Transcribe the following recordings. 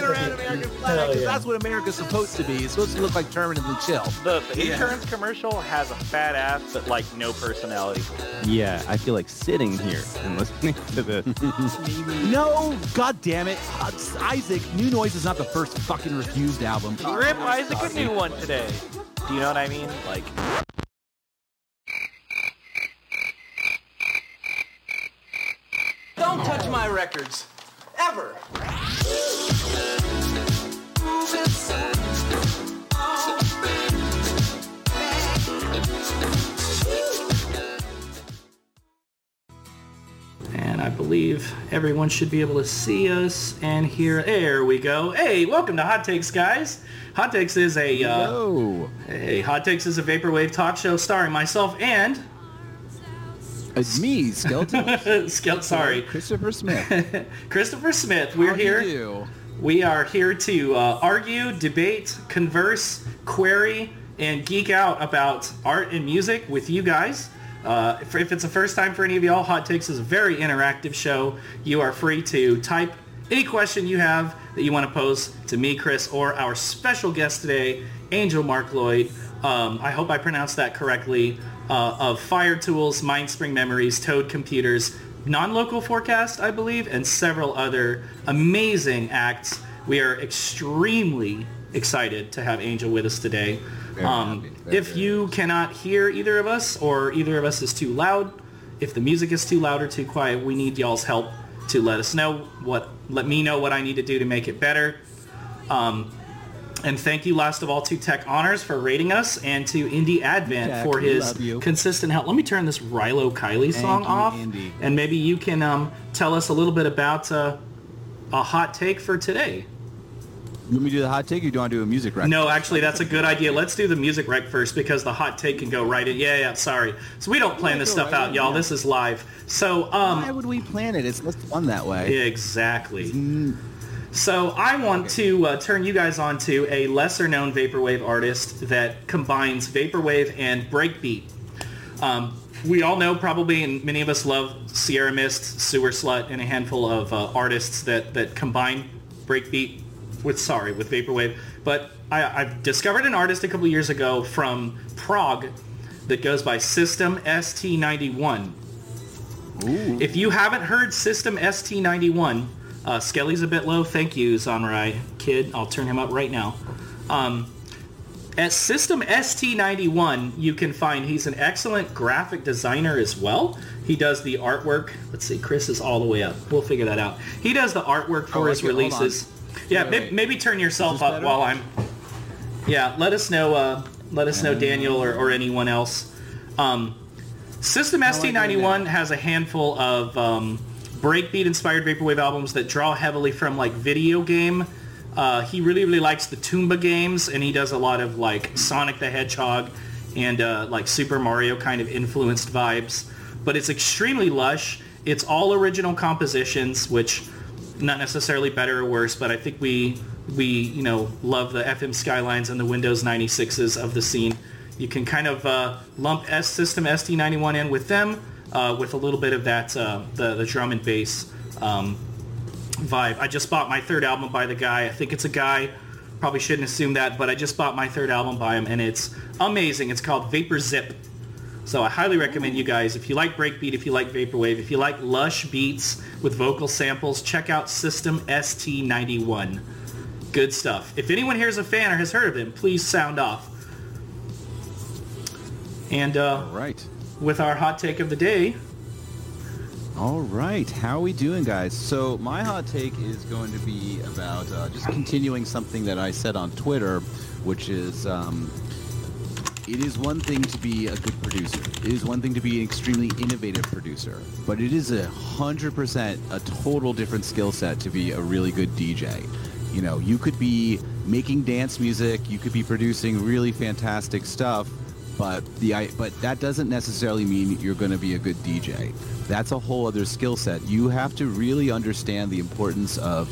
swinging around American flag. 'cause That's what America's supposed to be. It's supposed to look like permanently chill. The, the insurance commercial has a fat ass, but like no personality. Yeah, I feel like sitting here and listening to this. No, god damn it. Uh, Isaac, New Noise is not the first fucking Refused album. Rip Isaac a new one today. Do you know what I mean? Like, Don't touch my records. Ever. And I believe everyone should be able to see us and hear. There we go. Hey, welcome to Hot Takes, guys. Hot Takes is a uh, hey, Hot Takes is a vaporwave talk show starring myself and it's me, Skeleton. Skel- sorry, Christopher Smith. Christopher Smith. We're How here. We are here to uh, argue, debate, converse, query, and geek out about art and music with you guys. Uh, if, if it's the first time for any of y'all, Hot Takes is a very interactive show. You are free to type any question you have that you want to pose to me, Chris, or our special guest today, Angel Marcloid. Um, I hope I pronounced that correctly. Uh, of Fire-Toolz, Mindspring Memories, Toad Computers, Nonlocal Forecast, I believe, and several other amazing acts. We are extremely excited to have Angel with us today. Um, if you cannot hear either of us or either of us is too loud, if the music is too loud or too quiet, we need y'all's help to let us know what, let me know what I need to do to make it better. Um, and thank you last of all to Tech Honors for rating us and to Indie Advent Tech, for his consistent help. Let me turn this Rilo Kiley song you, off Indy. and maybe you can um, tell us a little bit about uh, a hot take for today. You want me to do the hot take or do you want to do a music rec? No, actually, that's a good idea. Let's do the music rec first because the hot take can go right in. Yeah, yeah, sorry. So we don't plan this stuff right out, in, y'all. yeah. This is live. So, um, Why would we plan it? It's less fun that way. Exactly. So I want to uh, turn you guys on to a lesser known vaporwave artist that combines vaporwave and breakbeat. Um, we all know probably, and many of us love Sierra Mist, Sewerslvt, and a handful of uh, artists that, that combine breakbeat with, sorry, with vaporwave. But I, I discovered an artist a couple years ago from Prague that goes by System ST91. Ooh. If you haven't heard System ST91, uh, Skelly's a bit low. Thank you, Zanrai Kid. I'll turn him up right now. Um, at System ST91, you can find he's an excellent graphic designer as well. He does the artwork. Let's see, Chris is all the way up. We'll figure that out. He does the artwork for Oh, his releases. Yeah, Wait, may- wait. maybe turn yourself up better? while I'm. Yeah, let us know. Uh, let us know, Daniel or, or anyone else. Um, System ST91 has a handful of um, breakbeat inspired vaporwave albums that draw heavily from like video game. Uh, he really really likes the Tomba games, and he does a lot of like Sonic the Hedgehog and uh, like Super Mario kind of influenced vibes. But it's extremely lush. It's all original compositions, which not necessarily better or worse, but I think we we you know love the FM Skylines and the Windows 96s of the scene. You can kind of uh, lump S System ST91 in with them, uh, with a little bit of that uh, the the drum and bass um, vibe. I just bought my third album by the guy. I think it's a guy. Probably shouldn't assume that, but I just bought my third album by him, and it's amazing. It's called Vapor Zip. So I highly recommend you guys, if you like breakbeat, if you like vaporwave, if you like lush beats with vocal samples, check out System ST91. Good stuff. If anyone here is a fan or has heard of him, please sound off. And uh, All right. With our hot take of the day, All right. How are we doing, guys? So my hot take is going to be about uh, just continuing something that I said on Twitter, which is um, it is one thing to be a good producer. It is one thing to be an extremely innovative producer, but it is a hundred percent a total different skill set to be a really good DJ. You know, you could be making dance music, you could be producing really fantastic stuff, but the but that doesn't necessarily mean you're going to be a good DJ. That's a whole other skill set. You have to really understand the importance of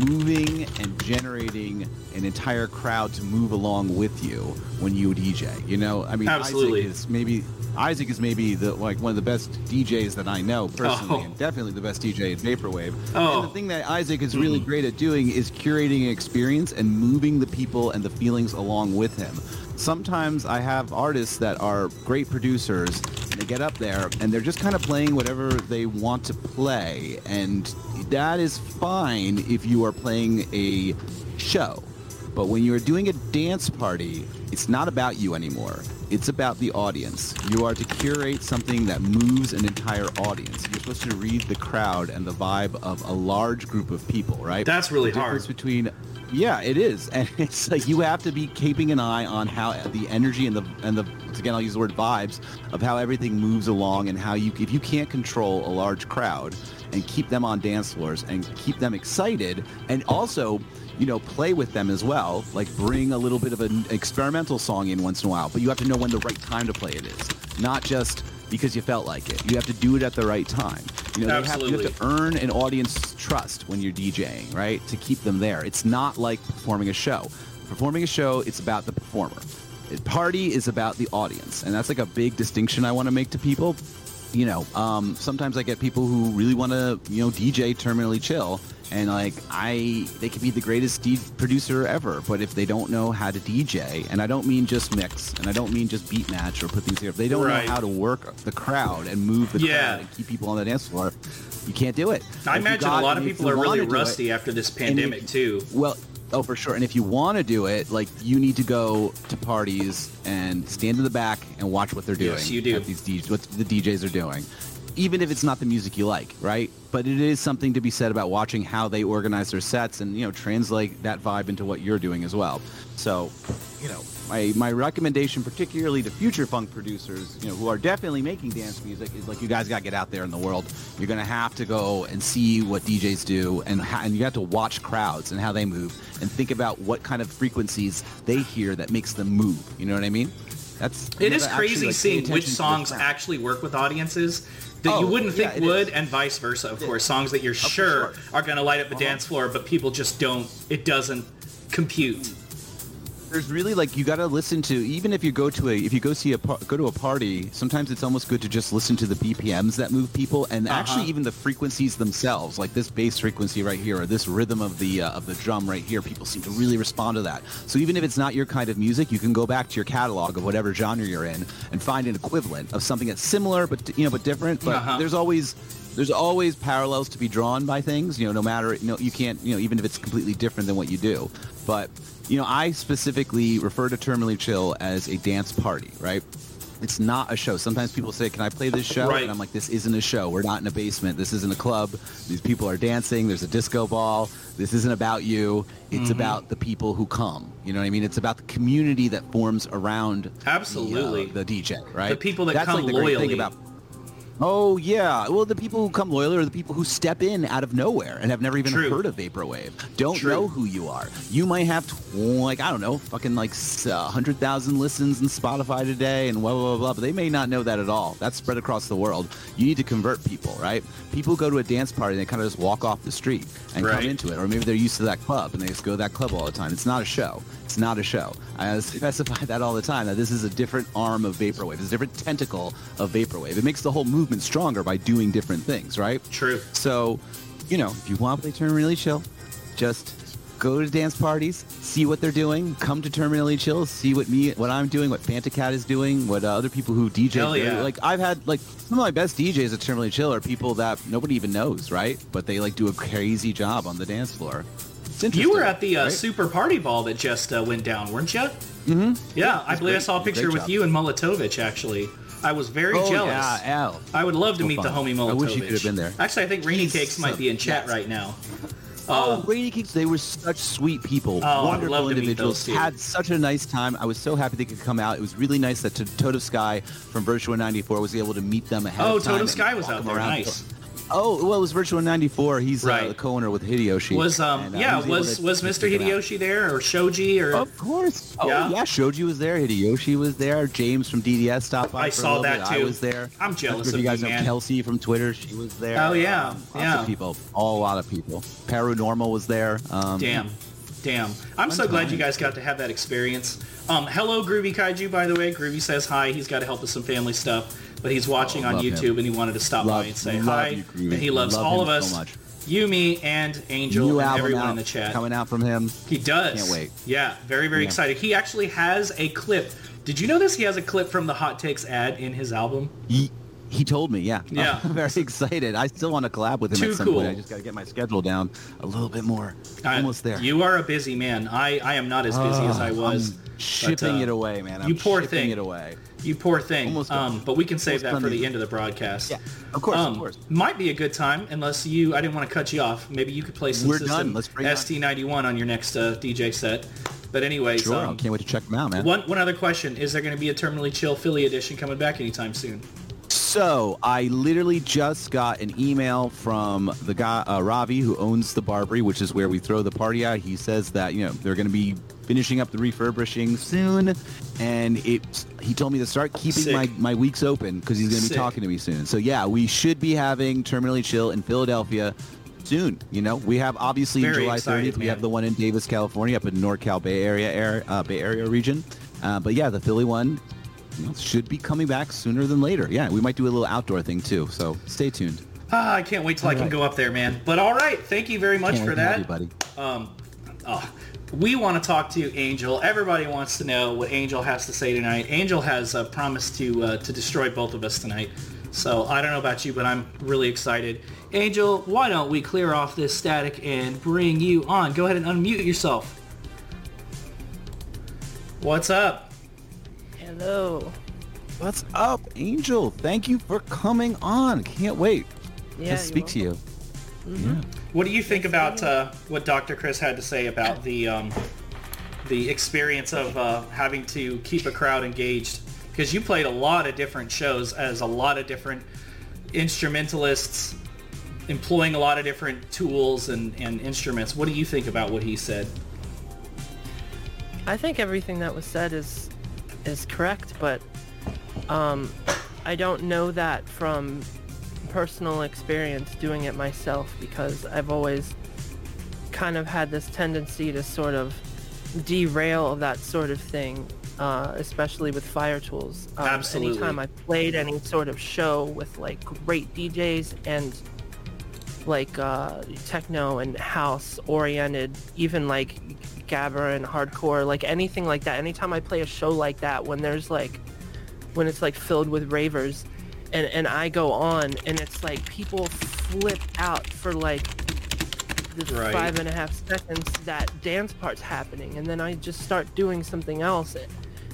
moving and generating an entire crowd to move along with you when you DJ. You know, I mean, Absolutely. Isaac is maybe Isaac is maybe the like one of the best DJs that I know personally, Oh. and definitely the best DJ in vaporwave. Oh. And the thing that Isaac is really mm-hmm. great at doing is curating an experience and moving the people and the feelings along with him. Sometimes I have artists that are great producers and they get up there and they're just kind of playing whatever they want to play and that is fine if you are playing a show. But when you're doing a dance party, it's not about you anymore. It's about the audience. You are to curate something that moves an entire audience. You're supposed to read the crowd and the vibe of a large group of people, right? That's really the difference hard. between yeah, it is, and it's like you have to be keeping an eye on how the energy and the and the again I'll use the word vibes of how everything moves along and how you if you can't control a large crowd and keep them on dance floors and keep them excited and also you know play with them as well like bring a little bit of an experimental song in once in a while but you have to know when the right time to play it is. Not just because you felt like it you have to do it at the right time you know have, you have to earn an audience trust when you're DJing, right? To keep them there. It's not like performing a show. Performing a show, it's about the performer. A party is about the audience, and that's like a big distinction I want to make to people. You know, um, sometimes I get people who really want to, you know, DJ terminally chill, and like I, they could be the greatest D- producer ever, but if they don't know how to DJ, and I don't mean just mix, and I don't mean just beat match or put things together, if they don't Right. know how to work the crowd and move the Yeah. crowd and keep people on the dance floor, you can't do it. I If imagine got- a lot of people are really wanna it- rusty after this pandemic too. well, oh, for sure. And if you want to do it, like you need to go to parties and stand in the back and watch what they're doing. Yes, you do. These DJs, what the DJs are doing, even if it's not the music you like, right? But it is something to be said about watching how they organize their sets and you know translate that vibe into what you're doing as well. So, you know, my my recommendation, particularly to future funk producers, you know, who are definitely making dance music, is like you guys got to get out there in the world. You're gonna have to go and see what DJs do, and and you have to watch crowds and how they move, and think about what kind of frequencies they hear that makes them move. You know what I mean? That's It actually, crazy like, seeing which attention to the songs actually work with audiences that Oh, you wouldn't think it would, is. and vice versa. Of course, songs that you're sure sure. Uh-huh. are going to light up the dance floor, but people just don't. It doesn't compute. There's really like you got to listen to even if you go to a if you go see a go to a party sometimes it's almost good to just listen to the bpms that move people and actually even the frequencies themselves like this bass frequency right here or this rhythm of the uh, of the drum right here people seem to really respond to that so even if it's not your kind of music you can go back to your catalog of whatever genre you're in and find an equivalent of something that's similar but you know but different but Uh-huh. there's always there's always parallels to be drawn by things you know no matter you know you can't you know even if it's completely different than what you do. But you know i specifically refer to terminally chill as a dance party right? It's not a show. Sometimes people say can i play this show? Right. and i'm like this isn't a show. We're not in a basement. This isn't a club. These people are dancing. There's a disco ball. This isn't about you. It's Mm-hmm. about the people who come. You know what i mean? It's about the community that forms around the, uh, Absolutely. the, dj right? The people that That's come like the great thing loyally. about Oh yeah, well the people who come loyal are the people who step in out of nowhere and have never even True. heard of vaporwave. Don't True. know who you are. You might have like I don't know, fucking like a uh, hundred thousand listens in Spotify today and blah blah blah blah. But they may not know that at all. That's spread across the world. You need to convert people, right? People go to a dance party and they kind of just walk off the street and come into it, or maybe they're used to that club and they just go to that club all the time. It's not a show. It's not a show. I specify that all the time. That this is a different arm of vaporwave. It's a different tentacle of vaporwave. It makes the whole movement stronger by doing different things, right? True. So, you know, if you want to play Terminally Chill, just go to dance parties, see what they're doing, come to Terminally Chill, see what me, what I'm doing, what Fantacat is doing, what uh, other people who DJ. Hell do. yeah. Like I've had like some of my best DJs at Terminally Chill are people that nobody even knows, right? But they like do a crazy job on the dance floor. You were at the uh, right? super party ball that just uh, went down, weren't you? Mm-hmm. Yeah, I was believe I saw a It was a picture with you and Molitovich. Actually, I was very oh, jealous. Yeah, Al. I would love to meet the fun. homie I Molitovich. wish you could have been there. Actually, I think Rainy He's Cakes might be in chat right now. Oh, uh, Rainy Cakes, they were such sweet people, Oh, I wonderful love to meet individuals. Had such a nice time. I was so happy they could come out. It was really nice that T- Totem Sky from Virtua 94 was able to meet them ahead Oh, of time. Totem and Sky was out there. Nice. Oh, well, it was Virtual 94. He's Right. uh, the co-owner with Hideyoshi. Was um And, uh, yeah was was Mr. Hideyoshi there or Shoji or Of course. Oh Yeah? yeah? Shoji was there. Hideyoshi was there. James from DDS stopped by. I saw that bit. too. I was there. I'm jealous of you guys you, know man. Kelsey from Twitter, she was there. Oh, yeah. Um, lots Yeah. of people. All a lot of people. Paranormal was there. Um, Damn. Damn. I'm Fun so glad you guys got to have that experience. Um, hello, Groovy Kaiju, by the way. Groovy says hi. He's got to help with some family stuff, but he's watching Oh, on YouTube him. and he wanted to stop Love- by and say hi. you, and he loves Love all of so us. much. You, me, and Angel, New and everyone in the chat. coming out from him. He does. Can't wait. Yeah, very, very Yeah. excited. He actually has a clip. Did you know this? He has a clip from the Hot Takes ad in his album. He told me, yeah. Yeah. I'm very excited. I still want to collab with him Too at some cool. point. I just got to get my schedule down a little bit more. I- Almost there. You are a busy man. I, I am not as busy as I Oh, was. I'm but, shipping uh, it away, man. I'm you poor shipping thing. it away. You poor thing. Almost um, but we can save that for the end of the broadcast. Yeah, of course, Um, of course. Might be a good time, unless you. I didn't want to cut you off. Maybe you could play some We're System done. Let's bring it on. ST91 on your next uh, DJ set. But anyways, Sure, I um, can't wait to check them out, man. one one other question: Is there going to be a Terminally Chill Philly edition coming back anytime soon? So I literally just got an email from the guy uh, Ravi who owns the Barbary, which is where we throw the party at. He says that you know they're going to be finishing up the refurbishing soon, and it. He told me to start keeping Sick. my, my weeks open because he's going to be Sick. talking to me soon. So yeah, we should be having Terminally Chill in Philadelphia soon. You know, we have obviously Very July excited, 30th. We man. have the one in Davis, California, up in NorCal Bay Area, air, uh, Bay Area region. Uh, but yeah, the Philly one should be coming back sooner than later. Yeah, we might do a little outdoor thing too. So stay tuned. Ah, I can't wait till I can right. go up there, man. But all right, thank you very much Can't for wait to have that. you, buddy. Um, oh, we want to talk to Angel. Everybody wants to know what Angel has to say tonight. Angel has uh, promised to uh, to destroy both of us tonight. So I don't know about you, but I'm really excited. Angel, why don't we clear off this static and bring you on? Go ahead and unmute yourself. What's up? Hello. What's up, Angel? Thank you for coming on. Can't wait Yeah, to speak to you. Mm-hmm. Yeah. What do you think about uh, what Dr. Chris had to say about the um, the experience of uh, having to keep a crowd engaged? Because you played a lot of different shows as a lot of different instrumentalists, employing a lot of different tools and, and instruments. What do you think about what he said? I think everything that was said is is correct, but um, I don't know that from personal experience doing it myself because I've always kind of had this tendency to sort of derail that sort of thing, uh, especially with Fire-Toolz. Um, Absolutely. Anytime I played any sort of show with like great DJs and like uh, techno and house oriented, even like gabber and hardcore, like anything like that. Anytime I play a show like that, when there's like, when it's like filled with ravers, and and I go on and it's like people flip out for like the Right. five and a half seconds that dance part's happening, and then I just start doing something else.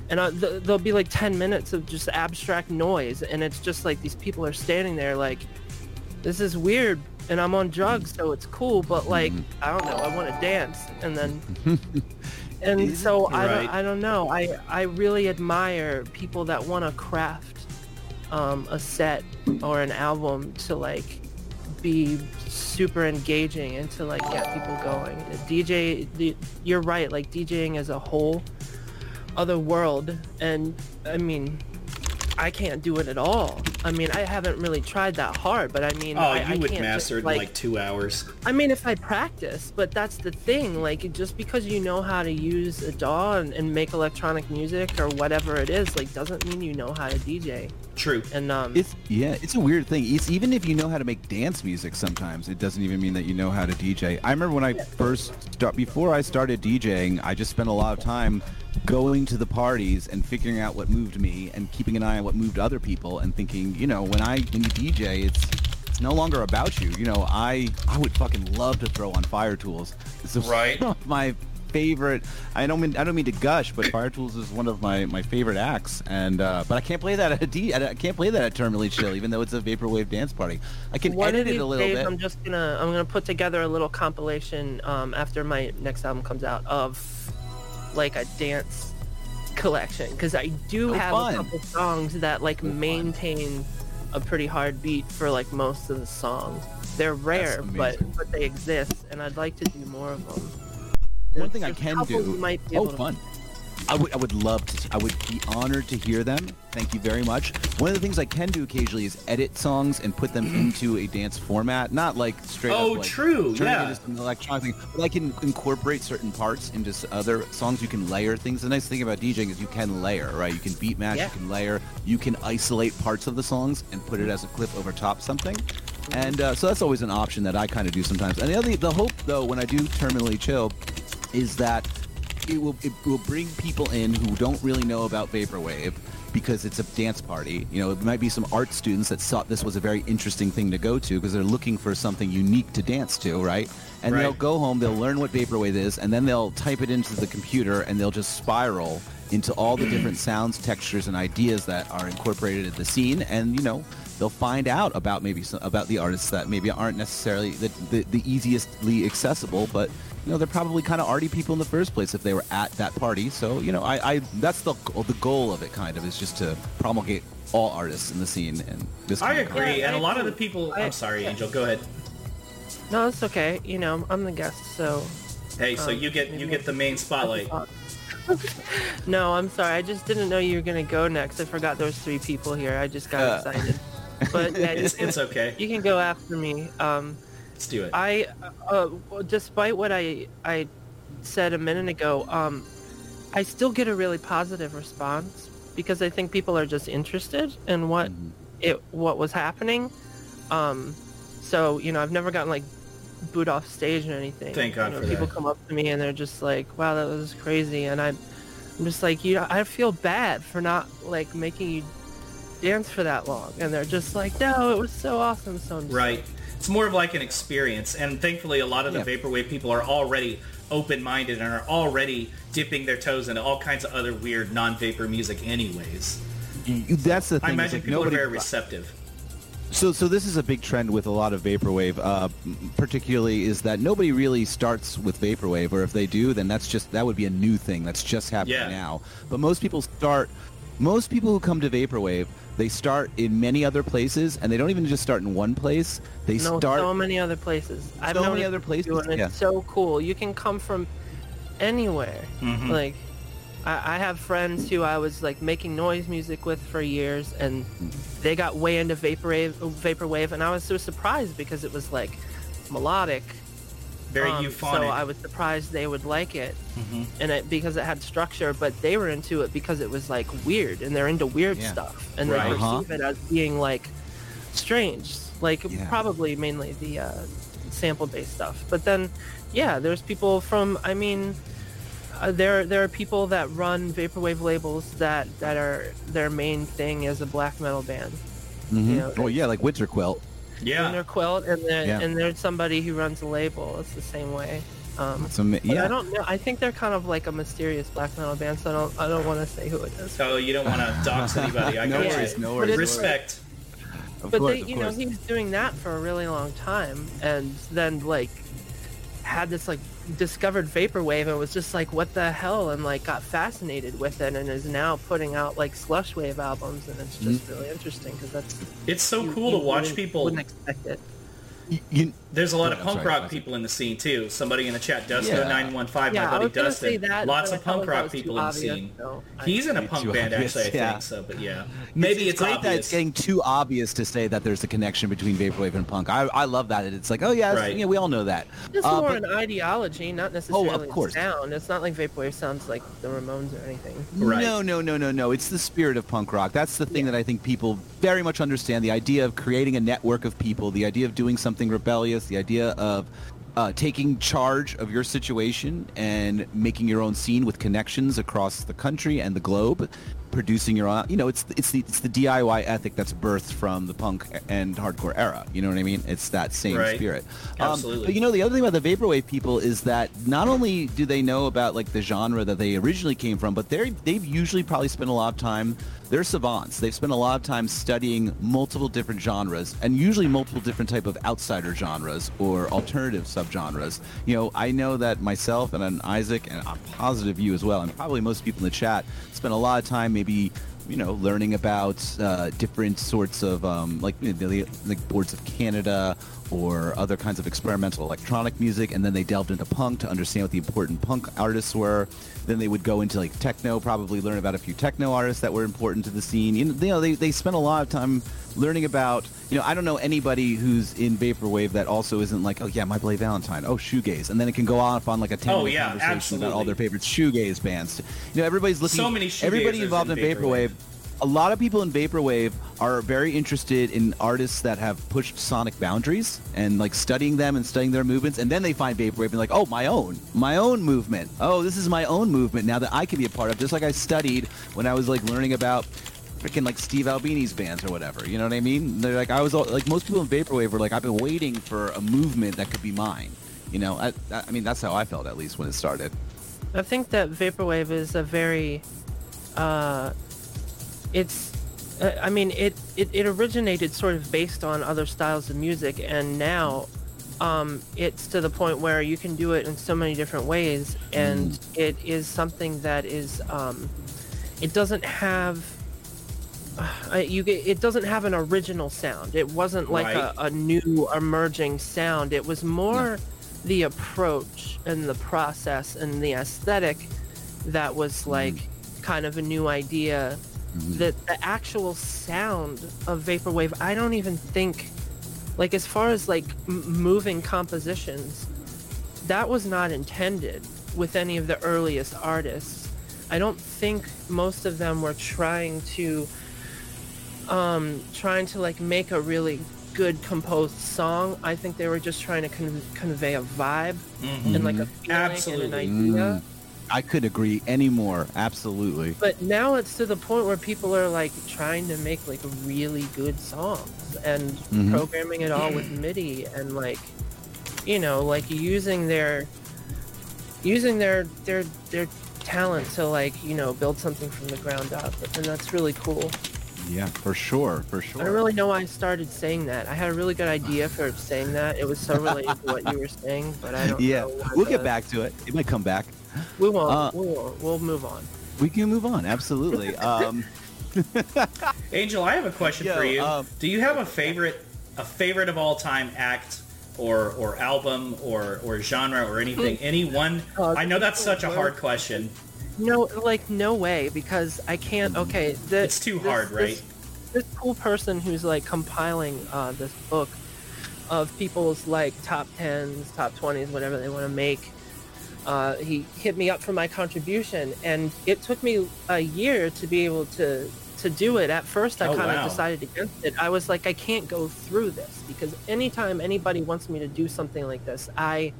And I, th- there'll be like 10 minutes of just abstract noise, and it's just like these people are standing there like, this is weird and I'm on drugs so it's cool but like I don't know I want to dance and then and so I Right. don't, I don't know I I really admire people that want to craft um, a set or an album to like be super engaging and to like get people going. DJ the, you're right like DJing as a whole other world and I mean I can't do it at all. I mean, I haven't really tried that hard, but I mean, Oh, I, you I would can't master it just, in like two hours. I mean, if I practice, but that's the thing. Like, just because you know how to use a DAW and, and make electronic music or whatever it is, like, doesn't mean you know how to DJ. True. And um, It's yeah, it's a weird thing. It's even if you know how to make dance music, sometimes it doesn't even mean that you know how to DJ. I remember when I first start before I started DJing, I just spent a lot of time going to the parties and figuring out what moved me and keeping an eye on what moved other people and thinking, you know, when I when you DJ, it's it's no longer about you. You know, I I would fucking love to throw on Fire-Toolz. It's Right. my favorite. I don't mean I don't mean to gush, but Fire-Toolz is one of my, my favorite acts. And uh, but I can't play that at a D. I can't play that at Terminally Chill, even though it's a vaporwave dance party. I can one edit it a little days, bit. I'm just gonna I'm gonna put together a little compilation um, after my next album comes out of like a dance collection because I do Oh, have fun. a couple songs that like maintain a pretty hard beat for like most of the songs. They're rare, but but they exist, and I'd like to do more of them. One thing I can do. oh, fun! I would, I would love to. I would be honored to hear them. Thank you very much. One of the things I can do occasionally is edit songs and put them into a dance format. Not like straight Oh, up. Like, true, yeah. it into some electronic thing, but I can incorporate certain parts into other songs. You can layer things. The nice thing about DJing is you can layer, right? You can beat match. Yeah. You can layer. You can isolate parts of the songs and put it as a clip over top something. And uh, so that's always an option that I kind of do sometimes. And the other, the hope though, when I do terminally chill, is that it will it will bring people in who don't really know about vaporwave because it's a dance party. You know, it might be some art students that thought this was a very interesting thing to go to because they're looking for something unique to dance to, right? And Right. they'll go home, they'll learn what vaporwave is, and then they'll type it into the computer and they'll just spiral into all the different sounds, textures, and ideas that are incorporated at the scene. And you know, they'll find out about maybe some, about the artists that maybe aren't necessarily the, the, the easiestly accessible, but you know they're probably kind of arty people in the first place if they were at that party. So you know, I, I that's the the goal of it kind of is just to promulgate all artists in the scene and this. I agree, Yeah, and a I lot of the people. I- I'm sorry, yeah. Angel. Go ahead. No, it's okay. You know, I'm the guest, so. Hey, so Um, you get you get the main spotlight. no, I'm sorry. I just didn't know you were gonna go next. I forgot there was three people here. I just got Uh. excited. But yeah, It's it's okay. you can go after me. Um, Let's do it. I, uh, despite what I I said a minute ago, um, I still get a really positive response because I think people are just interested in what Mhm. it what was happening. Um, so you know, I've never gotten like booed off stage or anything. Thank God you know, for people that. come up to me and they're just like, "Wow, that was crazy," and I'm, I'm just like, you know, I feel bad for not like making you dance for that long, and they're just like, "No, it was so awesome." So I'm just Right. It's more of like an experience, and thankfully, a lot of the Yeah. vaporwave people are already open-minded and are already dipping their toes into all kinds of other weird non-vapor music, anyways. You- that's the thing. I is, imagine like, people nobody, are very receptive. So, so this is a big trend with a lot of vaporwave, uh, particularly is that nobody really starts with vaporwave, or if they do, then that's just that would be a new thing that's just happening Yeah. now. But most people start. Most people who come to vaporwave, they start in many other places, and they don't even just start in one place. They No, start. so many other places. I've So many other places, too, and it's yeah. so cool. You can come from anywhere. Mhm. Like, I, I have friends who I was like making noise music with for years, and they got way into vaporwave, vaporwave, and I was so surprised because it was like melodic. Very um, euphonic. So I was surprised they would like it, Mhm. and it because it had structure. But they were into it because it was like weird, and they're into weird Yeah. stuff, and Right. they Uh-huh. perceive it as being like strange, like Yeah. probably mainly the uh, sample-based stuff. But then, yeah, there's people from. I mean, uh, there there are people that run vaporwave labels that that are their main thing is a black metal band. Mhm. you know, oh yeah, like Winter Quilt. Yeah. And they're quilt, and then Yeah. and there's somebody who runs a label. It's the same way. Um, Some, but yeah. I don't know. I think they're kind of like a mysterious black metal band, so I don't I don't want to say who it is. Oh, you don't want to dox anybody. I no got worries, you. no But worries. Respect. Of but course, they, of you know, course. he was doing that for a really long time, and then like had this like discovered vaporwave and was just like, what the hell, and like got fascinated with it, and is now putting out like slush wave albums, and it's just mm-hmm. really interesting because that's It's so you- cool you to watch wouldn't- people. Wouldn't expect it. You- you- There's a lot Go of punk sorry, rock people in the scene too. Somebody in the chat, Dusto Yeah. nine one five, Yeah, my buddy was Dustin. that, Lots of punk rock was too people in the obvious, scene. so I- He's in a punk band obvious, actually, I yeah. think so. But yeah, maybe it's, great obvious. that it's getting too obvious to say that there's a connection between vaporwave and punk. I, I love that. It's like, oh yeah, Right. yeah, we all know that. It's Uh, more but- an ideology, not necessarily course. sound. It's not like vaporwave sounds like the Ramones or anything. Right. No, no, no, no, no. It's the spirit of punk rock. That's the thing that I think people very much understand. The idea of creating a network of people, the idea of doing something rebellious, the idea of uh, taking charge of your situation and making your own scene with connections across the country and the globe, producing your own. You know, it's it's the it's the DIY ethic that's birthed from the punk and hardcore era. You know what I mean? It's that same Right. spirit. Um, Absolutely. but you know, the other thing about the vaporwave people is that not only do they know about like the genre that they originally came from, but they're they've usually probably spent a lot of time. They're savants. They've spent a lot of time studying multiple different genres, and usually multiple different type of outsider genres or alternative subgenres. You know, I know that myself and Isaac, and I'm positive you as well, and probably most people in the chat spent a lot of time maybe you know, learning about uh, different sorts of um, like you know, like boards of Canada or other kinds of experimental electronic music, and then they delved into punk to understand what the important punk artists were. Then they would go into like techno, probably learn about a few techno artists that were important to the scene. You know, you know they, they spent a lot of time learning about, you know, I don't know anybody who's in vaporwave that also isn't like, oh yeah, My Bloody Valentine, oh shoegaze, and then it can go off on like a ten minute oh, yeah, conversation about all their favorite shoegaze bands. You know, everybody's looking. So many Everybody involved in in vaporwave. vaporwave. A lot of people in vaporwave are very interested in artists that have pushed sonic boundaries and like studying them and studying their movements, and then they find vaporwave and like, oh, my own, my own movement. Oh, this is my own movement now that I can be a part of. Just like I studied when I was like learning about freaking like Steve Albini's bands or whatever. You know what I mean? They're like I was all, like most people in vaporwave were like I've been waiting for a movement that could be mine. You know, I, I mean that's how I felt at least when it started. I think that vaporwave is a very, uh, it's, uh, I mean, it, it it originated sort of based on other styles of music, and now, um, it's to the point where you can do it in so many different ways, and it is something that is, um, it doesn't have. Uh, you get, it doesn't have an original sound. It wasn't like Right. a, a new emerging sound. It was more the approach and the process and the aesthetic that was like kind of a new idea. That the actual sound of vaporwave, I don't even think, like as far as like m- moving compositions, that was not intended with any of the earliest artists. I don't think most of them were trying to um trying to like make a really good composed song. I think they were just trying to con- convey a vibe and like a feeling Absolutely. and an idea. I could agree any more. Absolutely. But now it's to the point where people are like trying to make like really good songs and Mhm. programming it all with MIDI and like you know like using their using their their their talent to like you know build something from the ground up and that's really cool. Yeah, for sure, for sure. I don't really know why I started saying that. I had a really good idea for saying that. It was so related to what you were saying, but I don't yeah, we'll the- get back to it. It might come back. We won't. Uh, we won't. We'll move on. We can move on. Absolutely. Um, Angel, I have a question Yo, for you. um, Do you have a favorite, a favorite of all time act, or or album, or or genre, or anything? Any one? Uh, I know that's such a hard question. No, like no way, because I can't. Okay, the, It's too this- hard, right? This, this cool person who's like compiling uh, this book of people's like top tens, top twenties, whatever they want to make. Uh, he hit me up for my contribution, and it took me a year to be able to to do it. At first, I Oh, kind of wow. decided against it. I was like, I can't go through this because anytime anybody wants me to do something like this, I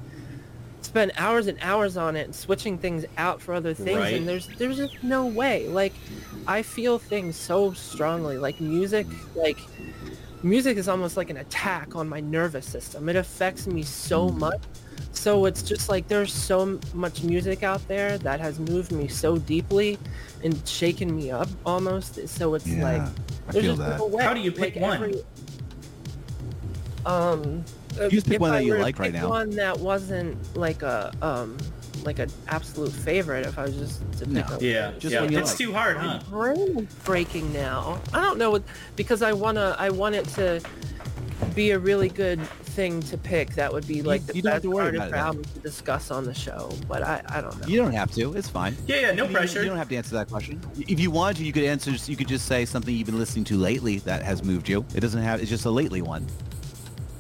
spend hours and hours on it and switching things out for other things Right. and there's there's just no way like i feel things so strongly like music like music is almost like an attack on my nervous system it affects me so much so it's just like there's so much music out there that has moved me so deeply and shaken me up almost so it's Yeah, like I there's feel just that. no way How do you pick Like, one? every- um You just pick one that you like right now. one that wasn't like a um like an absolute favorite if I was just to pick No. a Yeah, Just yeah. what you It's like. too hard, huh? brain is breaking now. I don't know what because I wanna I want it to be a really good thing to pick that would be like the you don't have best to worry artist about it or album to discuss on the show. But I, I don't know. you don't have to. It's fine. Yeah, yeah. No You- pressure. You don't have to answer that question. If you wanted to, you could answer. You could just say something you've been listening to lately that has moved you. It doesn't have. It's just a lately one.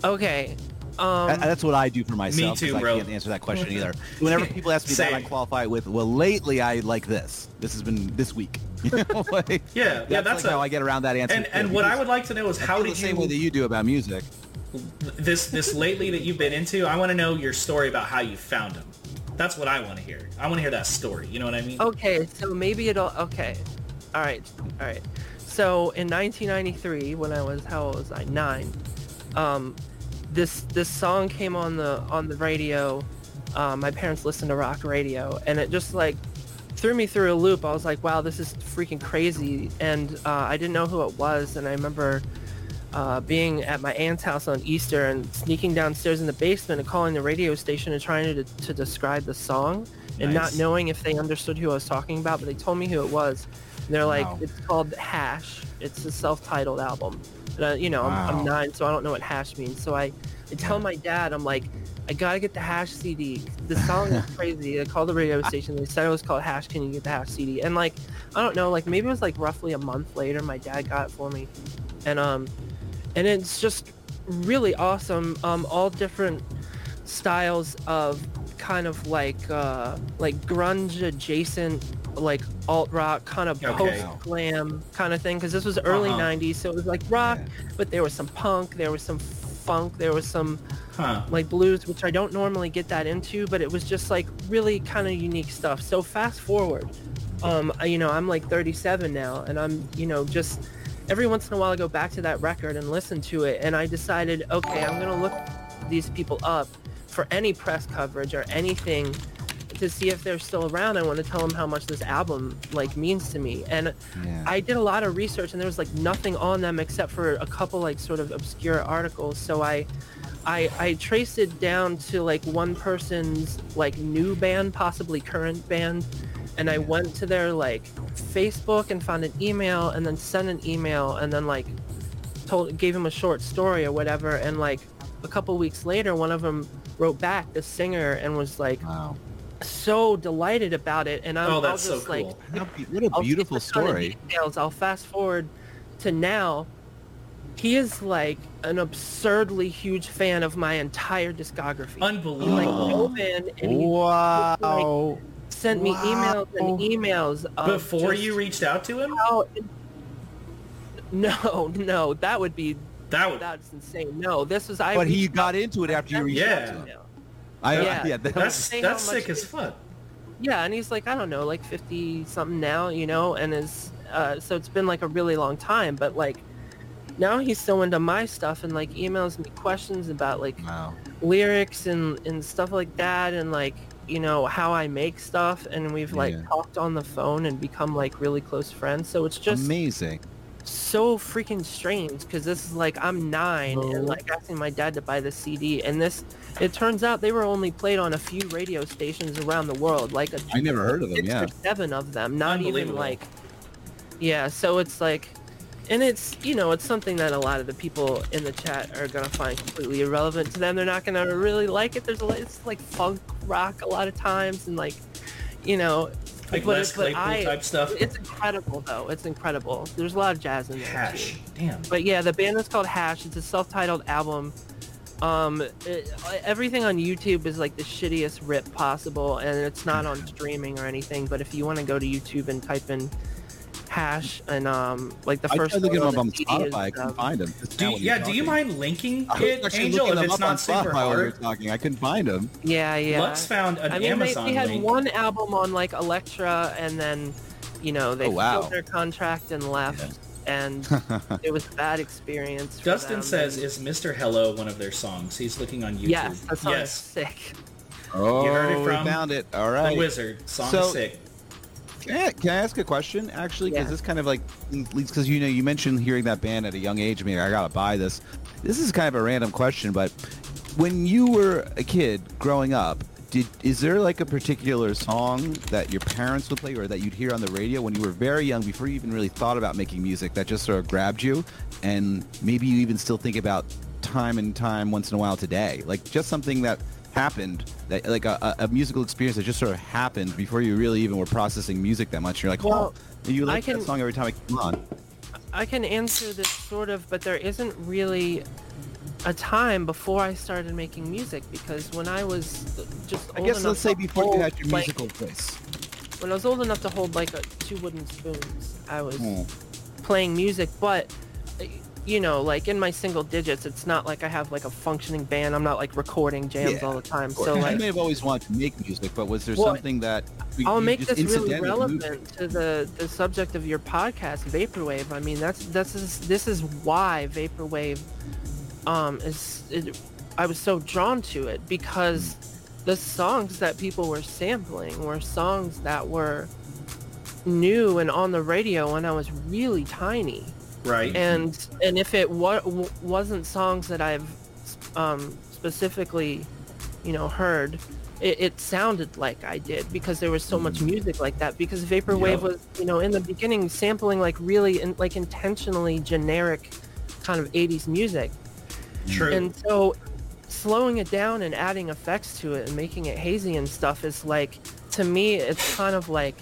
Okay. Um That- that's what I do for myself. too, 'cause bro. I can't answer that question either. Whenever people ask me Same. that, I qualify it with, "Well, lately I like this. This has been this week." You know, like, Yeah, yeah, that's like a- how I get around that answer. And and what I would like to know is I how feel did the same way that you you do about music. this this lately that you've been into? I want to know your story about how you found them. That's what I want to hear. I want to hear that story. You know what I mean? Okay, so maybe it'll. Okay, all right, all right. So in 1993, when I was how old was I? Nine. Um, this this song came on the on the radio. Um, my parents listened to rock radio, and it just like threw me through a loop. I was like, wow, this is freaking crazy, and uh, I didn't know who it was, and I remember. Uh, being at my aunt's house on Easter and sneaking downstairs in the basement and calling the radio station and trying to, to describe the song and not knowing if they understood who I was talking about, but they told me who it was. And they're like, it's called Hash. It's a self-titled album. And I, you know, I'm, I'm nine, so I don't know what hash means. So I, I tell my dad, I'm like, I gotta get the Hash CD. The song is crazy. I called the radio station. They said it was called Hash. Can you get the Hash CD? And like, I don't know, like maybe it was like roughly a month later, my dad got it for me, and um, and it's just really awesome. Um, all different styles of kind of like uh like grunge adjacent like alt rock kind of Okay. post glam kind of thing because this was early Uh-huh. 90s so it was like rock Yeah. but there was some punk there was some funk there was some Huh. like blues which i don't normally get that into but it was just like really kind of unique stuff so fast forward um you know i'm like 37 now and i'm you know just every once in a while i go back to that record and listen to it and i decided okay i'm gonna look these people up for any press coverage or anything to see if they're still around. I want to tell them how much this album like means to me. And Yeah. I did a lot of research and there was like nothing on them except for a couple like sort of obscure articles. So I I I traced it down to like one person's like new band, possibly current band, and I went to their like Facebook and found an email and then sent an email and then like told gave him a short story or whatever. And like a couple weeks later one of them wrote back the singer and was like wow. so delighted about it and I'm Oh, I'll that's so just like cool. What a, be- what a I'll beautiful a ton of story. Details. I'll fast forward to now. He is like an absurdly huge fan of my entire discography. He, like Unbelievable. dove in and he Wow. sent me emails and emails. Of Before just you reached out to him? how- No, no, that would be That would. that's insane. No, this was I. But he got into it after you reached Yeah. out to him. Yeah. I, Yeah. yeah, that That's was- say how that's sick as fuck. Yeah, and he's like, I don't know, like 50 something now, you know, and is, uh, so it's been like a really long time, but like, now he's so into my stuff and like emails me questions about like wow. lyrics and, and stuff like that and like, you know, how I make stuff and we've like Yeah. talked on the phone and become like really close friends. So it's just Amazing. So freaking strange because this is like I'm nine Oh. and uh-huh. like asking my dad to buy the CD and this it turns out they were only played on a few radio stations around the world like a I never heard of them, yeah. seven of them not even like yeah so it's like and it's you know it's something that a lot of the people in the chat are gonna find completely irrelevant to them they're not gonna really like it there's a lot it's like funk rock a lot of times and like you know Like but- Les Claypool I- type stuff. it's incredible though it's incredible there's a lot of jazz in there too. Hash. Damn. But yeah, the band is called Hash. It's a self-titled album. Um, it, everything on YouTube is like the shittiest rip possible, and it's not on streaming or anything. But if you want to go to YouTube and type in Hash and um, like the I first tried looking one them up on the CD is, Spotify. I couldn't um, find him. Do you, yeah, do you mind linking I it, Angel? If it's not super Spotify while we were hard? talking. I couldn't find him. Yeah, yeah. Lux found an I mean, Amazon they, they had link. one album on like Elektra, and then you know they Oh, wow. fulfilled their contract and left, and it was a bad experience. for Dustin them, says, "Is Mr. Hello one of their songs?" He's looking on YouTube. "Yes, that song yes. sick." Oh, heard it we from found it. All The. Wizard song So- sick. Can I, can I ask a question, actually? Because Yeah. this kind of like leads because you know you mentioned hearing that band at a young age. I mean, I gotta buy this. This is kind of a random question, but when you were a kid growing up, did is there like a particular song that your parents would play or that you'd hear on the radio when you were very young, before you even really thought about making music, that just sort of grabbed you, and maybe you even still think about time and time once in a while today, like just something that happened that like a, a musical experience that just sort of happened before you really even were processing music that much. You're like, Well, oh, you like can- that song every time it came on. I can answer this sort of, but there isn't really a time before I started making music because when I was just I guess enough let's say before you had your like, musical voice. when I was old enough to hold like a, two wooden spoons, I was Hmm. playing music, but you know, like in my single digits, it's not like I have like a functioning band. I'm not like recording jams Yeah, all the time. So you like, may have always wanted to make music, but was there Well, something that I'll make just this really moved- relevant to the, the subject of your podcast, vaporwave. I mean, that's that's is, this is why vaporwave um is it, I was so drawn to it because the songs that people were sampling were songs that were new and on the radio when I was really tiny Right. and and if it wa- w- wasn't songs that I've um, specifically, you know, heard it, it sounded like I did because there was so much music like that. Because vaporwave Yeah. was, you know, in the beginning sampling like really in, like intentionally generic kind of 80s music. True. And so slowing it down and adding effects to it and making it hazy and stuff is like to me it's kind of like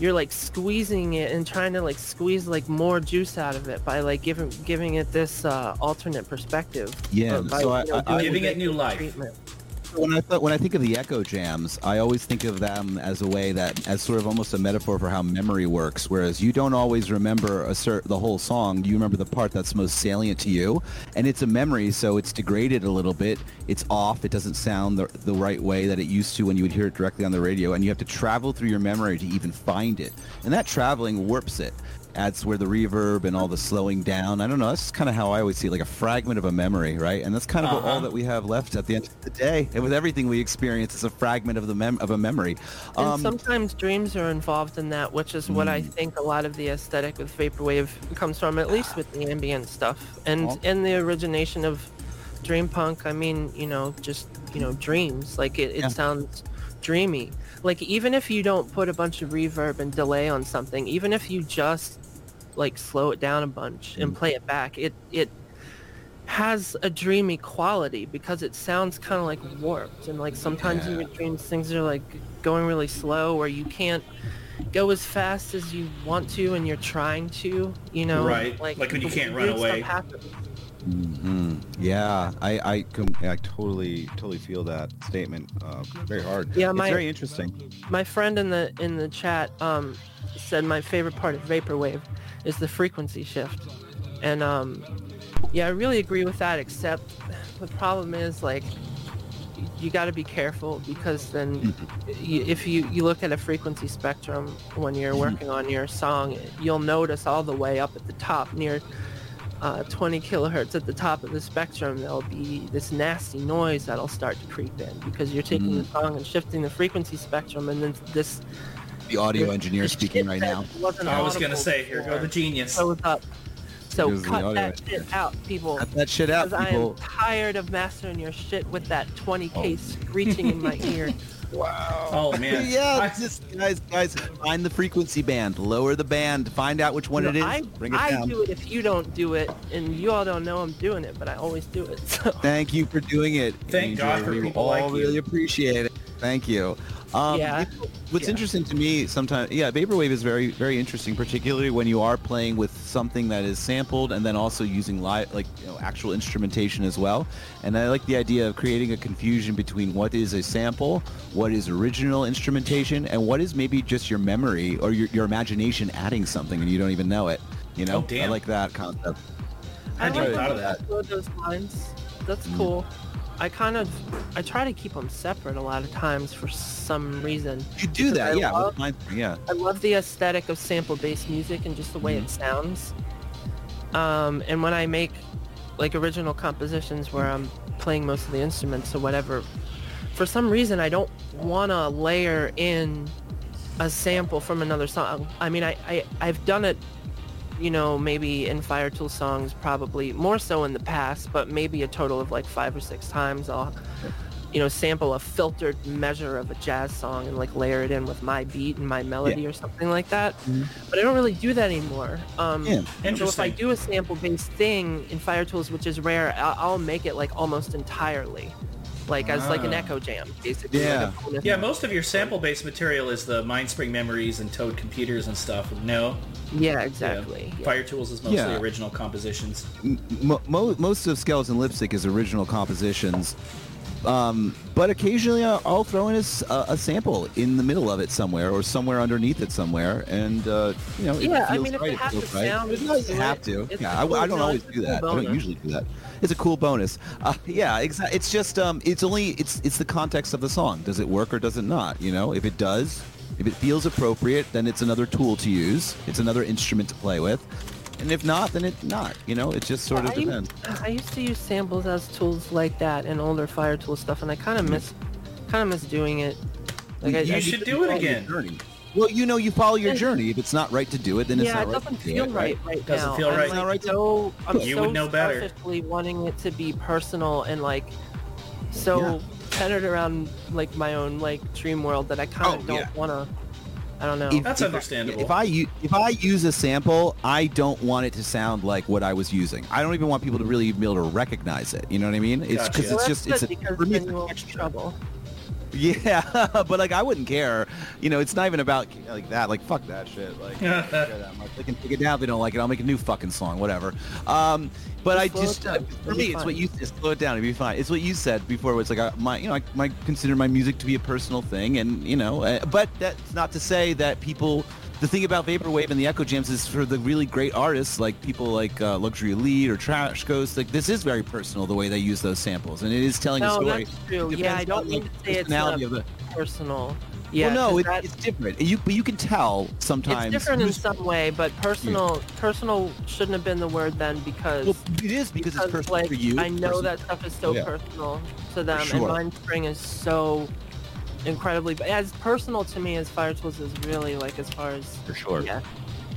you're like squeezing it and trying to like squeeze like more juice out of it by like giving giving it this uh, alternate perspective. Yeah, by, so I- you know, I- I- Giving it new life. treatment. When I thought, when I think of the Echo Jams, I always think of them as a way that as sort of almost a metaphor for how memory works. Whereas you don't always remember a cert, the whole song, you remember the part that's most salient to you, and it's a memory, so it's degraded a little bit. It's off. It doesn't sound the, the right way that it used to when you would hear it directly on the radio, and you have to travel through your memory to even find it. And that traveling warps it. Adds where the reverb and all the slowing down. I don't know. That's kind of how I always see it, like a fragment of a memory, right? And that's kind of Uh-huh. all that we have left at the end of the day. And with everything we experience, it's a fragment of the mem- of a memory. And Um, sometimes dreams are involved in that, which is what I think a lot of the aesthetic with vaporwave comes from, at least with the ambient stuff and Well- and the origination of dream punk. I mean, you know, just you know, dreams. Like it, it Yeah. sounds dreamy. Like even if you don't put a bunch of reverb and delay on something, even if you just like slow it down a bunch and play it back, it it has a dreamy quality because it sounds kind of like warped and like sometimes in your dreams things are like going really slow or you can't go as fast as you want to and you're trying to you know Right, like when you can't run away. happens. mhm. Yeah, I I, com- I totally totally feel that statement. Uh, very hard. Yeah, it's my- very interesting. my friend in the in the chat um said my favorite part of vaporwave is the frequency shift. And um yeah i really agree with that except the problem is like you got to be careful because then you, if you you look at a frequency spectrum when you're working on your song you'll notice all the way up at the top near uh, 20 kilohertz at the top of the spectrum there'll be this nasty noise that'll start to creep in because you're taking the song and shifting the frequency spectrum and then this The audio engineer the speaking right now. wasn't I was gonna say, here go the genius. shows up. So Here's cut audio that shit out, people. Cut that shit out, Because I am people. tired of mastering your shit with that 20k Oh. screeching in my ear. Wow. Oh man. yeah, I- just guys, guys, find the frequency band, lower the band, find out which one it is, I, bring it I down. do it if you don't do it, and you all don't know I'm doing it, but I always do it. So Thank you for doing it. Thank Angel. God for we people all like you. really appreciate it. Thank you. Um, Yeah. What's Yeah. interesting to me sometimes, yeah, vaporwave is very, very interesting, particularly when you are playing with something that is sampled and then also using live, like you know, actual instrumentation as well. And I like the idea of creating a confusion between what is a sample, what is original instrumentation, and what is maybe just your memory or your, your imagination adding something and you don't even know it. You know, Oh, damn. I like that concept. I hadn't like even when thought of that. those lines. That's Mm. I kind of, I try to keep them separate a lot of times for some reason. You do that, I yeah. love- mine- yeah. I love the aesthetic of sample-based music and just the way it sounds. Um, and when I make like original compositions where I'm playing most of the instruments or whatever, for some reason I don't want to layer in a sample from another song. I mean, I, I I've done it, you know, maybe in Fire-Toolz songs, probably more so in the past, but maybe a total of like five or six times I'll you know, sample a filtered measure of a jazz song and like layer it in with my beat and my melody or something like that. But I don't really do that anymore. Um, Yeah. So if I do a sample-based thing in Fire-Toolz, which is rare, I'll, I'll make it like almost entirely, like as like an Ah. echo jam, basically. Yeah. Like Yeah, most of your sample-based material is the Mindspring memories and Toad computers and stuff. No, Yeah, Yeah. exactly. Yeah. Fire-Toolz is mostly Yeah. original compositions. mo- mo- most of Skeleton Lipstick is original compositions, um, but occasionally I'll, I'll throw in a sample in the middle of it somewhere or somewhere underneath it somewhere, and uh, you know, it Yeah, I mean, if right, it has to right. sound It doesn't have to. it's Yeah, cool- I don't always a do cool that. I don't usually do that. It's a cool bonus. Uh, yeah, exactly. It's just um, it's only it's it's the context of the song. Does it work or does it not? You know, if it does, if it feels appropriate, then it's another tool to use. It's another instrument to play with. And if not, then it's not. You know, it just sort of I used- depends. I used to use samples as tools like that and older Fire-Toolz stuff, and I kind of hmm. miss, kind of miss doing it. Like You I- should do it again. Well, you know, you follow your journey. If it's not right to do it, then it's yeah, not it right doesn't do feel it, right right Doesn't now. feel I'm right. It's like right so, I'm You so would know better. selfishly wanting it to be personal and like so centered around like my own like dream world that I kind of Oh, don't yeah. want to. I don't know. If- That's if I- understandable. If I u- if I use a sample, I don't want it to sound like what I was using. I don't even want people to really be able to recognize it. You know what I mean? It's Gotcha. because Well, it's that's just it's a, for me, it's a won't get in texture. trouble. Yeah, but like I wouldn't care. You know, it's not even about like that. Like fuck that shit. Like, I don't care that they can take it down if they don't like it. I'll make a new fucking song, whatever. Um, but Just I just down. for me, it's fine. what you just slow it down. It'd be fine. It's what you said before. It's like uh, my, you know, I, I consider my music to be a personal thing, and you know, uh, but that's not to say that people. The thing about vaporwave and the echo jams is for the really great artists, like people like uh, Luxury Elite or Trash Ghost. Like this is very personal the way they use those samples, and it is telling a No, story. that's true. Yeah, I don't on, mean to say it's not the- personal. Yeah, well, no, it, it's different. You, but you can tell sometimes. it's different in some way, but personal personal shouldn't have been the word then because Well, it is because, it's personal like for you. I know person- that stuff is so Yeah. personal to them, sure. and Mind Spring is so incredibly as personal to me as Fire-Toolz is really like as far as For sure. yeah.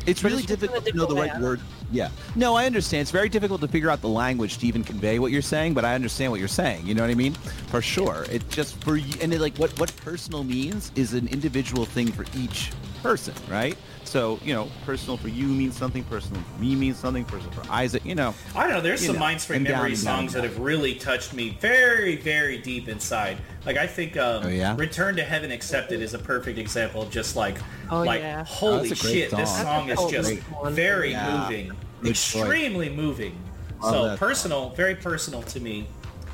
It's really it's just in a difficult to know the right word. Yeah. No, I understand. It's very difficult to figure out the language to even convey what you're saying, but I understand what you're saying. You know what I mean? For sure. It just for you, and it, like what what personal means is an individual thing for each person, right? So you know, personal for you means something. Personal for me means something. Personal for Isaac, you know. I don't know. There's some know, Mind Spring and memory down songs and that have really touched me very, very deep inside. Like I think um, Oh, yeah? "Return to Heaven Accepted" is a perfect example of just like, Oh, like yeah. holy that's a great shit, this song. song is just great one. very Yeah. moving, Good extremely moving. Love so that personal, very personal to me.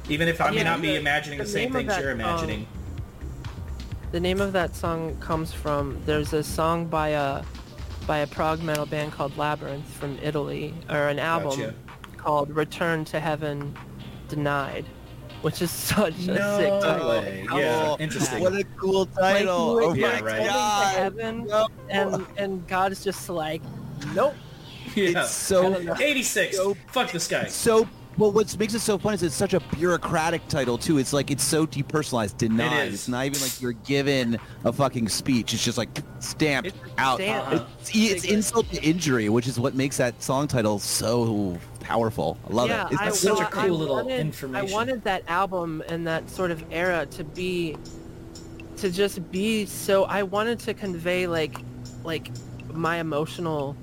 Even if I may Yeah, not be imagining the the, same name things that you're song- imagining. The name of that song comes from there's a song by a by a prog metal band called Labyrinth from Italy, or an album Gotcha. called Return to Heaven Denied, which is such a sick title. way. Yeah, Oh, interesting. What a cool title! Like, oh would my Yeah, right. to god! heaven, No. and and God is just like, nope. yeah. It's so 86. so- Fuck this guy. so well what makes it so fun is it's such a bureaucratic title too it's like it's so depersonalized denied it's not even like you're given a fucking speech it's just like stamped It's out stamped. Uh-huh. it's, it's insult to injury which is what makes that song title so powerful i love yeah, it it's I, such a cool I little wanted, information. I wanted that album and that sort of era to be, to just be so. I wanted to convey like, like my emotional,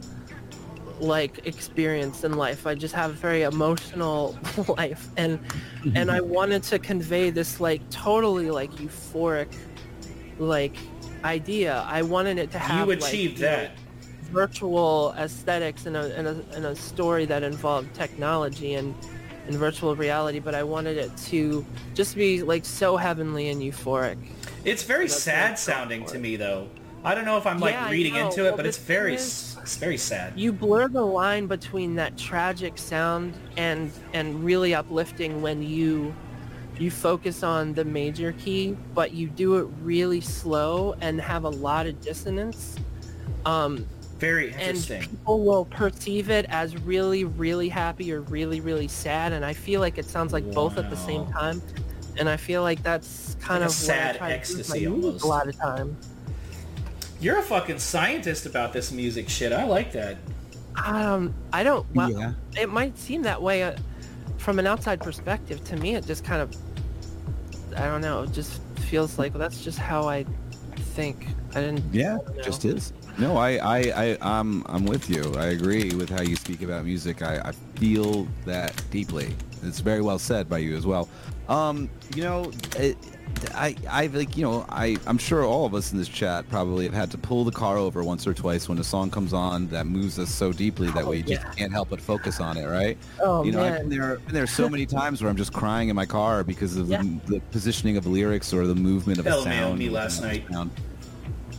like experience in life. I just have a very emotional life, and and I mm-hmm. wanted to convey this like totally like euphoric, like idea. I wanted it to have You like, achieved you know, that. virtual aesthetics and a, and a, and a story that involved technology and, and virtual reality, but I wanted it to just be like so heavenly and euphoric. It's very sad sounding to me though. I don't know if I'm like Yeah, reading into it, Well, but it's very, thing s- it's very sad. You blur the line between that tragic sound and and really uplifting when you you focus on the major key, but you do it really slow and have a lot of dissonance. Um, Very and people will perceive it as really really happy or really really sad and i feel like it sounds like both at the same time and i feel like that's kind Like of sad try to do ecstasy almost. a lot of time You're a fucking scientist about this music shit. I like that. um i don't well Yeah. it might seem that way uh, from an outside perspective to me it just kind of i don't know it just feels like well, that's just how i think i didn't Yeah, I just is. No, I, I, I, I'm, I'm with you. I agree with how you speak about music. I, I feel that deeply. It's very well said by you as well. Um, you know, it, I, I like, you know, I, I'm sure all of us in this chat probably have had to pull the car over once or twice when a song comes on that moves us so deeply that Oh, we just can't help but focus on it, right? oh you know, I've man been there, been there so many times where I'm just crying in my car because of Yeah. the, the positioning of lyrics or the movement of Hell, a man, sound. me you last know, night. sound.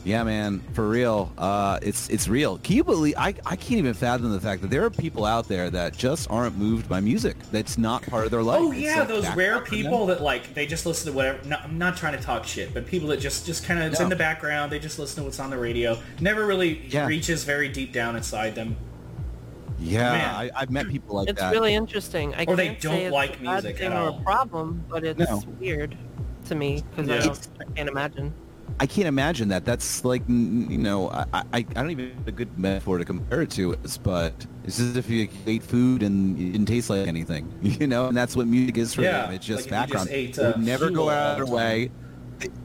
Yeah, man, for real. Uh, it's it's real. Can you believe? I, I can't even fathom the fact that there are people out there that just aren't moved by music. That's not part of their life. Oh yeah, like those rare people that like they just listen to whatever. No, I'm not trying to talk shit, but people that just just kind of it's No. in the background. They just listen to what's on the radio. Never really Yeah. reaches very deep down inside them. Yeah, Man. I, I've met people like it's that. It's really interesting. I Or they can't don't say it's like a bad music thing at or all. a problem, but it's No. weird to me because Yeah. I, don't- I can't imagine. I can't imagine that. That's like, you know, I, I, I don't even have a good metaphor to compare it to, but it's as if you ate food and it didn't taste like anything, you know, and that's what music is for Yeah, them. It's just like you just background. ate, uh, never go out of their the time.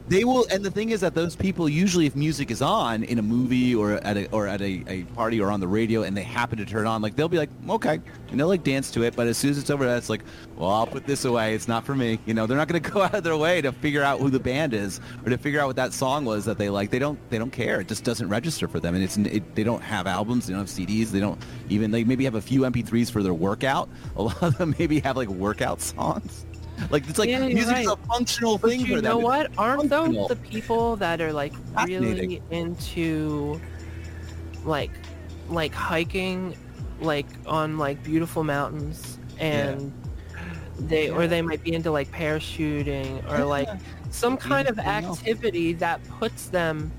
They will, and the thing is that those people usually, if music is on in a movie or at a or at a, a party or on the radio, and they happen to turn on, like they'll be like, okay, and they'll like dance to it. But as soon as it's over, that's like, well, I'll put this away. It's not for me. You know, they're not going to go out of their way to figure out who the band is or to figure out what that song was that they like. They don't. They don't care. It just doesn't register for them, and it's it, they don't have albums. They don't have CDs. They don't even. They maybe have a few MP3s for their workout. A lot of them maybe have like workout songs. Like it's like Yeah, you're music's right. a functional But thing you for them. know It's what? Aren't functional. those the people that are like really into like like hiking like on like beautiful mountains and they or they might be into like parachuting or like some kind of Anything else. activity that puts them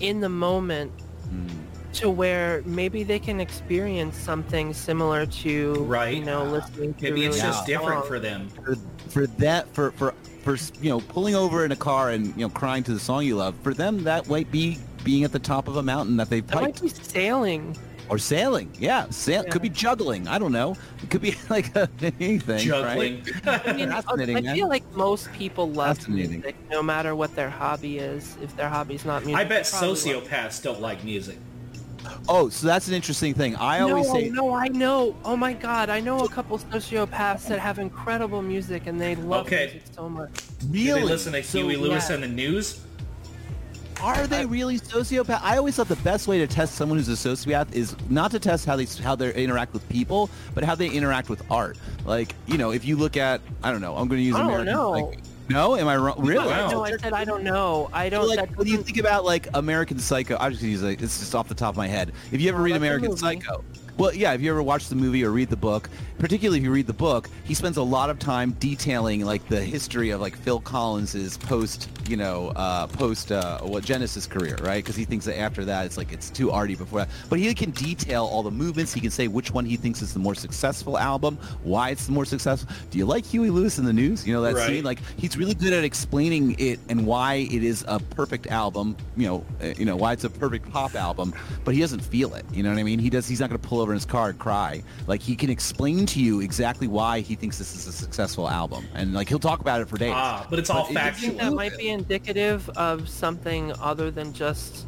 in the moment Mm. to where maybe they can experience something similar to Right. you know listening to Maybe it's really just different song. for them. For, for that for for for you know pulling over in a car and you know crying to the song you love for them that might be being at the top of a mountain that they've that might be sailing or sailing yeah sail Yeah. could be juggling i don't know it could be like anything Juggling. right? I mean, I feel like most people love music, no matter what their hobby is. If their hobby's not music, I bet they probably sociopaths don't like music. Oh so that's an interesting thing i always no, say no, I know. Oh my god, I know a couple sociopaths that have incredible music and they love Okay. music so much. Really? Do really they listen to So, Huey Lewis yeah. and the news? Are they really sociopath? I always thought the best way to test someone who's a sociopath is not to test how they how they interact with people, but how they interact with art. Like you know, if you look at I don't know, I'm going to use I don't American. know. Like, no, am I wrong? Really? Wow. No, I said I don't know. I don't. like that when you think about like American Psycho, I'm just gonna use like it's just off the top of my head. If you ever read American. Psycho, well, yeah, if you ever watch the movie or read the book, particularly if you read the book, he spends a lot of time detailing like the history of like Phil Collins's post, you know, uh, post uh, what Genesis career, right? Because he thinks that after that it's like it's too arty before that. But he can detail all the movements. He can say which one he thinks is the more successful album, why it's the more successful. Do you like Huey Lewis and the News? You know that Right. scene, like he's really good at explaining it and why it is a perfect album. You know, uh, you know why it's a perfect pop album, but he doesn't feel it. You know what I mean? He does. He's not going to pull over in his car and cry. Like he can explain to you exactly why he thinks this is a successful album, and like he'll talk about it for days. Ah, but it's all But it- I think factual. that might be indicative of something other than just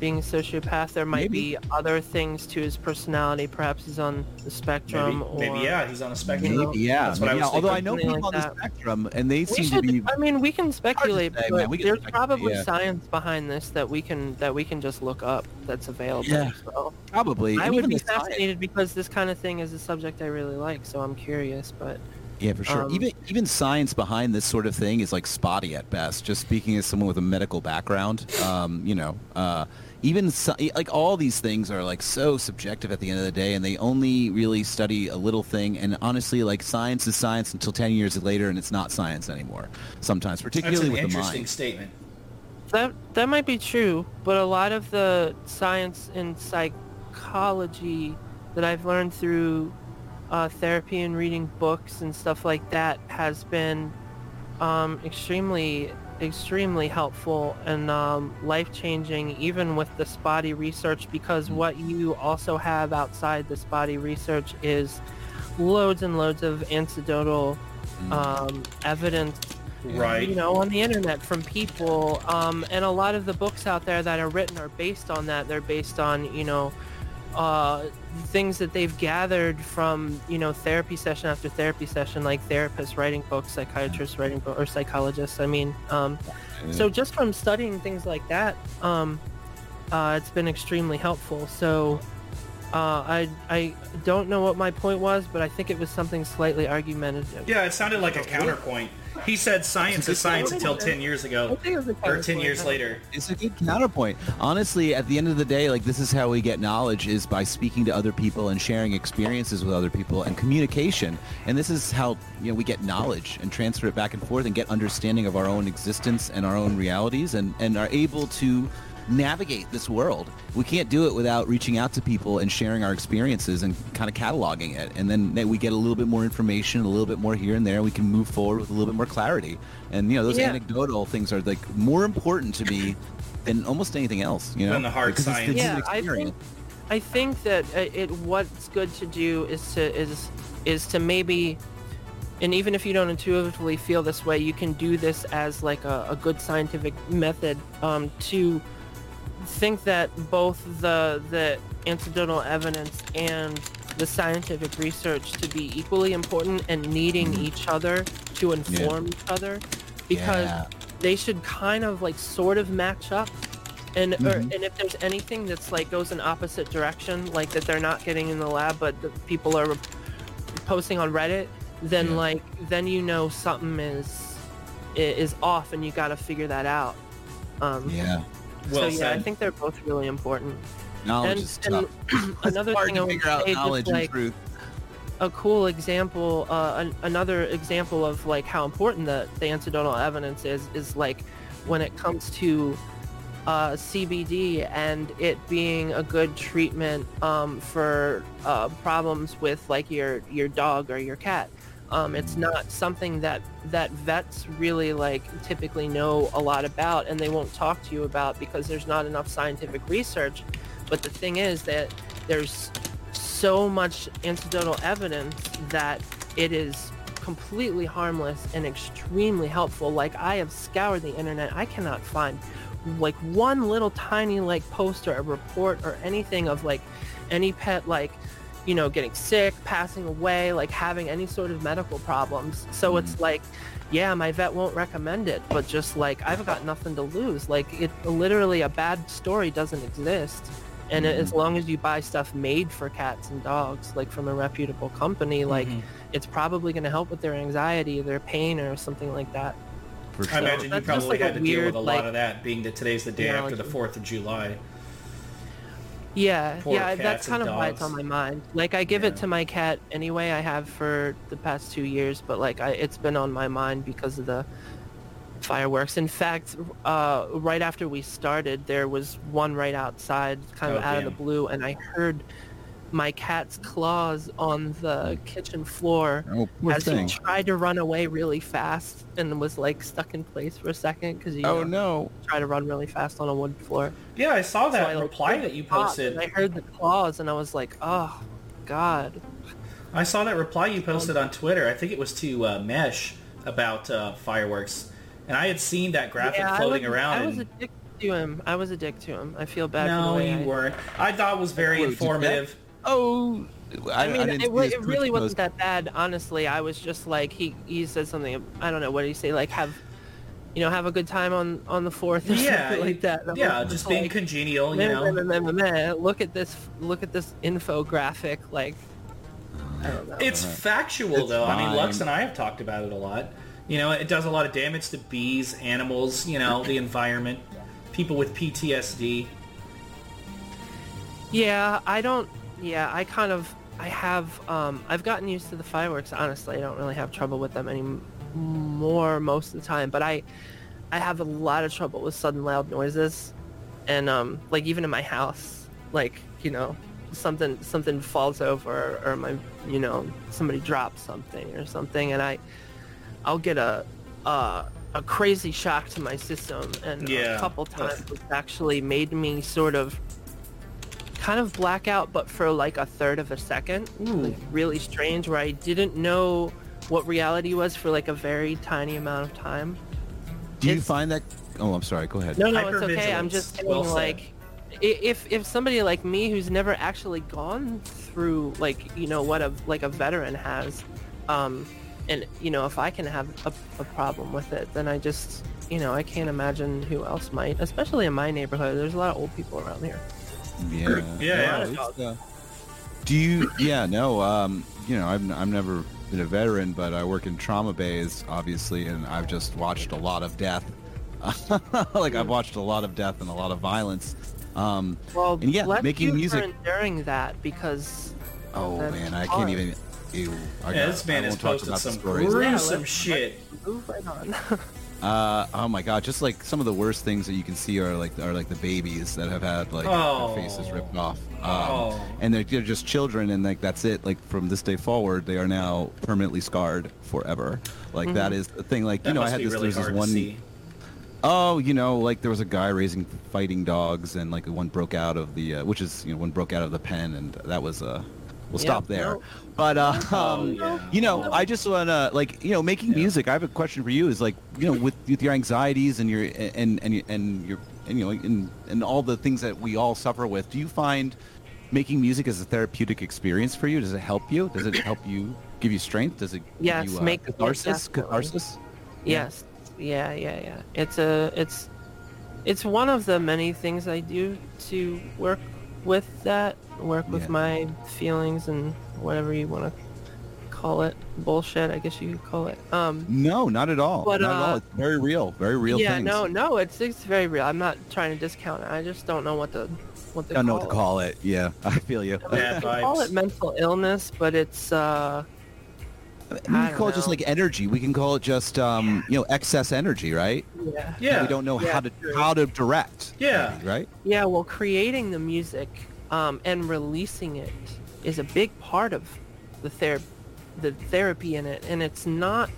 being a sociopath. There might Maybe. be other things to his personality. Perhaps he's on the spectrum. Maybe, or maybe yeah, he's on a spectrum. Maybe, yeah. That's what I maybe, was yeah. Although I know people like on the that. spectrum, and they We seem should. to be. I mean, we can speculate, say, but man. Can there's speculate, probably yeah. science behind this that we can that we can just look up. That's available. Yeah. So Probably. I and would be the science- fascinated because this kind of thing is a subject I really like. So I'm curious, but Yeah, for sure. Um, even even science behind this sort of thing is like spotty at best. Just speaking as someone with a medical background, um, you know, uh, even sci- like all these things are like so subjective at the end of the day, and they only really study a little thing. And honestly, like science is science until ten years later, and it's not science anymore. Sometimes, That's particularly an with the interesting mind. statement. that that might be true. But a lot of the science in psychology that I've learned through uh, therapy and reading books and stuff like that has been um, extremely extremely helpful and um, life changing even with the spotty research because what you also have outside the spotty research is loads and loads of anecdotal um, evidence Right. you know on the internet from people um, and a lot of the books out there that are written are based on that. They're based on you know uh, things that they've gathered from you know therapy session after therapy session like therapists writing books psychiatrists writing books or psychologists i mean um, so just from studying things like that um, uh, it's been extremely helpful. So uh, I, I don't know what my point was but i think it was something slightly argumentative. Yeah, it sounded like a counterpoint. He said science is science until 10 years ago. think it was a Or 10 years later. It's a good counterpoint. Honestly, at the end of the day, like this is how we get knowledge is by speaking to other people and sharing experiences with other people and communication. And this is how you know we get knowledge and transfer it back and forth and get understanding of our own existence and our own realities and and are able to navigate this world. We can't do it without reaching out to people and sharing our experiences and kind of cataloging it. And then, then we get a little bit more information, a little bit more here and there. We can move forward with a little bit more clarity. And you know, those Yeah. anecdotal things are like more important to me than almost anything else. You know, Than the hard Because it's science. Yeah, I think I think that uh, it what's good to do is to is is to maybe and even if you don't intuitively feel this way, you can do this as like a, a good scientific method um, to think that both the the anecdotal evidence and the scientific research to be equally important and needing each other to inform each other because Yeah. they should kind of like sort of match up and or, Mhm. and if there's anything that's like goes in opposite direction like that they're not getting in the lab but the people are posting on reddit then Yeah. like then you know something is is off and you got to figure that out um Yeah, Well so yeah i think they're both really important knowledge and, is and tough. another hard thing to I would figure out say, just, knowledge like, and truth. a cool example, uh, an, another example of like how important the, the anecdotal evidence is, is like when it comes to uh, CBD and it being a good treatment um, for uh, problems with like your your dog or your cat. Um, it's not something that that vets really like typically know a lot about, and they won't talk to you about because there's not enough scientific research. But the thing is that there's so much anecdotal evidence that it is completely harmless and extremely helpful. Like I have scoured the internet, I cannot find like one little tiny like post or a report or anything of like any pet like you know getting sick, passing away, like having any sort of medical problems. So it's like yeah, my vet won't recommend it, but just like I've got nothing to lose. Like it literally a bad story doesn't exist. And Mhm. as long as you buy stuff made for cats and dogs, like from a reputable company, like Mhm. it's probably going to help with their anxiety, their pain, or something like that. For I sure. imagine you probably like had to deal with a lot like, of that, being that today's the day after the 4th of July. Yeah, Poor yeah, that's kind of why it's on my mind. Like I give it to my cat anyway. I have for the past two years, but like I, it's been on my mind because of the fireworks. In fact, uh, right after we started, there was one right outside, kind of Oh, out of the blue, and I heard my cat's claws on the kitchen floor Oh, poor as thing. he tried to run away really fast and was like stuck in place for a second because he Oh uh, no. tried to run really fast on a wood floor. Yeah, I saw So that I, reply that you posted. I heard the claws, and I was like, "Oh, God!" I saw that reply you posted on Twitter. I think it was to uh, Mesh about uh, fireworks, and I had seen that graphic yeah, floating I was, around. I was and- a to him. I was a dick to him. I feel bad. for no, the way you I, weren't. I thought it was very Wait, did that- informative. Oh, I, I mean, didn't it, see wa- his it really wasn't post. that bad, honestly. I was just like, he he said something. I don't know what did he say, like have, you know, have a good time on on the fourth or Yeah, something like that. And I yeah, just being like, congenial, you meh, know. meh, meh, meh, meh, Look at this. Look at this infographic. Like, I don't know. It's uh-huh. factual It's though. I mean. Lux and I have talked about it a lot. You know, it does a lot of damage to bees, animals, you know, the environment, people with PTSD. Yeah, I don't. Yeah, I kind of. I have. Um, I've gotten used to the fireworks. Honestly, I don't really have trouble with them anymore most of the time. But I, I have a lot of trouble with sudden loud noises, and um, like even in my house, like you know, something something falls over or my you know somebody drops something or something, and I, I'll get a. Uh, a crazy shock to my system and Yeah. a couple times it's actually made me sort of kind of blackout, but for like a third of a second. Like really strange, where I didn't know what reality was for like a very tiny amount of time. Do you it's- find that? Oh, I'm sorry. Go ahead. No, no, it's okay. I'm Hypervigilance. just saying, Well said. like, i- if if somebody like me who's never actually gone through like you know what a like a veteran has, um, and you know if I can have a, a problem with it, then I just you know I can't imagine who else might, especially in my neighborhood. There's a lot of old people around here. Yeah. Yeah, No, yeah. uh, do you? Yeah. No. Um. You know, I've I've never been a veteran, but I work in trauma bays, obviously, and I've just watched a lot of death. like I've watched a lot of death and a lot of violence. Um. Well, And yeah, bless making music- during that because Oh That's man, I can't even. Ew, I Yeah, got- this man I has won't talk posted about some gruesome let's- shit. move right on. Uh, oh my god, just like some of the worst things that you can see are like are like the babies that have had like Oh. their faces ripped off. Um, Oh. and they're, they're just children and like that's it. Like from this day forward, they are now permanently scarred forever. Like that is the thing. Like That you know, I had this really there's this hard to one see. Oh, you know, like there was a guy raising fighting dogs, and like one broke out of the, uh, which is you know one broke out of the pen, and that was uh, we'll Yeah, stop there. No. But uh, Oh, um, yeah. you know, I just wanna like you know making music. I have a question for you. Is like you know with, with your anxieties and your and and and your and you know and and all the things that we all suffer with. Do you find making music as a therapeutic experience for you? Does it help you? Does it help you give you strength? Does it Yes, give you uh, make- catharsis? definitely. Catharsis. Yes. Yeah, yeah, yeah. It's a it's it's one of the many things I do to work with that, work with Yeah. my feelings and whatever you want to call it. Bullshit, I guess you could call it. Um No, not at all. But, not at all. uh, It's very real. Very real yeah, things. no, no, it's it's very real. I'm not trying to discount it. I just don't know what to what to I don't know what to call call it. Yeah, I feel you. Bad it. Call it mental illness, but it's uh we I can don't call it just like energy. We can call it just um, you know excess energy, right? yeah. Yeah. We don't know Yeah, how to true. how to direct. Yeah. Right. Yeah, well, creating the music um, and releasing it is a big part of the ther- the therapy in it, and it's not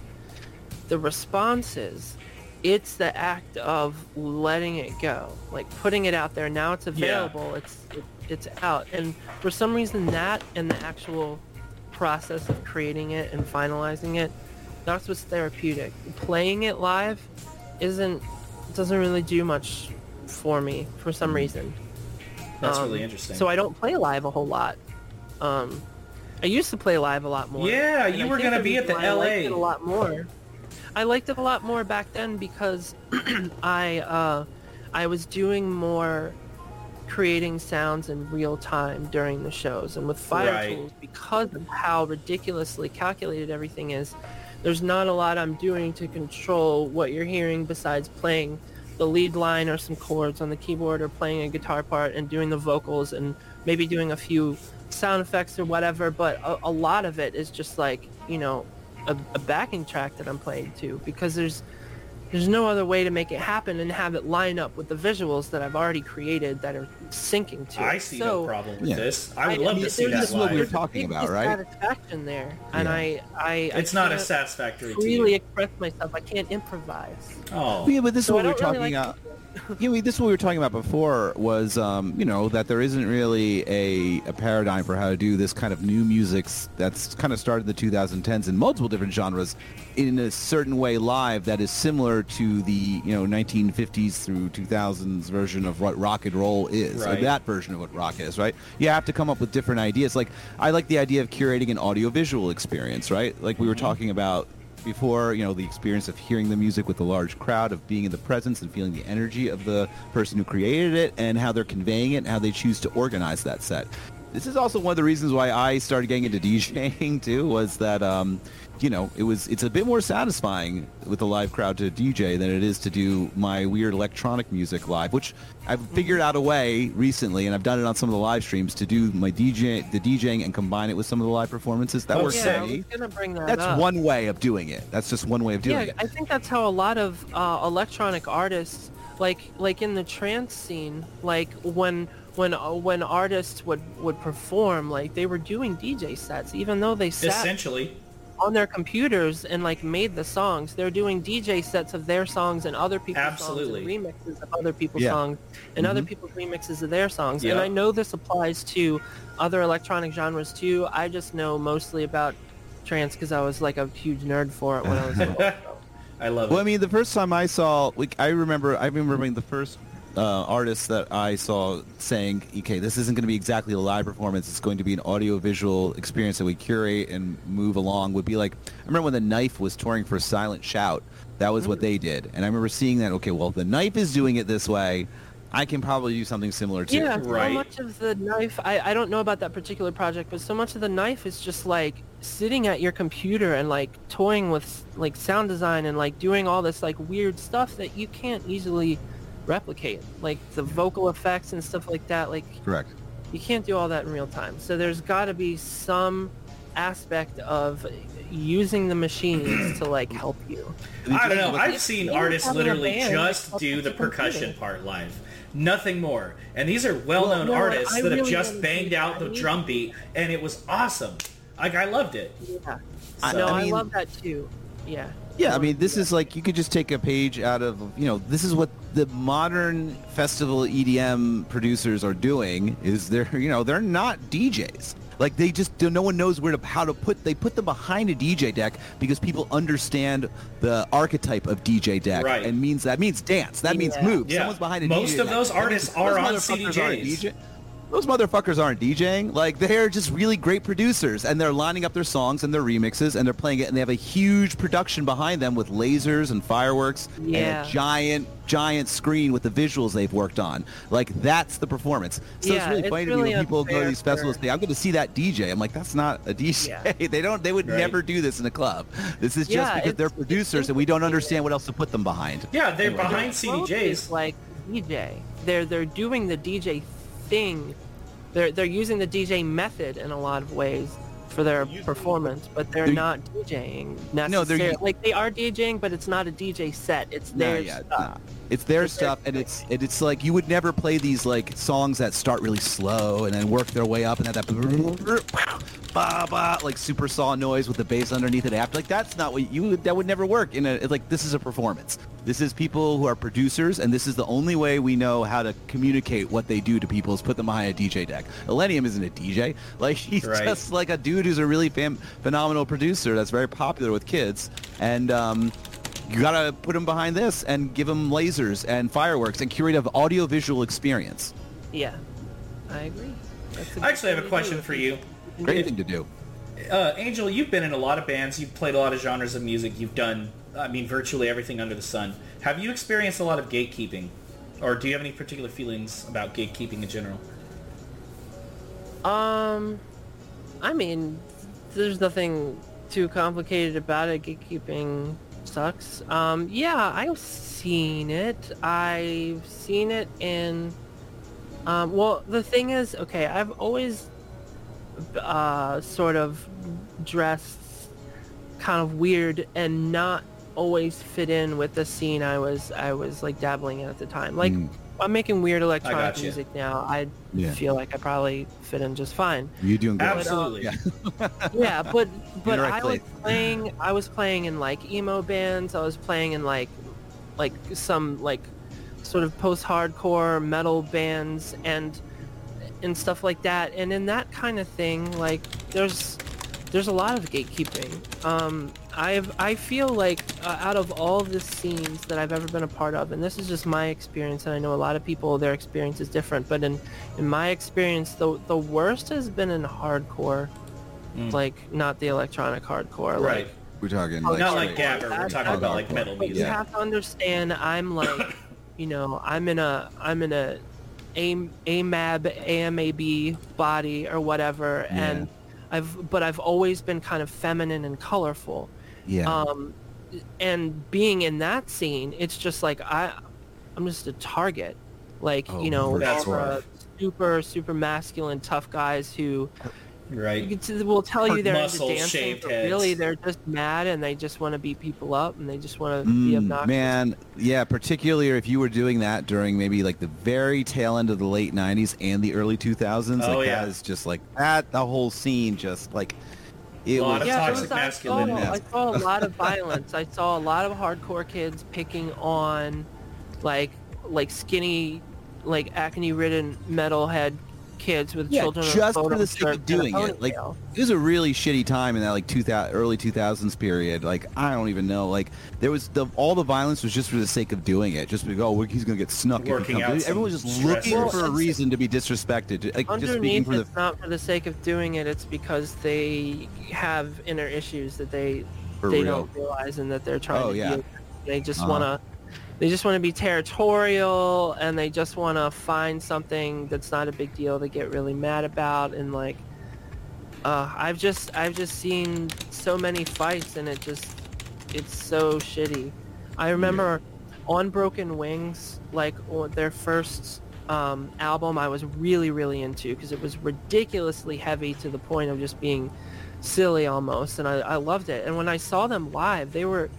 the responses. It's the act of letting it go, like putting it out there. Now it's available. It's it, it's out, and for some reason, that and the actual process of creating it and finalizing it, that's what's therapeutic. Playing it live isn't doesn't really do much for me for some reason. That's Um, really interesting. So I don't play live a whole lot. Um, I used to play live a lot more. Yeah, you were gonna be at the why I liked LA. it a lot more. I liked it a lot more back then because I uh, I was doing more creating sounds in real time during the shows and with Fire Right. Tools because of how ridiculously calculated everything is. There's not a lot I'm doing to control what you're hearing besides playing the lead line or some chords on the keyboard or playing a guitar part and doing the vocals and maybe doing a few sound effects or whatever. But a, a lot of it is just like, you know, a, a backing track that I'm playing to because there's there's no other way to make it happen and have it line up with the visuals that I've already created that are syncing to it. I see so, no problem with Yeah. this. I would love to see that This is what we were live. there's a talking big about, right? Dissatisfaction there, and I, I, It's I not a can't satisfactory to Really express myself. I can't improvise. Oh. Yeah, but this is So I what we're don't really talking like about. You know, this is what we were talking about before was, um, you know, that there isn't really a, a paradigm for how to do this kind of new music that's kind of started in the 2010s in multiple different genres in a certain way live that is similar to the, you know, 1950s through 2000s version of what rock and roll is. or Right. that version of what rock is, right? You have to come up with different ideas. Like, I like the idea of curating an audiovisual experience, right? Like we were talking about before, you know, the experience of hearing the music with a large crowd, of being in the presence and feeling the energy of the person who created it and how they're conveying it and how they choose to organize that set. This is also one of the reasons why I started getting into DJing too, was that, um, you know, it was it's a bit more satisfying with a live crowd to DJ than it is to do my weird electronic music live, which I've figured out a way recently, and I've done it on some of the live streams to do my DJ, the DJing, and combine it with some of the live performances. That Oh, works yeah, for me. bring that That's up. one way of doing it. That's just one way of doing yeah, it. I think that's how a lot of uh, electronic artists, like like in the trance scene, like when when uh, when artists would would perform, like they were doing DJ sets, even though they sat Essentially. On their computers and like made the songs. They're doing DJ sets of their songs and other people's Absolutely. songs and remixes of other people's Yeah. songs and other Mhm. people's remixes of their songs. Yeah. And I know this applies to other electronic genres too. I just know mostly about trance because I was like a huge nerd for it when I was. I love it. Well, I mean, the first time I saw, like, I remember, I remember being the first uh, artist that I saw saying, "Okay, this isn't going to be exactly a live performance. It's going to be an audio-visual experience that we curate and move along." Would be like, I remember when the Knife was touring for Silent Shout. That was what they did, and I remember seeing that. Okay, well, the Knife is doing it this way. I can probably do something similar too. Yeah, Right. so much of the knife, I, I don't know about that particular project, but so much of the knife is just like sitting at your computer and like toying with like sound design and like doing all this like weird stuff that you can't easily replicate. Like the vocal effects and stuff like that. Like Correct. you can't do all that in real time. So there's got to be some aspect of, using the machines to like help you. I don't know. But I've seen artists literally band, just it's do the a computer. percussion part live. Nothing more. And these are well-known Well, no, artists I that have just banged out the drum beat, and it was awesome. Like I loved it. Yeah. I- no, I I, love that too. Yeah. Yeah, I mean, this is like you could just take a page out of you know this is what the modern festival EDM producers are doing. Is they're you know they're not DJs. Like they just no one knows where to how to put they put them behind a DJ deck because people understand the archetype of DJ deck Right. and means that means dance that means Yeah. move. Yeah. Someone's behind a Most DJ of deck. those That means artists those are on motherfuckers aren't CDJs. DJ those motherfuckers aren't DJing. Like they're just really great producers, and they're lining up their songs and their remixes, and they're playing it, and they have a huge production behind them with lasers and fireworks and a giant, giant screen with the visuals they've worked on. Like that's the performance. So it's really it's funny to really me when people go to these festivals. for- Say, "I'm going to see that DJ." I'm like, "That's not a DJ. Yeah. they don't. They would Right. never do this in a club. This is just Yeah, because they're it's- it's producers, and we don't understand what else to put them behind." Yeah, they're Anyway. behind CDJs. like DJ. They're they're doing the DJ thing. They're they're using the DJ method in a lot of ways for their performance, but they're, They're- not DJing No, they're necessarily. like they are DJing, but it's not a DJ set. It's No, their yeah, stuff. not. It's their It's their stuff, and it's and it's like you would never play these like songs that start really slow and then work their way up and have that ba ba like super saw noise with the bass underneath it after. Like that's not what you that would never work in a it's like this is a performance. This is people who are producers, and this is the only way we know how to communicate what they do to people is put them behind a DJ deck. Illenium isn't a DJ. Like he's Right. just like a dude who's a really fam- phenomenal producer that's very popular with kids, and um, you gotta put them behind this and give them lasers and fireworks and curate an audio-visual experience. Yeah, I agree. That's a I actually have a question for you. Great If- thing to do. Uh, Angel, you've been in a lot of bands. You've played a lot of genres of music. You've done, I mean, virtually everything under the sun. Have you experienced a lot of gatekeeping, or do you have any particular feelings about gatekeeping in general? Um, I mean, there's nothing too complicated about it. Gatekeeping sucks. Um, yeah, I've seen it. I've seen it in. Um, well, the thing is, okay, I've always uh, sort of dressed kind of weird and not always fit in with the scene I was I was like dabbling in at the time. Like Mm. I'm making weird electronic gotcha. music now. I Yeah. feel like I probably fit in just fine. You doing good? Absolutely. Yeah. Yeah, but but right I place. was playing I was playing in like emo bands. I was playing in like like some like sort of post-hardcore metal bands and and stuff like that. And in that kind of thing, like there's there's a lot of gatekeeping. Um, I've I feel like uh, out of all the scenes that I've ever been a part of, and this is just my experience, and I know a lot of people their experience is different, but in in my experience, the the worst has been in hardcore, like not the electronic hardcore, Right. like We're talking Not like, Not like Gabber. We're talking about like metal music. you have to understand, I'm like, you know, I'm in a, I'm in a, A- AMAB, AMAB body or whatever, and I've, but I've always been kind of feminine and colorful. Yeah. Um, and being in that scene, it's just like I, I'm just a target. Like Oh, you know, That's all the super super masculine tough guys who you Right. can t- will tell you they're into dancing, shaved but heads. really they're just mad and they just want to beat people up and they just want to be Mm, obnoxious. man, yeah, particularly if you were doing that during maybe like the very tail end of the late 90s and the early 2000s. Oh, like yeah. that is just like that, the whole scene just like, it Lot was of yeah, toxic was, I saw, masculinity. I saw a lot of violence. I saw a lot of hardcore kids picking on, like, like skinny, like acne-ridden metalhead kids with Yeah, children. just for the sake of shirts and a doing it. Like ponytail. it was a really shitty time in that like 2000 early 2000s period. Like I don't even know. Like there was the all the violence was just for the sake of doing it. Just because oh he's gonna get snuck. if he Working out Everyone was just stress looking or for a reason to be disrespected. Like just speaking Underneath, for the it's not for the sake of doing it. It's because they have inner issues that they For they real. don't realize and that they're trying Oh, to yeah. deal with. They just Uh-huh. want to they just want to be territorial and they just want to find something that's not a big deal to get really mad about and like uh, I've just I've just seen so many fights and it just it's so shitty. I remember on Broken Wings, like their first um, album, I was really really into because it was ridiculously heavy to the point of just being silly almost, and I, I loved it. And when I saw them live, they were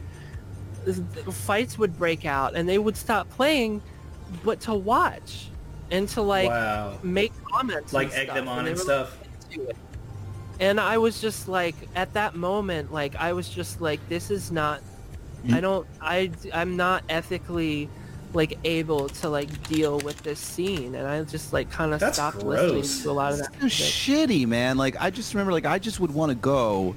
fights would break out, and they would stop playing, but to watch and to like wow. make comments, Like egg stuff, them on they and stuff. And I was just like, at that moment, like I was just like, this is not. I mm. don't. I I'm not ethically like able to like deal with this scene, and I just like kind of stopped gross. listening to a lot of that. so shitty, man. Like I just remember, like I just would want to go.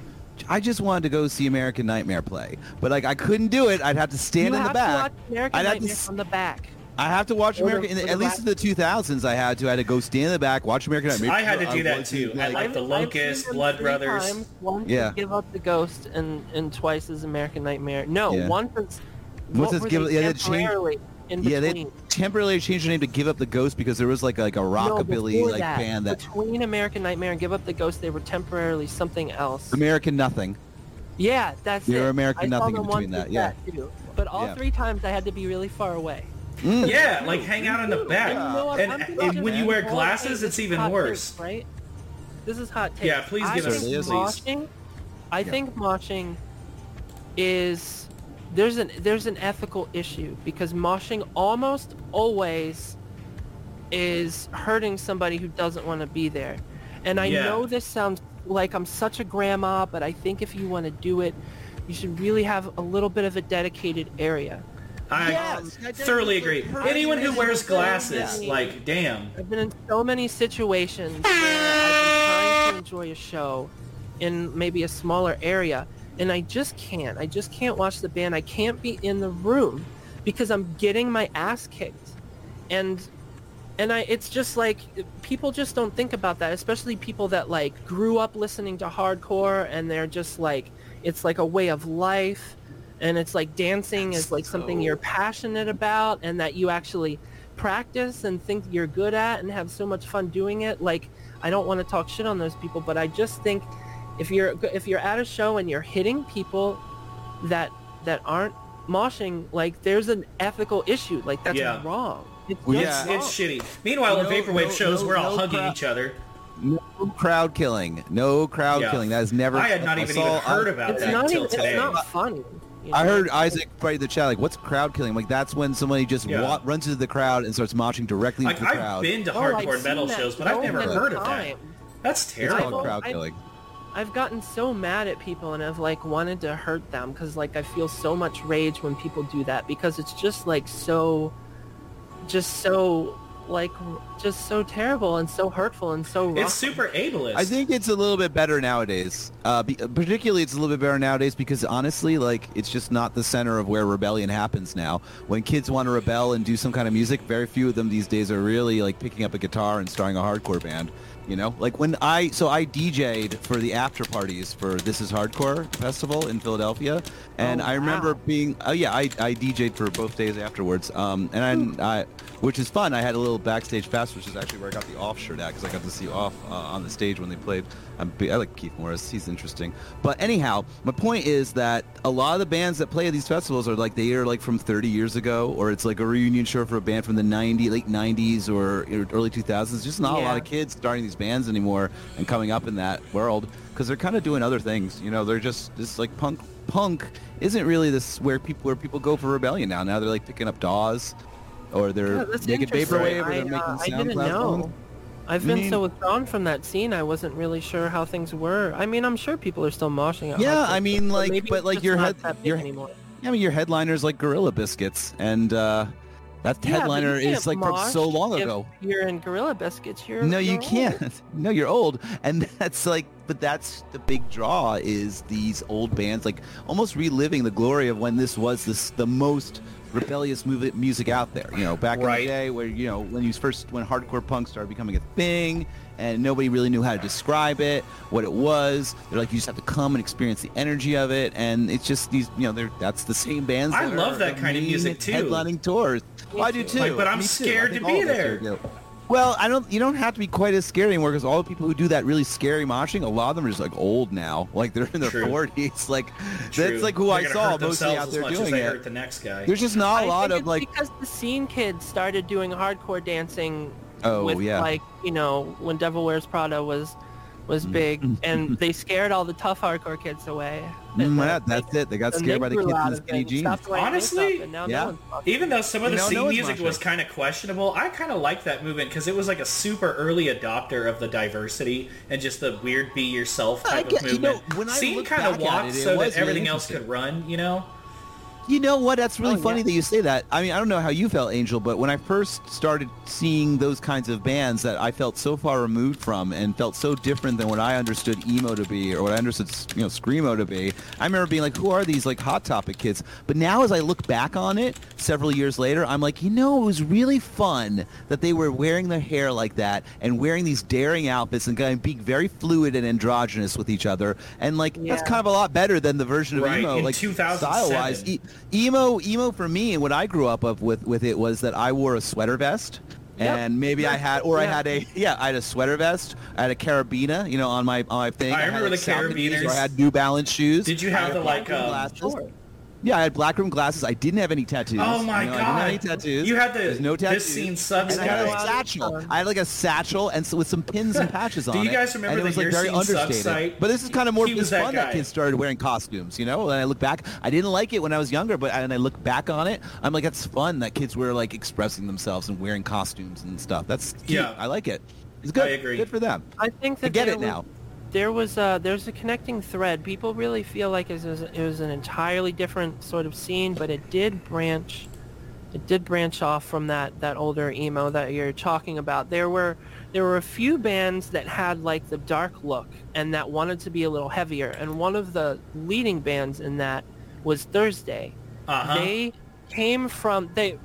I just wanted to go see American Nightmare play, but like I couldn't do it. I'd have to stand you in the back. to watch American I'd have to Nightmare s- from the back. I have to watch Or American. in the- the at least in the 2000s, I had to. I had to go stand in the back, watch American Nightmare. I had to do that wasn't, too. I like the I've- I've Locust, Blood Brothers. Times. Once Yeah. Give Up the Ghost, and and twice is American Nightmare. No, Yeah. once is. Once what is were Give- they yeah, they changed- temporarily in Yeah, they temporarily changed the name to Give Up the Ghost because there was like like a rockabilly before like that, band that between American Nightmare and Give Up the Ghost, they were temporarily something else. American Nothing. Yeah, that's They it. were American I saw Nothing them in between once that, yeah. too. But all Yeah. three times I had to be really far away. Mm. Yeah, like hang out in the back. And you know what? And, and when you wear glasses, it's even worse. take, right? This is hot take. Yeah, please give think us- Certainly is. moshing. I think moshing is there's an there's an ethical issue because moshing almost always is hurting somebody who doesn't want to be there. And I Yeah. know this sounds like I'm such a grandma, but I think if you want to do it, you should really have a little bit of a dedicated area. I Yes, I thoroughly agree. Anyone who wears glasses, Yeah. like, damn. I've been in so many situations where I've been trying to enjoy a show in maybe a smaller area, and I just can't. I just can't watch the band. I can't be in the room because I'm getting my ass kicked, and and I it's just like people just don't think about that, especially people that like grew up listening to hardcore and they're just like it's like a way of life and it's like dancing is like something you're passionate about and that you actually practice and think you're good at and have so much fun doing it like I don't want to talk shit on those people but I just think if you're if you're at a show and you're hitting people that that aren't moshing like there's an ethical issue like that's Yeah. wrong it's Well, yeah. It's, wrong. it's shitty. Meanwhile, in vaporwave no, shows, no, we're all no hugging crowd. each other. No crowd killing. No crowd Yeah. killing. That has never. I had not even saw- even heard about it's that not until even, today. it's not funny you I heard Isaac fight in the chat like, "What's crowd killing?" Like that's when somebody just Yeah. wa- runs into the crowd and starts moshing directly Like, into the crowd. I've been to Oh, hardcore seen metal shows, but I've never many heard of that. times. That's it's terrible. called I've- crowd I've- killing. I've gotten so mad at people and I've like wanted to hurt them because like I feel so much rage when people do that because it's just like so, just so like just so terrible and so hurtful and so rough. It's super ableist. I think it's a little bit better nowadays. Uh, be, particularly, it's a little bit better nowadays because honestly, like it's just not the center of where rebellion happens now. When kids want to rebel and do some kind of music, very few of them these days are really like picking up a guitar and starting a hardcore band. You know, like when I so I DJ'd for the after parties for This Is Hardcore festival in Philadelphia, and Oh, I remember being oh yeah I, I DJ'd for both days afterwards, um, and I, I which is fun. I had a little backstage pass, which is actually where I got the off shirt at because I got to see off uh, on the stage when they played. I'm, I like Keith Morris; he's interesting. But anyhow, my point is that a lot of the bands that play at these festivals are like they are like from 30 years ago, or it's like a reunion show for a band from the 90s, late 90s, or early 2000s. Just not a lot of kids starting these bands anymore and coming up in that world because they're kind of doing other things. You know, they're just this like punk. Punk isn't really this where people where people go for rebellion now. Now they're like picking up DAWs, or they're Yeah, making vaporwave, or they're making uh, I SoundCloud didn't know. songs. I've been mean- so withdrawn from that scene. I wasn't really sure how things were. I mean, I'm sure people are still moshing. At Yeah, I mean, like, maybe but, like, your head- your- anymore. I mean, your headliners like Gorilla Biscuits, and uh, that Yeah, headliner is like from so long ago. You're in Gorilla Biscuits. You're No, you you're old. can't. No, you're old, and that's like, but that's the big draw is these old bands like almost reliving the glory of when this was this the most rebellious music out there. You know, back in the day where you know when you first when hardcore punk started becoming a thing, and nobody really knew how to describe it, what it was. They're like, you just have to come and experience the energy of it, and it's just these, you know, they're that's the same bands. I that love are that kind of music, too. Headlining tours. Well, I do too. Like, but I'm Me scared to be all of us there. Do. Well, I don't. You don't have to be quite as scary anymore because all the people who do that really scary moshing, a lot of them are just like old now. Like they're in their forties. Like True. that's like who They're I saw mostly out there doing it. hurt the next guy. There's just not a I lot think of it's like. because the scene kids started doing hardcore dancing Oh with yeah. like you know when Devil Wears Prada was was big, and they scared all the tough hardcore kids away. Mm, yeah, that's it. They got and scared by the kids out in the it skinny jeans. Honestly, makeup, and now no yeah. Even though some of the You know, no scene music was kind of questionable, I kind of liked that movement because it was like a super early adopter of the diversity and just the weird be yourself I type get- of you know, movement. when I Scene kind of walked it, it so that everything really else could run, you know? You know what? That's really Oh, funny yeah. that you say that. I mean, I don't know how you felt, Angel, but when I first started seeing those kinds of bands that I felt so far removed from and felt so different than what I understood emo to be or what I understood, you know, screamo to be, I remember being like, "Who are these like Hot Topic kids?" But now, as I look back on it, several years later, I'm like, you know, it was really fun that they were wearing their hair like that and wearing these daring outfits and going being very fluid and androgynous with each other, and like that's kind of a lot better than the version of Right, emo, in like 2007. style-wise. E- emo emo for me and what I grew up of with with it was that I wore a sweater vest. Yep. And maybe I had, or I had a, yeah, I had a sweater vest. I had a carabiner, you know, on my on my thing. I had, remember like, the Sauconys, carabiners. I had New Balance shoes. Did you have the, like, black rim um, glasses. Sure. Yeah, I had black rim glasses. I didn't have any tattoos. Oh my You know, god! I didn't have any tattoos. You had the There's no tattoos. this scene sucks. And I had a guy. satchel. I had like a satchel and so with some pins and patches on it. Do you guys remember and it was the like Your very Scene Sucks understated. site? But this is kind of more He this was that fun that kids started wearing costumes. You know, and I look back, I didn't like it when I was younger, but and I look back on it, I'm like, that's fun that kids were like expressing themselves and wearing costumes and stuff. That's cute. Yeah. I like it. It's good. I agree. Good for them. I think that I get it was- now. There was uh, there's a connecting thread. People really feel like it was, it was an entirely different sort of scene, but it did branch. It did branch off from that, that older emo that you're talking about. There were there were a few bands that had like the dark look and that wanted to be a little heavier. And one of the leading bands in that was Thursday. Uh-huh. They came from they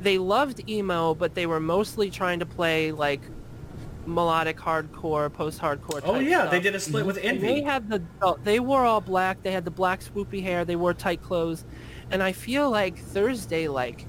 they loved emo, but they were mostly trying to play like melodic hardcore, post-hardcore. Oh yeah, stuff. they did a split with And they Envy. had the they wore all black. They had the black swoopy hair. They wore tight clothes, and I feel like Thursday like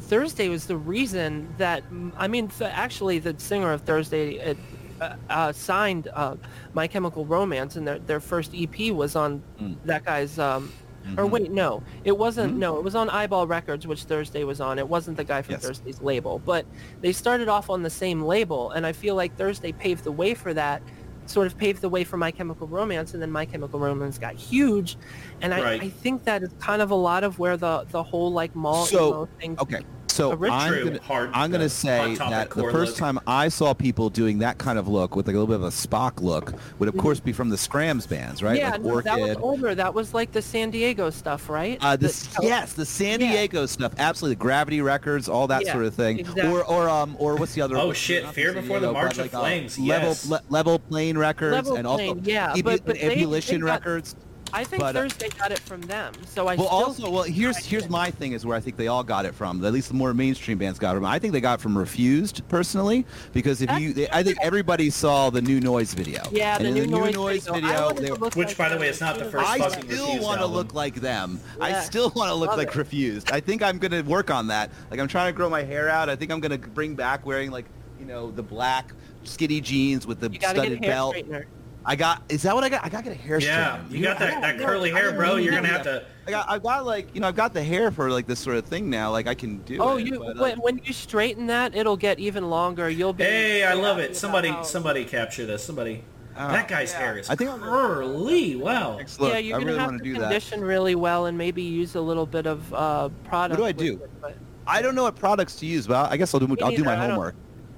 Thursday was the reason that I mean th- actually the singer of Thursday it, uh, uh, signed uh, My Chemical Romance and their their first EP was on Mm. that guy's um or Mhm. wait no it wasn't Mhm. no it was on Eyeball Records which Thursday was on it wasn't the guy from Yes. Thursday's label but they started off on the same label and I feel like Thursday paved the way for that sort of paved the way for My Chemical Romance and then My Chemical Romance got huge and I, Right. I think that is kind of a lot of where the the whole like mall So, emo thing Okay. So I'm True, gonna, hard- I'm gonna say that the first look. time I saw people doing that kind of look with like a little bit of a Spock look would of Mhm. course be from the Scrams bands, right? yeah like no, that was older that was like the San Diego stuff right Uh, The- this, yes, the San Yeah. Diego stuff, absolutely. The Gravity Records, all that Yeah, sort of thing. exactly. Or, or, um, or what's the other? Oh, what's- shit, not Fear San Before the March but of like, uh, Flames, Level, yes. Le- Level Plane Records, Level and also Plane, yeah, Ebu- but- but they- Ebullition they got- Records. I think But, uh, Thursday got it from them. So I Well, still also, well, here's here's my thing is where I think they all got it from. At least the more mainstream bands got it from. I think they got it from Refused personally, because if you, they, I think everybody saw the new Noise video. yeah, the new, the noise, new Noise video. Video, wanted they to were- Which, like by the way, is not the first I fucking still Refused want to look like them. I still want to look Love like it. Refused. I think I'm going to work on that. Like I'm trying to grow my hair out. I think I'm going to bring back wearing like, you know, the black skinny jeans with the You gotta get studded belt. straightener. I got. Is that what I got? I got to get a hair Yeah, straightener. you got that, that curly hair, bro. really You're gonna have that. to. I got, I've got like, you know, I've got the hair for like this sort of thing now. Like I can do Oh, it. you but, uh, when, when you straighten that, it'll get even longer. You'll be. Hey, I love it. Somebody, somebody capture this. Somebody. Oh, that guy's yeah. hair is I think I'm- curly. Wow. Excellent. yeah, you're I gonna really have want to to do that. condition really well and maybe use a little bit of uh, product. What do I do? it, but- I don't know what products to use, but I guess I'll do. I'll do my homework.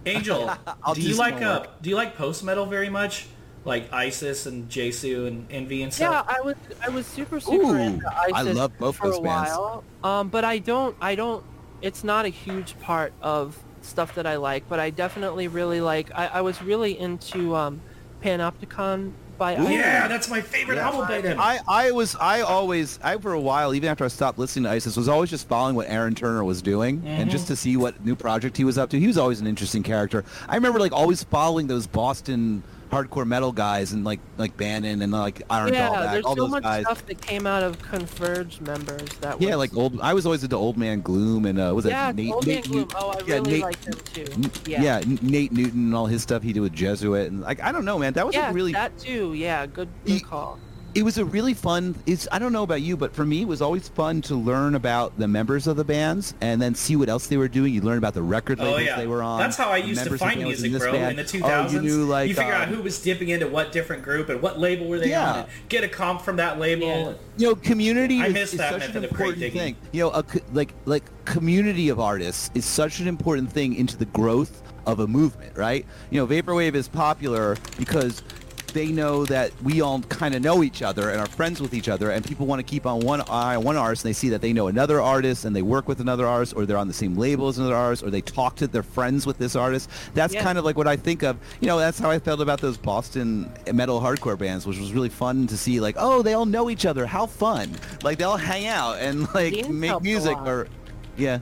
Angel, do do you like uh, do you like post metal very much? Like ISIS and Jesu and Envy and stuff. Yeah. I was I was super super Ooh, into I ISIS love both for those a bands. while. Um, but I don't I don't. It's not a huge part of stuff that I like, but I definitely really like. I, I was really into um, Panopticon by Ooh. Yeah, that's my favorite Yeah. album by them. I, I was I always I for a while even after I stopped listening to ISIS was always just following what Aaron Turner was doing and just to see what new project he was up to. He was always an interesting character. I remember like always following those Boston hardcore metal guys and like like Bannon and like Iron Yeah, there's all so those much guys. stuff that came out of Converge members that Yeah, was, like old. I was always into Old Man Gloom and uh, was it yeah, Nate? Old Man Nate Gloom. Oh, I yeah, really Nate- liked him too. N- Yeah, Nate Newton and all his stuff he did with Jesuit and like I don't know, man. That was yeah, a really that too. Yeah, good good E- call. It was a really fun it's i don't know about you but for me it was always fun to learn about the members of the bands and then see what else they were doing you learn about the record Oh yeah, they were on that's how I used to find music, this bro. band. In the two oh, thousands, you knew like figure out um, who was dipping into what different group and what label were they Yeah. on, and get a comp from that label. Yeah. you know community I is, miss is that such method an important digging. thing you know a, like like community of artists is such an important thing into the growth of a movement right you know vaporwave is popular because they know that we all kind of know each other and are friends with each other and people want to keep on one eye on one artist and they see that they know another artist and they work with another artist or they're on the same label as another artist or they talk to their friends with this artist. That's Yeah. kind of like what i think of you know that's how i felt about those boston metal hardcore bands which was really fun to see like oh they all know each other how fun. Like they all hang out and like make music or yeah.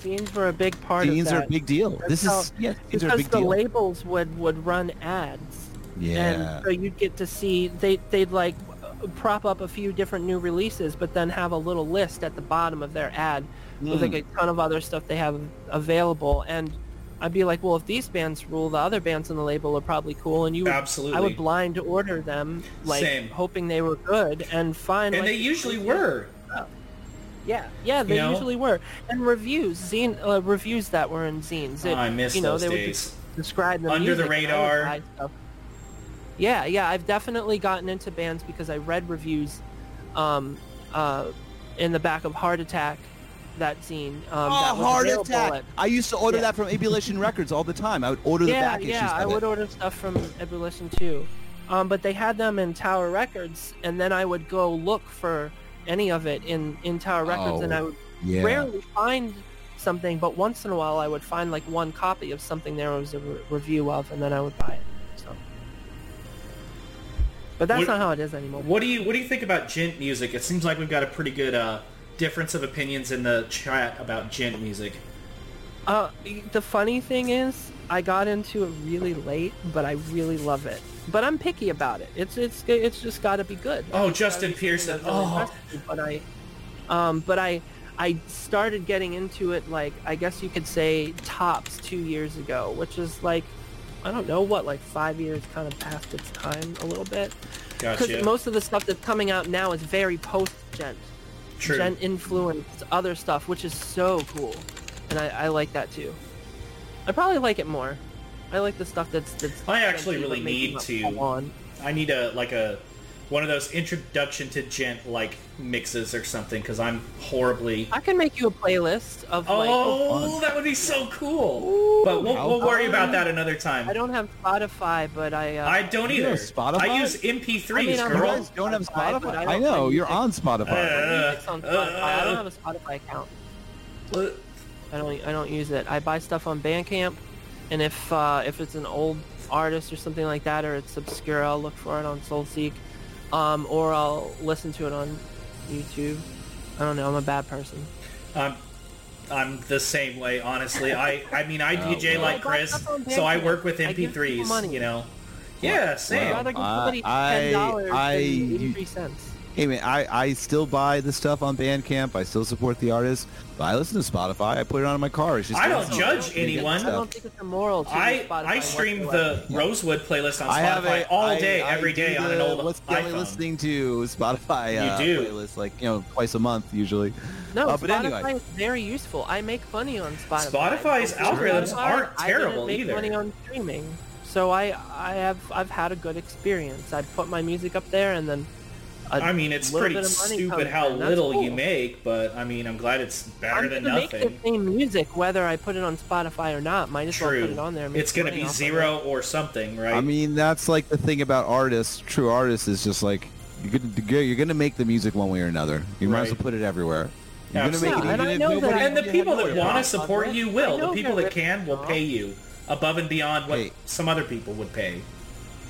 Scenes were a big part of scenes that. are a big deal. This how- is yeah scenes are a because the deal. labels would would run ads yeah and so you'd get to see they they'd like prop up a few different new releases but then have a little list at the bottom of their ad with like a ton of other stuff they have available and I'd be like well if these bands rule the other bands on the label are probably cool and you would, absolutely. I would blind order them like Same. hoping they were good and fine. and like, they usually were. yeah, yeah, they know? usually were. And reviews, zine uh, reviews that were in zines. It, Oh, I miss you know, those they would days. just describe them Under the radar. Yeah, yeah, I've definitely gotten into bands because I read reviews, um, uh, in the back of Heart Attack, that zine. Um, Oh, that was heart attack! at- I used to order Yeah. that from Ebullition Records all the time. I would order the yeah, back yeah, issues. I would it. order stuff from Ebullition too. Um, but they had them in Tower Records, and then I would go look for any of it in, in Tower Records, and Oh, I would yeah. rarely find something, but once in a while I would find like one copy of something there was a re- review of, and then I would buy it. But that's What- not how it is anymore. What do you What do you think about djent music? It seems like we've got a pretty good uh, difference of opinions in the chat about djent music. Uh, the funny thing is, I got into it really late, but I really love it. But I'm picky about it. It's it's it's just got to be good. Oh, It's Justin Pearson. really Oh. But I, um, but I, I started getting into it like I guess you could say tops two years ago, which is like, I don't know what, like five years kind of past its time a little bit. Because Gotcha. most of the stuff that's coming out now is very post djent. True. Djent influenced other stuff, which is so cool, and I, I like that too. I probably like it more. I like the stuff that's that's. I actually really need to- On. I need a like a one of those introduction to djent like mixes or something because I'm horribly. I can make you a playlist of like. Oh, that would be so cool. but we'll, we'll worry about that another time. I don't have Spotify, but I. Uh, I don't either. Spotify? I use MP3s, I mean, I'm You girl. guys don't have Spotify, Spotify. I I, don't know you're on Spotify. Uh, on Spotify. I don't have a Spotify account. I don't. I don't use it. I buy stuff on Bandcamp, and if uh, if it's an old artist or something like that, or it's obscure, I'll look for it on SoulSeek, um, or I'll listen to it on YouTube. I don't know. I'm a bad person. I'm, I'm the same way, honestly. I, I mean, I DJ well. like Chris, stuff so I work with I give people MP3s. money. You know. Yeah, I'd same. rather give somebody I- ten dollars I- than you- eighty-three cents. Hey man, I, I still buy the stuff on Bandcamp. I still support the artist. But I listen to Spotify. I put it on in my car. It's just I don't judge anyone. I don't think it's immoral to I I stream whatsoever. the Rosewood playlist on Spotify I have a all I- day, I every do day on an old What's Kelly iPhone. listening to Spotify uh, You do. playlist like you know twice a month usually. No, Uh, but Spotify anyway. is very useful. I make money on Spotify. Spotify's Before algorithms Spotify, aren't I terrible didn't make either. money on streaming, so I I have I've had a good experience. I put my music up there, and then a I mean, it's pretty bit of money stupid how in. That's little you make, but I mean, I'm glad it's better I'm than gonna make the same music whether I put it on Spotify or not. Might as well put True. it on there. It's gonna be zero or something, right? I mean that's like the thing about artists. True artists is just like you're gonna you're gonna make the music one way or another. You might as well put it everywhere. You're Absolutely. gonna make Yeah, it and I know that nobody- and the people that want to support you will. The people that can will pay you above and beyond what Hey. some other people would pay.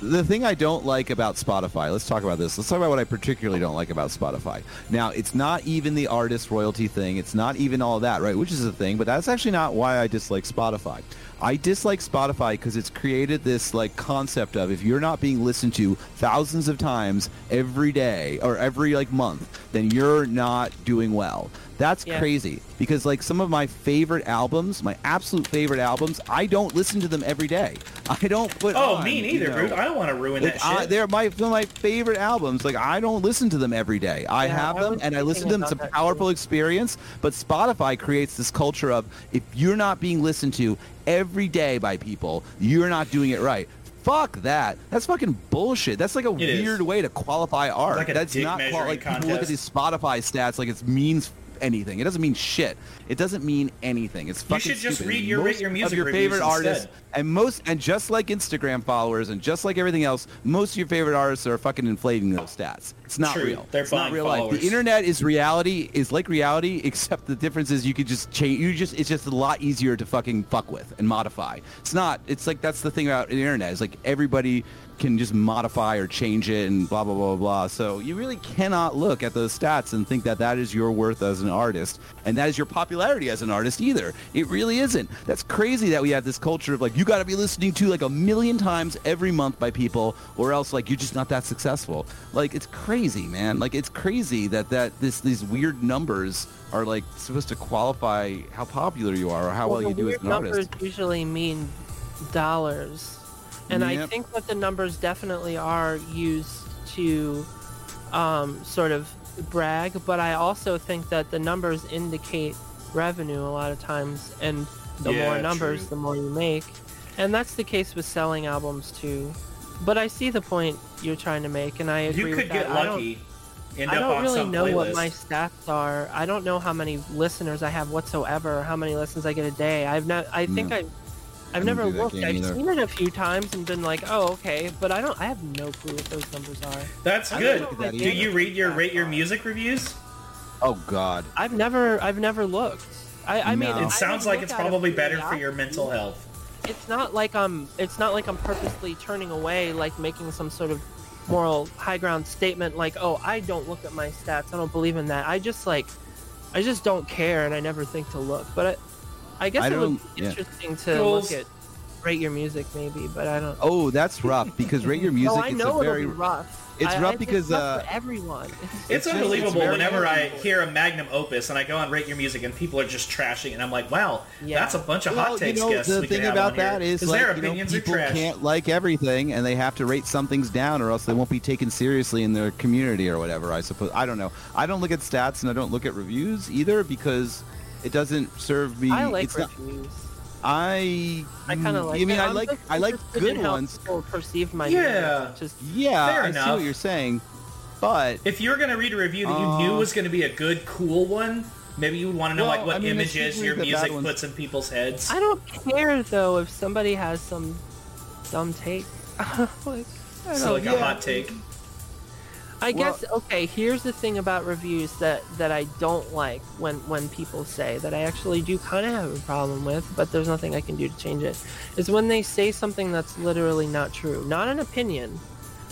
The thing I don't like about Spotify, let's talk about this. Let's talk about what I particularly don't like about Spotify. Now, it's not even the artist royalty thing. It's not even all that, right? Which is a thing, but that's actually not why I dislike Spotify. I dislike Spotify because it's created this like concept of if you're not being listened to thousands of times every day or every like month, then you're not doing well. That's Yeah. crazy because like some of my favorite albums, my absolute favorite albums, I don't listen to them every day. I don't put. Oh, on, me you neither, know, Brute. I don't want to ruin like, that I, shit. they're my some of my favorite albums. Like I don't listen to them every day. I Yeah, have I them and I listen to them. It's a about that too. powerful experience. But Spotify creates this culture of if you're not being listened to every day by people, you're not doing it right. Fuck that. That's fucking bullshit. That's like a It is. weird way to qualify art. like a That's not qual- measuring like people look at these Spotify stats like it means anything. It doesn't mean shit. It doesn't mean anything. It's fucking. You should just stupid. read your- Most your music of your favorite artists instead. and most and just like Instagram followers and just like everything else, most of your favorite artists are fucking inflating those stats. It's not True. real. They're it's not real life. The internet is reality is like reality, except the difference is you could just change. You just it's just a lot easier to fucking fuck with and modify. It's not. It's like that's the thing about the internet. Is like everybody can just modify or change it and blah blah blah blah. So you really cannot look at those stats and think that that is your worth as an artist and that is your popularity as an artist either. It really isn't. That's crazy that we have this culture of like you got to be listening to like a million times every month by people or else like you're just not that successful. Like it's crazy, man. Like it's crazy that that this these weird numbers are like supposed to qualify how popular you are or how well, the you do as an numbers artist. usually mean dollars, and I think that the numbers definitely are used to um, sort of brag. But I also think that the numbers indicate revenue a lot of times, and the Yeah, more numbers, true. the more you make, and that's the case with selling albums too. But I see the point you're trying to make, and I agree you with could that. get I don't- lucky. End I don't on really some know playlist. what my stats are. I don't know how many listeners I have whatsoever, or how many listens I get a day. I've not. I think No. I. I've never looked. I've either. seen it a few times and been like, "Oh, okay," but I don't. I have no clue what those numbers are. That's I good. know if I Do Do you what read your rate your music reviews? Oh God. I've never. I've never looked. I, I mean, No. I It sounds would like it's probably better for your mental health. It's not like I'm. It's not like I'm purposely turning away, like making some sort of moral high ground statement, like, "Oh, I don't look at my stats. I don't believe in that." I just like, I just don't care, and I never think to look. But I, I guess I it would be yeah. interesting to Jules. look at rate your music, maybe. But I don't. Oh, that's rough because rate your music. no, I it's know a very it'll be rough. it's I- rough I- because, rough uh, for everyone. It's, just- unbelievable it's very- whenever I hear a magnum opus and I go on rate your music and people are just trashing and I'm like, wow, Yeah. that's a bunch of well, hot takes you know, guests the we thing about on here. that is 'Cause like, their you know, opinions are people trash. can't like everything, and they have to rate some things down, or else they won't be taken seriously in their community or whatever. I suppose. I don't know. I don't look at stats and I don't look at reviews either because it doesn't serve me. I like it's not- reviews. I. I kind of like. You mean it. I like I like interested in good how ones. People perceive my Yeah. Just Yeah, Fair I see what you're saying, but If you're going to read a review that you Uh, knew was going to be a good, cool one, maybe you would want to know Well, like what I mean, images your music puts in people's heads. I don't care though if somebody has some dumb take. like, I so don't like yeah. a hot take. I Well- guess okay. Here's the thing about reviews that that I don't like when when people say that I actually do kind of have a problem with, but there's nothing I can do to change it. Is when they say something that's literally not true, not an opinion,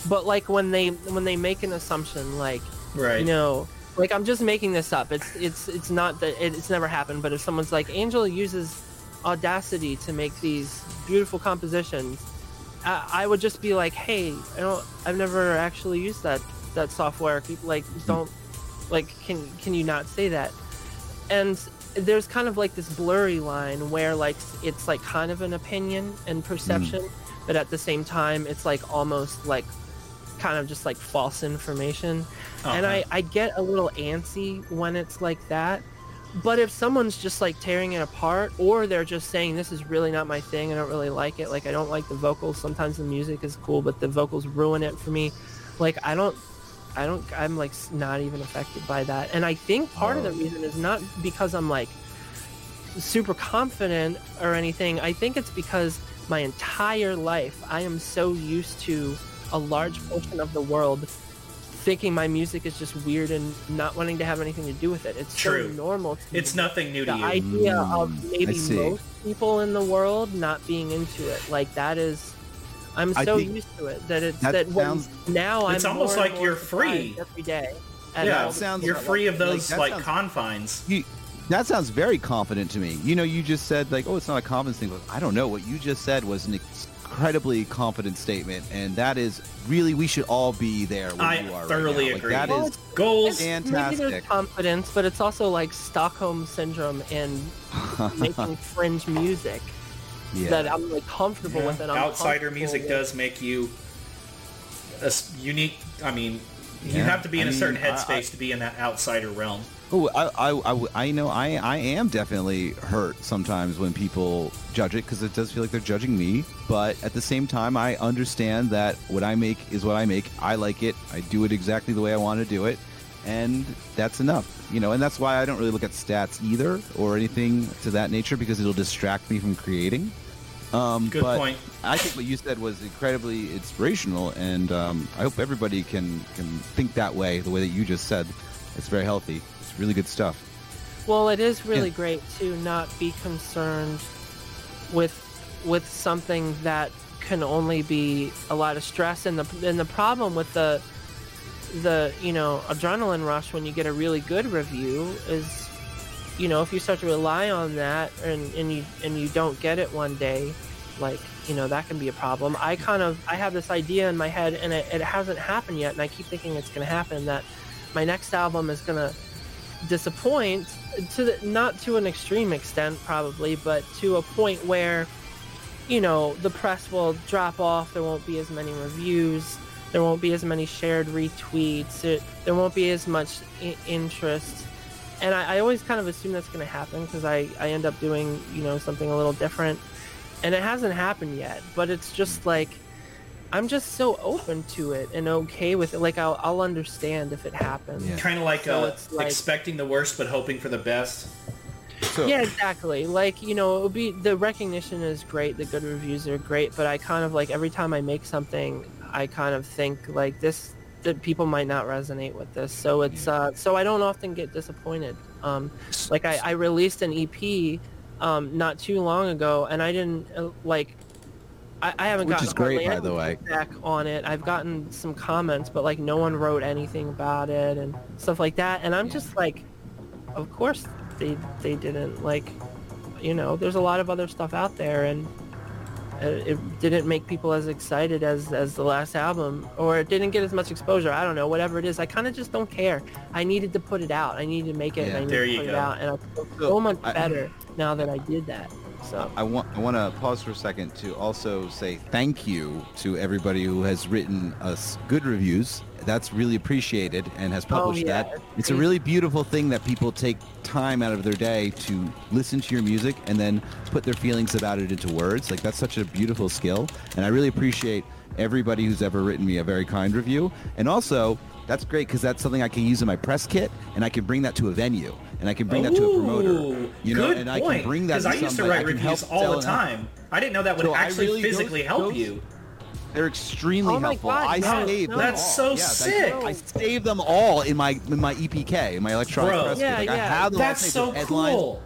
but like when they when they make an assumption, like Right. you know, like I'm just making this up. It's it's it's not that it, it's never happened. But if someone's like Angel uses Audacity to make these beautiful compositions, I, I would just be like, hey, I don't, I've never actually used that that software. People like don't like can can you not say that? And there's kind of like this blurry line where like it's like kind of an opinion and perception, but at the same time it's like almost like kind of just like false information. And Uh-huh. I, I get a little antsy when it's like that. But if someone's just like tearing it apart, or they're just saying this is really not my thing, I don't really like it. Like I don't like the vocals. Sometimes the music is cool, but the vocals ruin it for me. Like I don't, I don't. I'm like not even affected by that. And I think part of the reason is not because I'm like super confident or anything. I think it's because my entire life I am so used to a large portion of the world thinking my music is just weird and not wanting to have anything to do with it. It's True. so normal to me. It's nothing new to the you. idea of Mm, maybe most people in the world not being into it. Like that is I'm so used to it that it's that that, sounds- now It's I'm It's almost like you're free. every day. yeah, how sounds you're free of those that like sounds- confines. you, That sounds very confident to me. You know, you just said like, oh, it's not a confidence thing. But I don't know. What you just said was an incredibly confident statement, and that is really we should all be there where I you are. thoroughly right agree. Like, that Well, is Goals. Maybe fantastic. there's confidence, but it's also like Stockholm syndrome and making fringe music yeah. that I'm like comfortable Yeah. with. And I'm Outsider music with. does make you a s- unique. I mean, you have to be in I a certain mean, I- headspace to be in that outsider realm. Oh, I, I, I, I know I, I am definitely hurt sometimes when people judge it because it does feel like they're judging me. But at the same time, I understand that what I make is what I make. I like it. I do it exactly the way I want to do it, and that's enough. You know, and that's why I don't really look at stats either or anything to that nature because it'll distract me from creating. Um, Good but point. I think what you said was incredibly inspirational, and um, I hope everybody can can think that way, the way that you just said. It's very healthy. It's really good stuff. Well, it is really Yeah. great to not be concerned with with something that can only be a lot of stress and the and the problem with the the you know adrenaline rush when you get a really good review is you know if you start to rely on that and, and you and you don't get it one day like you know that can be a problem. I kind of i have this idea in my head and it, it hasn't happened yet and i keep thinking it's going to happen that my next album is going to disappoint to the, not to an extreme extent probably but to a point where you know the press will drop off there won't be as many reviews there won't be as many shared retweets. It, there won't be as much I- interest. And I, I always kind of assume that's going to happen because I, I end up doing you know something a little different. And it hasn't happened yet but it's just like i'm just so open to it and okay with it. Like i'll, I'll understand if it happens. Yeah. Kind of like, So uh, like- expecting the worst but hoping for the best. So, yeah exactly. Like you know it would be the recognition is great the good reviews are great but i kind of like every time i make something i kind of think like this that people might not resonate with this so it's uh so i don't often get disappointed um like i, I released an ep um not too long ago and i didn't uh, like I, I haven't Which gotten is great, by any the way. feedback on it. I've gotten some comments, but like no one wrote anything about it and stuff like that. And I'm just like, of course they they didn't like you know there's a lot of other stuff out there and Uh, it didn't make people as excited as as the last album or it didn't get as much exposure i don't know whatever it is i kind of just don't care i needed to put it out i needed to make it Yeah. and i needed There to you put go. it out and i feel So, so much I- better now that i did that so I want I want to pause for a second to also say thank you to everybody who has written us good reviews. That's really appreciated and has oh, published Oh, yeah, that. it's a really beautiful thing that people take time out of their day to listen to your music and then put their feelings about it into words. Like that's such a beautiful skill, and I really appreciate everybody who's ever written me a very kind review. And also, that's great because that's something I can use in my press kit, and I can bring that to a venue, and I can bring that to a promoter. You know, good and I point. can bring that Because I used to write reviews all the time. I didn't know that would So actually really- physically help you. They're extremely Oh helpful. God, I no, saved no. them That's all. so Yeah, sick. I, I saved them all in my in my EPK, in my electronic Bro. press Yeah, kit. Like, I yeah. have them all That's saved so headlines. cool.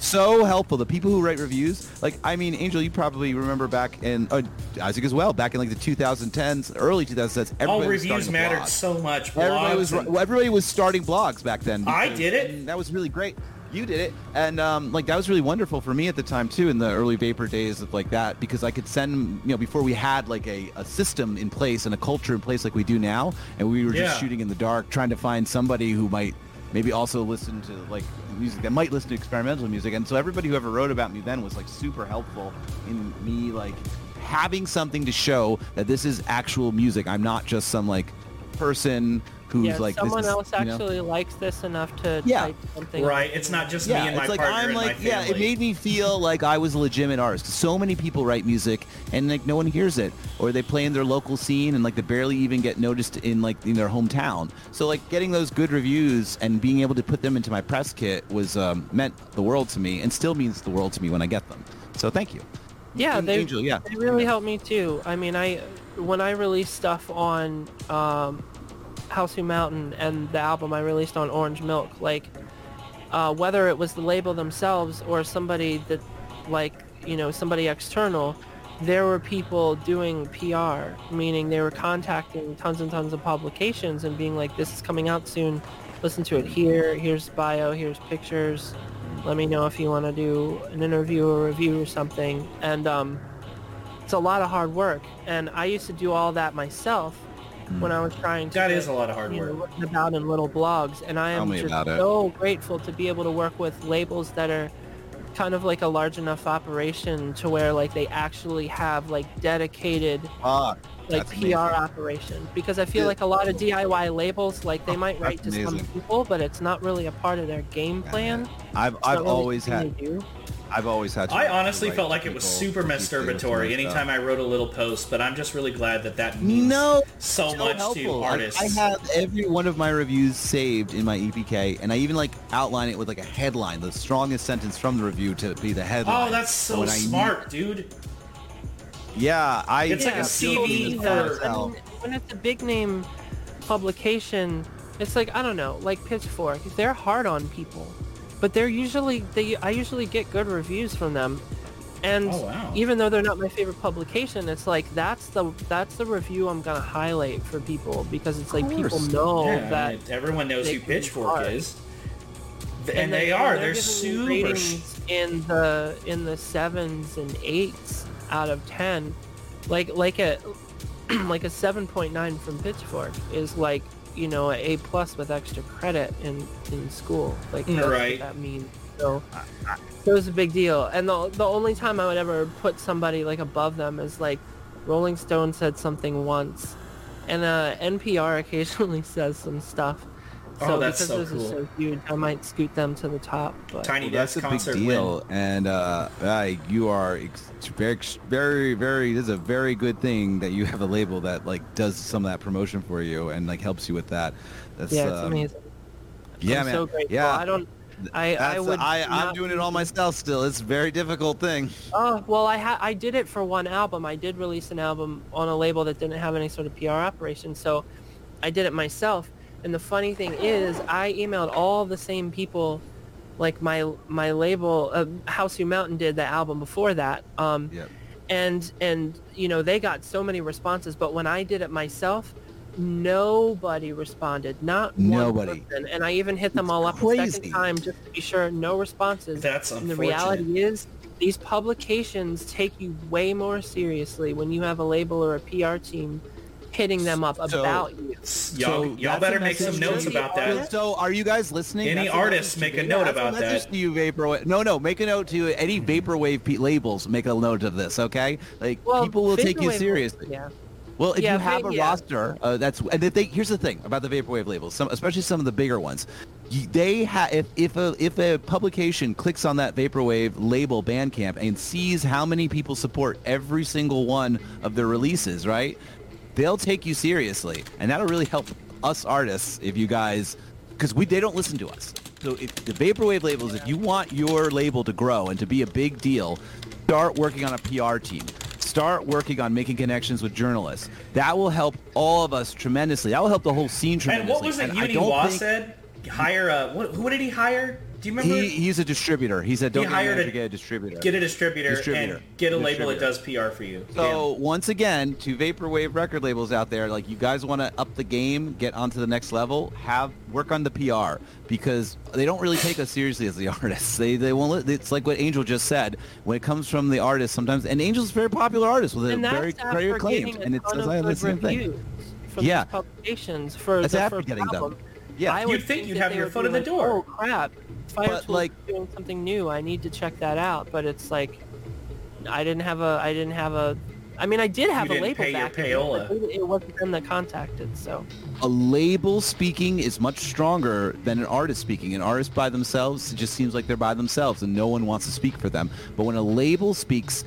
So helpful. The people who write reviews, like I mean, Angel, you probably remember back in uh, Isaac as well, back in like the 2010s, early 2010s. Everybody All reviews starting mattered blog. so much. Everybody was and- everybody was starting blogs back then. I did it. that was really great. You did it, and um, like that was really wonderful for me at the time too, in the early Vapor days of like that, because I could send you know before we had like a, a system in place and a culture in place like we do now, and we were just Yeah. shooting in the dark, trying to find somebody who might maybe also listen to like music that might listen to experimental music, and so everybody who ever wrote about me then was like super helpful in me like having something to show that this is actual music. I'm not just some like person who's yeah like this someone is, else you know? actually likes this enough to Yeah. type something Right. It's not just me yeah, and my it's like partner I'm and like my yeah. It made me feel like I was a legitimate artist. 'cause so many people write music and like no one hears it, or they play in their local scene and like they barely even get noticed in like in their hometown. So like getting those good reviews and being able to put them into my press kit was um, meant the world to me, and still means the world to me when I get them. So thank you. Yeah, An- they Angel, yeah. they really helped me too. I mean, I when I release stuff on um, Hausu Mountain and the album I released on Orange Milk, like uh, whether it was the label themselves or somebody that, like you know, somebody external, there were people doing PR, meaning they were contacting tons and tons of publications and being like, "This is coming out soon. Listen to it here. Here's bio. Here's pictures." Let me know if you want to do an interview or review or something. And um, it's a lot of hard work. And I used to do all that myself when I was trying to. That get, is a lot of hard you know, work. about in little blogs. And I am just so grateful to be able to work with labels that are kind of like a large enough operation to where like they actually have like dedicated Ah, like PR amazing. operation because I feel Yeah. like a lot of DIY labels like they might write to that's some people but it's not really a part of their game plan. I've I've always something had they do. I've always had. To I honestly felt like it was super keep things to masturbatory anytime I wrote a little post, but I'm just really glad that that means No, so, so much to helpful. I- artists. I, have every one of my reviews saved in my EPK, and I even like outline it with like a headline, the strongest sentence from the review to be the headline. oh, that's so When I need- smart, dude. yeah, I. It's like a CV good for- I mean, when it's a big name publication, it's like I don't know, like Pitchfork. They're hard on people, but they're usually they. I usually get good reviews from them, and Oh, wow. even though they're not my favorite publication, it's like that's the that's the review I'm gonna highlight for people because it's like people know yeah, I that. mean, everyone knows who Pitchfork is. Th- And, they- they are. they're They're super. in the in the sevens and eights out of ten, like like a like a seven point nine from Pitchfork is like you know a A plus with extra credit in in school. Like that's Right. what that means. So so it was a big deal. And the the only time I would ever put somebody like above them is like Rolling Stone said something once, and uh, NPR occasionally says some stuff. So Oh, that's because so this is cool. so huge, I might scoot them to the top. But Tiny Well, that's a big deal, win. and uh, uh, you are ex- very, very, very. This is a very good thing that you have a label that like does some of that promotion for you and like helps you with that. That's yeah, it's um, amazing. Yeah, I'm man. so grateful. Yeah, I don't. I That's, I would. I, I'm not doing it all myself still. It's a very difficult thing. Oh well, I ha- I did it for one album. I did release an album on a label that didn't have any sort of PR operation, so I did it myself. And the funny thing is, I emailed all the same people, like my my label, uh, Hausu Mountain did the album before that. Um, Yep. and and you know they got so many responses, but when I did it myself, nobody responded. Not Nobody. One person. And I even hit them all up a second time just to be sure. No responses. That's And the reality is, these publications take you way more seriously when you have a label or a PR team hitting them up So- about you. Y'all, So y'all better make some notes about that. So are you guys listening? Any That's artists make a note that's about message that. To you, vaporwave. No, no, make a note to any vaporwave pe- labels. Make a note of this, okay? Like Well, people will take you Vaporwave- seriously. Yeah. Well, if Yeah, you have va- a yeah. roster, uh, that's and if they, here's the thing about the vaporwave labels, some, especially some of the bigger ones. They have if if a if a publication clicks on that vaporwave label Bandcamp and sees how many people support every single one of their releases, right? They'll take you seriously, and that'll really help us artists if you guys, because we they don't listen to us. So if the vaporwave labels, if you want your label to grow and to be a big deal, start working on a PR team. Start working on making connections with journalists. That will help all of us tremendously. That will help the whole scene tremendously. And what was it And Uni don't Wa think- said? Hire a what? What did he hire? Do you remember? He, he's a distributor. He said, "Don't get, hired a, a- get a distributor." get a distributor, Distributor. and get a label that does PR for you. So once again, to vaporwave record labels out there, like you guys want to up the game, get onto the next level, have work on the PR because they don't really take us seriously as the artists. They they won't. li- It's like what Angel just said. When it comes from the artist, sometimes and Angel's a very popular artist with a And that's very very acclaimed, and it's ton it's of like the same thing. reviews from Yeah. publications for That's the after first getting them. Album. Yeah. I You'd would think you'd that have they your would foot be in the like, door. Oh crap! Fire But, Tool's like- doing something new. I need to check that out. But it's like, I didn't have a. I didn't have a. I mean, I did have You a didn't label pay back. then, payola. but It wasn't them that contacted. So a label speaking is much stronger than an artist speaking. An artist by themselves, it just seems like they're by themselves and no one wants to speak for them. But when a label speaks,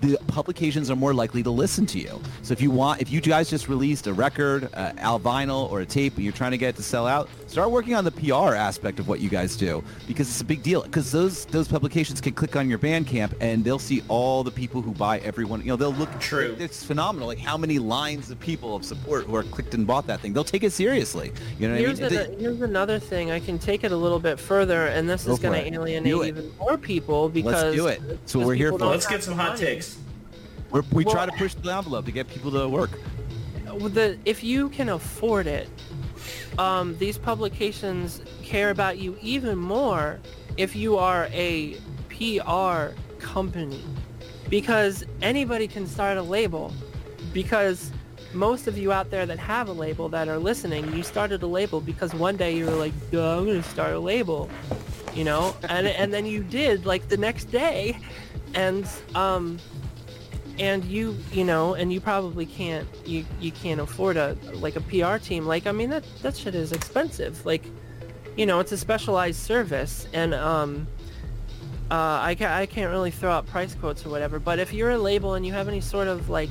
the publications are more likely to listen to you. So if you want, if you guys just released a record, uh, al vinyl, or a tape, and you're trying to get it to sell out, start working on the PR aspect of what you guys do because it's a big deal. Because those those publications can click on your Bandcamp and they'll see all the people who buy everyone. You know, they'll look. True. It's phenomenal. Like how many lines of people of support who are clicked and bought that thing. They'll take it seriously. You know what here's, I mean? an, here's another thing. I can take it a little bit further, and this Go is going to alienate even more people because Let's do it. That's what we're here for. don't Let's get some hot money. takes. We're, we Well- try to push the envelope to get people to work. the if you can afford it, um, these publications care about you even more if you are a PR company. Because anybody can start a label. Because most of you out there that have a label that are listening, you started a label because one day you were like, Duh, I'm going to start a label, you know, and and then you did like the next day, and um, and you you know, and you probably can't you you can't afford a like a PR team. Like I mean that that shit is expensive. Like, you know, it's a specialized service, and um. Uh, I, ca- I can't really throw out price quotes or whatever, but if you're a label and you have any sort of like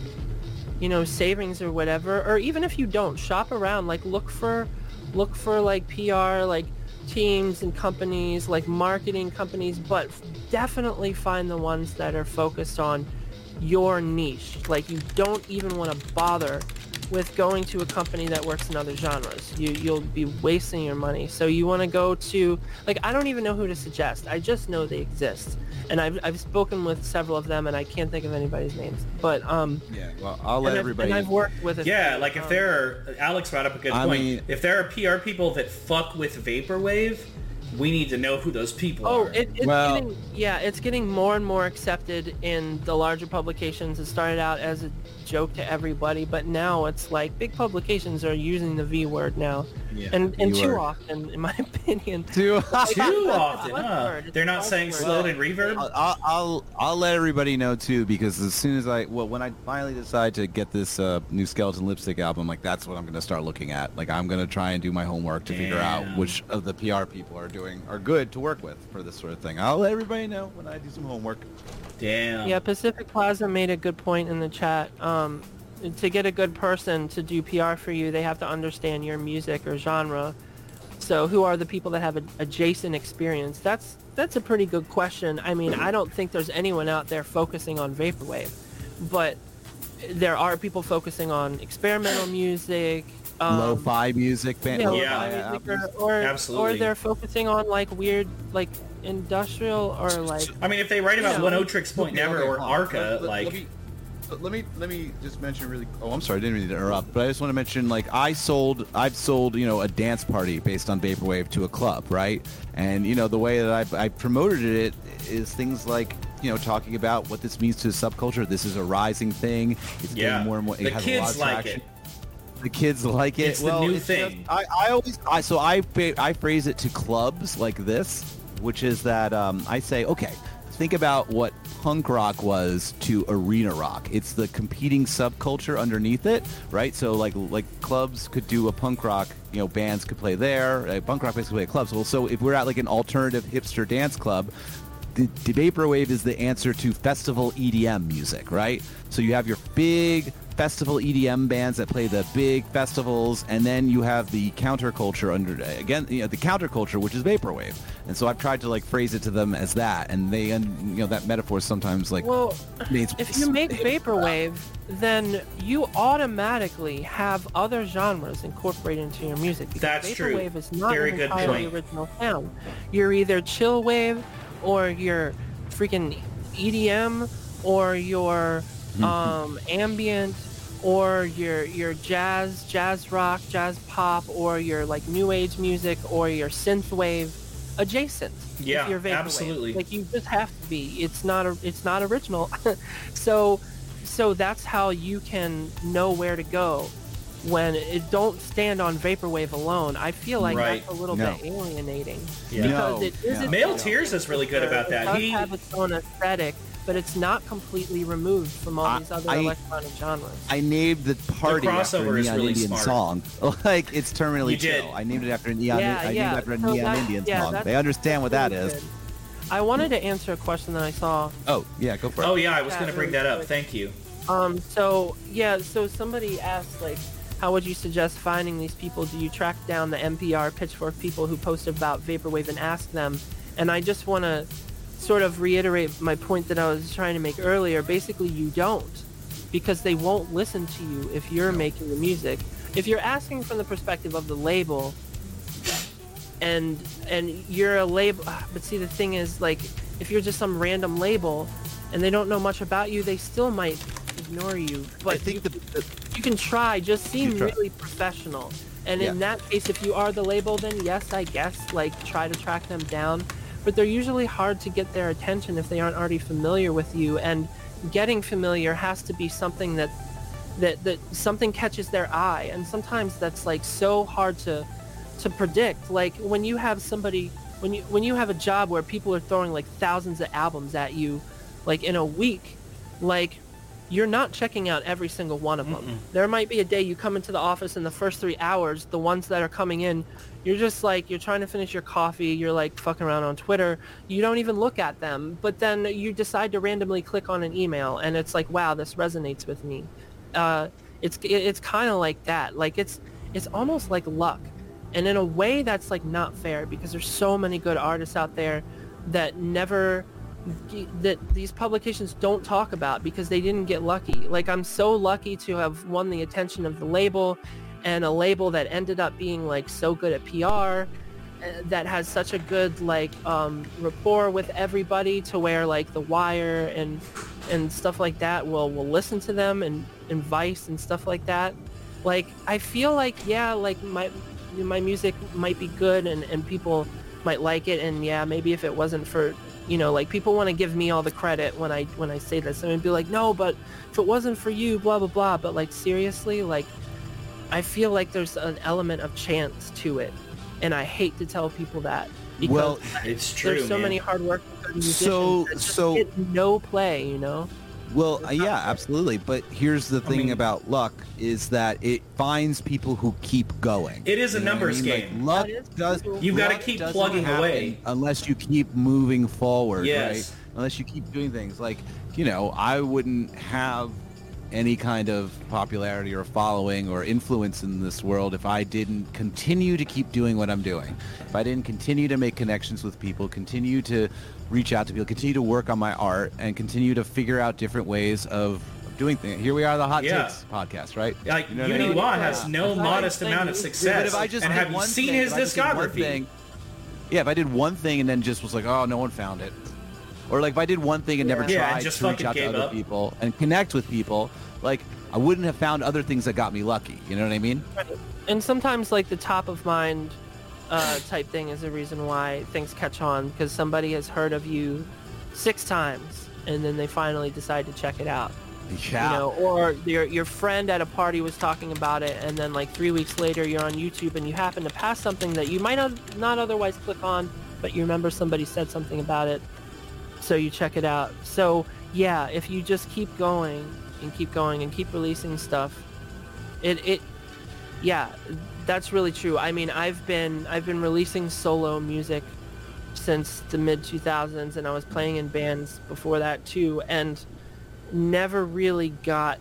you know savings or whatever or even if you don't shop around like look for look for like pr like teams and companies like marketing companies but definitely find the ones that are focused on your niche. Like you don't even want to bother with going to a company that works in other genres. You you'll be wasting your money. So you want to go to like i don't even know who to suggest. I just know they exist. And I've, I've spoken with several of them and i can't think of anybody's names. But um Yeah, well, I'll and let I've, everybody. and I've worked with a Yeah, few, like if um, there are, Alex brought up a good I point. mean- if there are PR people that fuck with vaporwave, we need to know who those people Oh, are. it, it's Well- getting yeah, it's getting more and more accepted in the larger publications. It started out as a joke to everybody, but now it's like big publications are using the V word now, Yeah, and and too word. often, in my opinion. Too. Too often, huh? They're not buzzword. saying slowed and reverb. I'll, I'll, I'll I'll let everybody know too because as soon as I well when I finally decide to get this uh, new Skeleton Lipstick album like that's what I'm gonna start looking at like I'm gonna try and do my homework to figure out which of the PR people are doing are good to work with for this sort of thing I'll let everybody know when I do some homework Damn. Yeah, Pacific Plaza made a good point in the chat. Um, to get a good person to do PR for you, they have to understand your music or genre. So, who are the people that have an adjacent experience? That's that's a pretty good question. I mean, I don't think there's anyone out there focusing on vaporwave, but there are people focusing on experimental music. Um, lo-fi music band yeah, Yeah. lo-fi lo-fi music, or, or, Absolutely. or they're focusing on like weird, like industrial or like I mean, if they write about Yeah. Oneohtrix Point Never okay, or. Arca, Let- let- like let me, let me let me just mention really. Oh, I'm sorry, I didn't mean to interrupt, but I just want to mention like I sold, I've sold you know a dance party based on vaporwave to a club, right? And you know the way that I I promoted it is things like you know talking about what this means to the subculture. This is a rising thing. It's Yeah. getting more and more. It The has a lot kids of like traction. it. The kids like it. It's the new thing. just- I, I always I, so I I phrase it to clubs like this, which is that um, I say, okay, think about what punk rock was to arena rock. It's the competing subculture underneath it, right? So like like clubs could do a punk rock, you know, bands could play there. Uh, punk rock basically at clubs. Well, so if we're at like an alternative hipster dance club, the, the vaporwave is the answer to festival EDM music, right? So you have your big festival EDM bands that play the big festivals, and then you have the counterculture under again, you know, the counterculture, which is vaporwave. And so I've tried to like phrase it to them as that, and they, and you know, that metaphor is sometimes like well. needs. If you make vaporwave, then you automatically have other genres incorporated into your music. Because That's true. vaporwave is not Very an good entirely point. original sound. You're either chill wave, or you're freaking EDM, or you're um, ambient, or your your jazz, jazz rock, jazz pop, or your like new age music, or your synth wave adjacent. Yeah, you're vaporwave. absolutely. Like you just have to be. It's not a, it's not original. so so that's how you can know where to go when it don't stand on vaporwave alone. I feel like Right. that's a little No. bit alienating Yeah. because No, it is no. a- Male Tears is really good about it that. does He have its own aesthetic, but it's not completely removed from all I- these other I- electronic genres. I named the party after a crossover is Neon really Indian smart. song. Like it's terminally You did. chill. I named it after a Neon. Yeah, I named yeah. it after a So Neon that- Indian yeah, song. They understand what that Really is. good. I wanted to answer a question that I saw Oh yeah, go for it. Oh yeah, I was going to bring that up. Thank you. Um, so yeah, so somebody asked like, how would you suggest finding these people? Do you track down the NPR Pitchfork people who post about vaporwave and ask them? And I just want to sort of reiterate my point that I was trying to make earlier. Basically, you don't, because they won't listen to you if you're making the music. If you're asking from the perspective of the label, and and you're a label, ah, but see the thing is like, if you're just some random label, and they don't know much about you, they still might ignore you. But I think you, the, you can try. Just seem really professional. And in that case, if you are the label, then yes, I guess like try to track them down. But they're usually hard to get their attention if they aren't already familiar with you. And getting familiar has to be something that that that something catches their eye, and sometimes that's like so hard to to predict. Like when you have somebody when you when you have a job where people are throwing like thousands of albums at you, like in a week, like you're not checking out every single one of them. There might be a day you come into the office in the first three hours, the ones that are coming in, you're just like, you're trying to finish your coffee, you're like fucking around on Twitter, you don't even look at them, but then you decide to randomly click on an email and it's like, wow, this resonates with me. Uh, it's, it's kind of like that. Like it's, it's almost like luck. And in a way that's like not fair because there's so many good artists out there that never that these publications don't talk about because they didn't get lucky. Like I'm so lucky to have won the attention of the label and a label that ended up being like so good at PR uh, that has such a good like um, rapport with everybody to where like the wire and and stuff like that will will listen to them and, and vice and stuff like that like i feel like yeah like my my music might be good and, and people might like it and yeah maybe if it wasn't for you know like people want to give me all the credit when i when i say this and I'd be like no but if it wasn't for you blah blah blah but like seriously like i feel like there's an element of chance to it and i hate to tell people that because Well, It's true. there's so man. many hardworking musicians So- that just so- get no play you know Well, uh, yeah, absolutely. But here's the thing mean- about luck is that it finds people who keep going. It is a You know what I numbers mean? game. Like, luck does. true. You gotta keep plugging away. unless you keep moving forward, Yes. right? Unless you keep doing things like, you know, I wouldn't have any kind of popularity or following or influence in this world if I didn't continue to keep doing what I'm doing. If I didn't continue to make connections with people, continue to reach out to people, continue to work on my art, and continue to figure out different ways of doing things. Here we are, the Hot Yeah. Takes podcast, right? Like You know what I Uni mean? Wa has no Yeah. modest amount of Yeah, Yeah, success. but if I just and have you seen thing, his if I just did one discography? thing- yeah, if I did one thing and then just was like, oh, no one found it, or like if I did one thing and never Yeah, and tried just to reach out to other up. people and connect with people, like I wouldn't have found other things that got me lucky. You know what I mean? and sometimes like the top of mind uh, type thing is the reason why things catch on because somebody has heard of you six times and then they finally decide to check it out Yeah. you know or your your friend at a party was talking about it and then like three weeks later you're on youtube and you happen to pass something that you might not, not otherwise click on but you remember somebody said something about it so you check it out so yeah if you just keep going and keep going and keep releasing stuff it it yeah that's really true. I mean i've been i've been releasing solo music since the mid 2000s and i was playing in bands before that too and never really got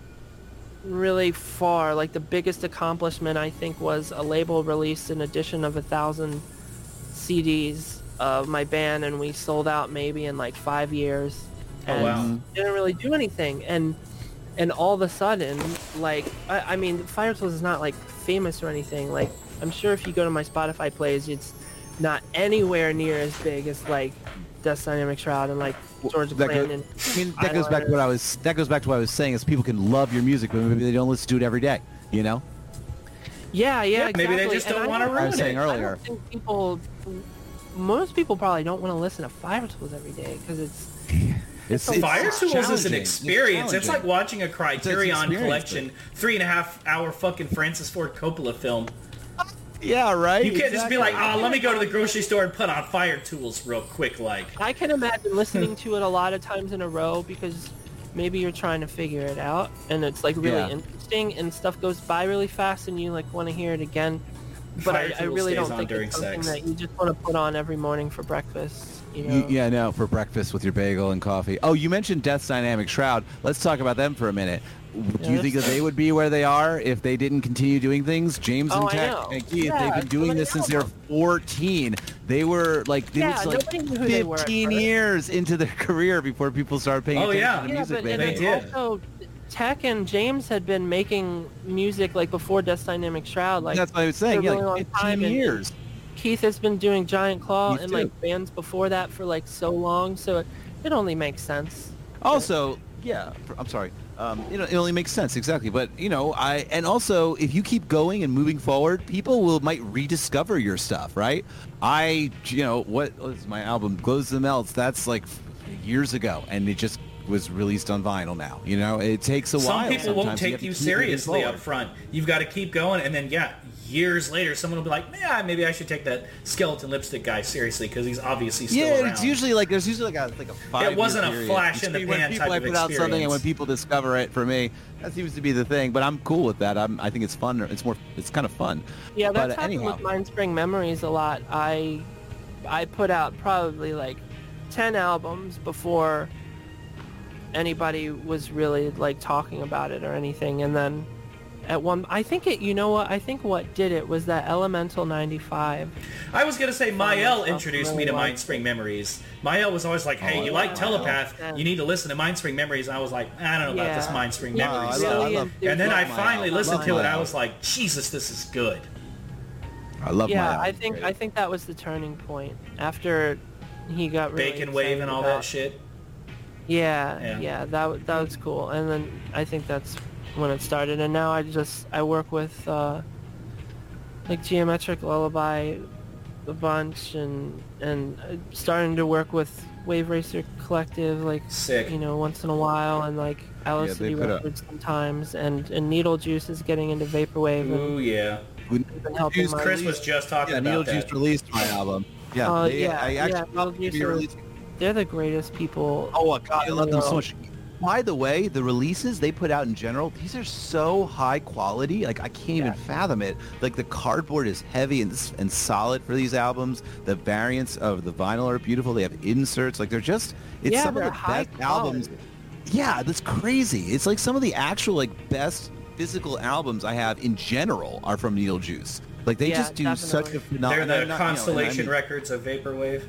really far. Like the biggest accomplishment i think was a label released an edition of a thousand cds of my band and we sold out maybe in like five years. Oh, and wow. didn't really do anything. And and all of a sudden like i, I mean Fire-Toolz is not like famous or anything like i'm sure if you go to my spotify plays it's not anywhere near as big as like Death Dynamic Shroud and like George that Clan go- and I mean, that goes back to what I was. That goes back to what I was saying. Is people can love your music, but maybe they don't listen to it every day. You know? yeah, yeah, Yeah, maybe they just don't I wanna don't- ruin I was saying it. I earlier. don't think people, most people probably don't want to listen to Fire-Toolz every day because it's It's, It's Fire-Toolz is an experience. It's, like watching a Criterion experience, collection, three and a half hour fucking Francis Ford Coppola film. yeah, right. You can't just be like, oh, let me go to the grocery store and put on Fire-Toolz real quick, like. I can imagine listening to it a lot of times in a row because maybe you're trying to figure it out and it's like really Yeah. interesting and stuff goes by really fast and you like want to hear it again. But I, I really don't think it's something sex. that you just want to put on every morning for breakfast. You know? You- yeah, no, for breakfast with your bagel and coffee. Oh, you mentioned Death's Dynamic Shroud. Let's talk about them for a minute. Do you think that they would be where they are if they didn't continue doing things? James Oh, and I Tech know. and Keith, Yeah, they've been doing this since they were 14. They were like, they Yeah, like nobody knew who they were 15 years into their career before people started paying Oh, attention yeah. to the yeah, music but they made. then did. also Tech and James had been making music like before Death Dynamic Shroud. Like That's what I was saying. Yeah, like long 15 time, and- years. Keith has been doing Giant Claw Me and too. like bands before that for like so long, so it, it only makes sense. Also, yeah, I'm sorry. Um, you know, it only makes sense exactly. But you know, I and also if you keep going and moving forward, people will might rediscover your stuff, right? I, you know, what was my album Glows the Melts? That's like years ago, and it just was released on vinyl now. You know, it takes a Some while. Some people sometimes. won't take to you seriously forward. up front. You've got to keep going, and then yeah, years later, someone will be like, "Yeah, maybe I should take that skeleton lipstick guy seriously because he's obviously still Yeah, around." it's usually like there's usually like a like a five. It wasn't a flash in the when pan people type I of put out something and when people discover it. For me, that seems to be the thing. But I'm cool with that. I'm, I think it's fun. It's more. It's kind of fun. Yeah, But, that's uh, happened anyhow. with Mindspring Memories a lot. I I put out probably like ten albums before anybody was really like talking about it or anything, and then at one, I think it. You know what? I think what did it was that Elemental '95. I was gonna say Mael myself introduced me to like Mindspring Memories. Mael was always like, "Hey, Oh, you I like Telepath? Mael. You need to listen to Mindspring Memories." And I was like, "I don't know about this Yeah. Mindspring Yeah, Memories I stuff." love- I love- and then I finally Mael. listened Love to it. I was like, "Jesus, this is good." I love yeah, my. I think I think that was the turning point after he got really Bacon Wave and all about- that shit. Yeah, Yeah. yeah, that that was cool. And then I think that's when it started. And now I just I work with uh, like Geometric Lullaby a bunch, and and uh, starting to work with Wave Racer Collective, like Sick. you know once in a while, and like Alice they City put a- Records sometimes, and and Needle Juice is getting into vaporwave and Ooh yeah. When been helping Juice my Chris was just talking yeah, Needle about Juice that. released my album. Yeah, Uh, they, yeah, I yeah, actually Needle thought they'd be Juice are- they're the greatest people. Oh my god, I love them so much. By the way, the releases they put out in general, these are so high quality. Like I can't even fathom it. Like the cardboard is heavy and and solid for these albums. The variants of the vinyl are beautiful. They have inserts. Like they're just it's Yeah, some of the high best albums. Yeah, that's crazy. It's like some of the actual like best physical albums I have in general are from Needle Juice. Like they Yeah, just do such a phenomenal. They're the Constellation Records of Vaporwave.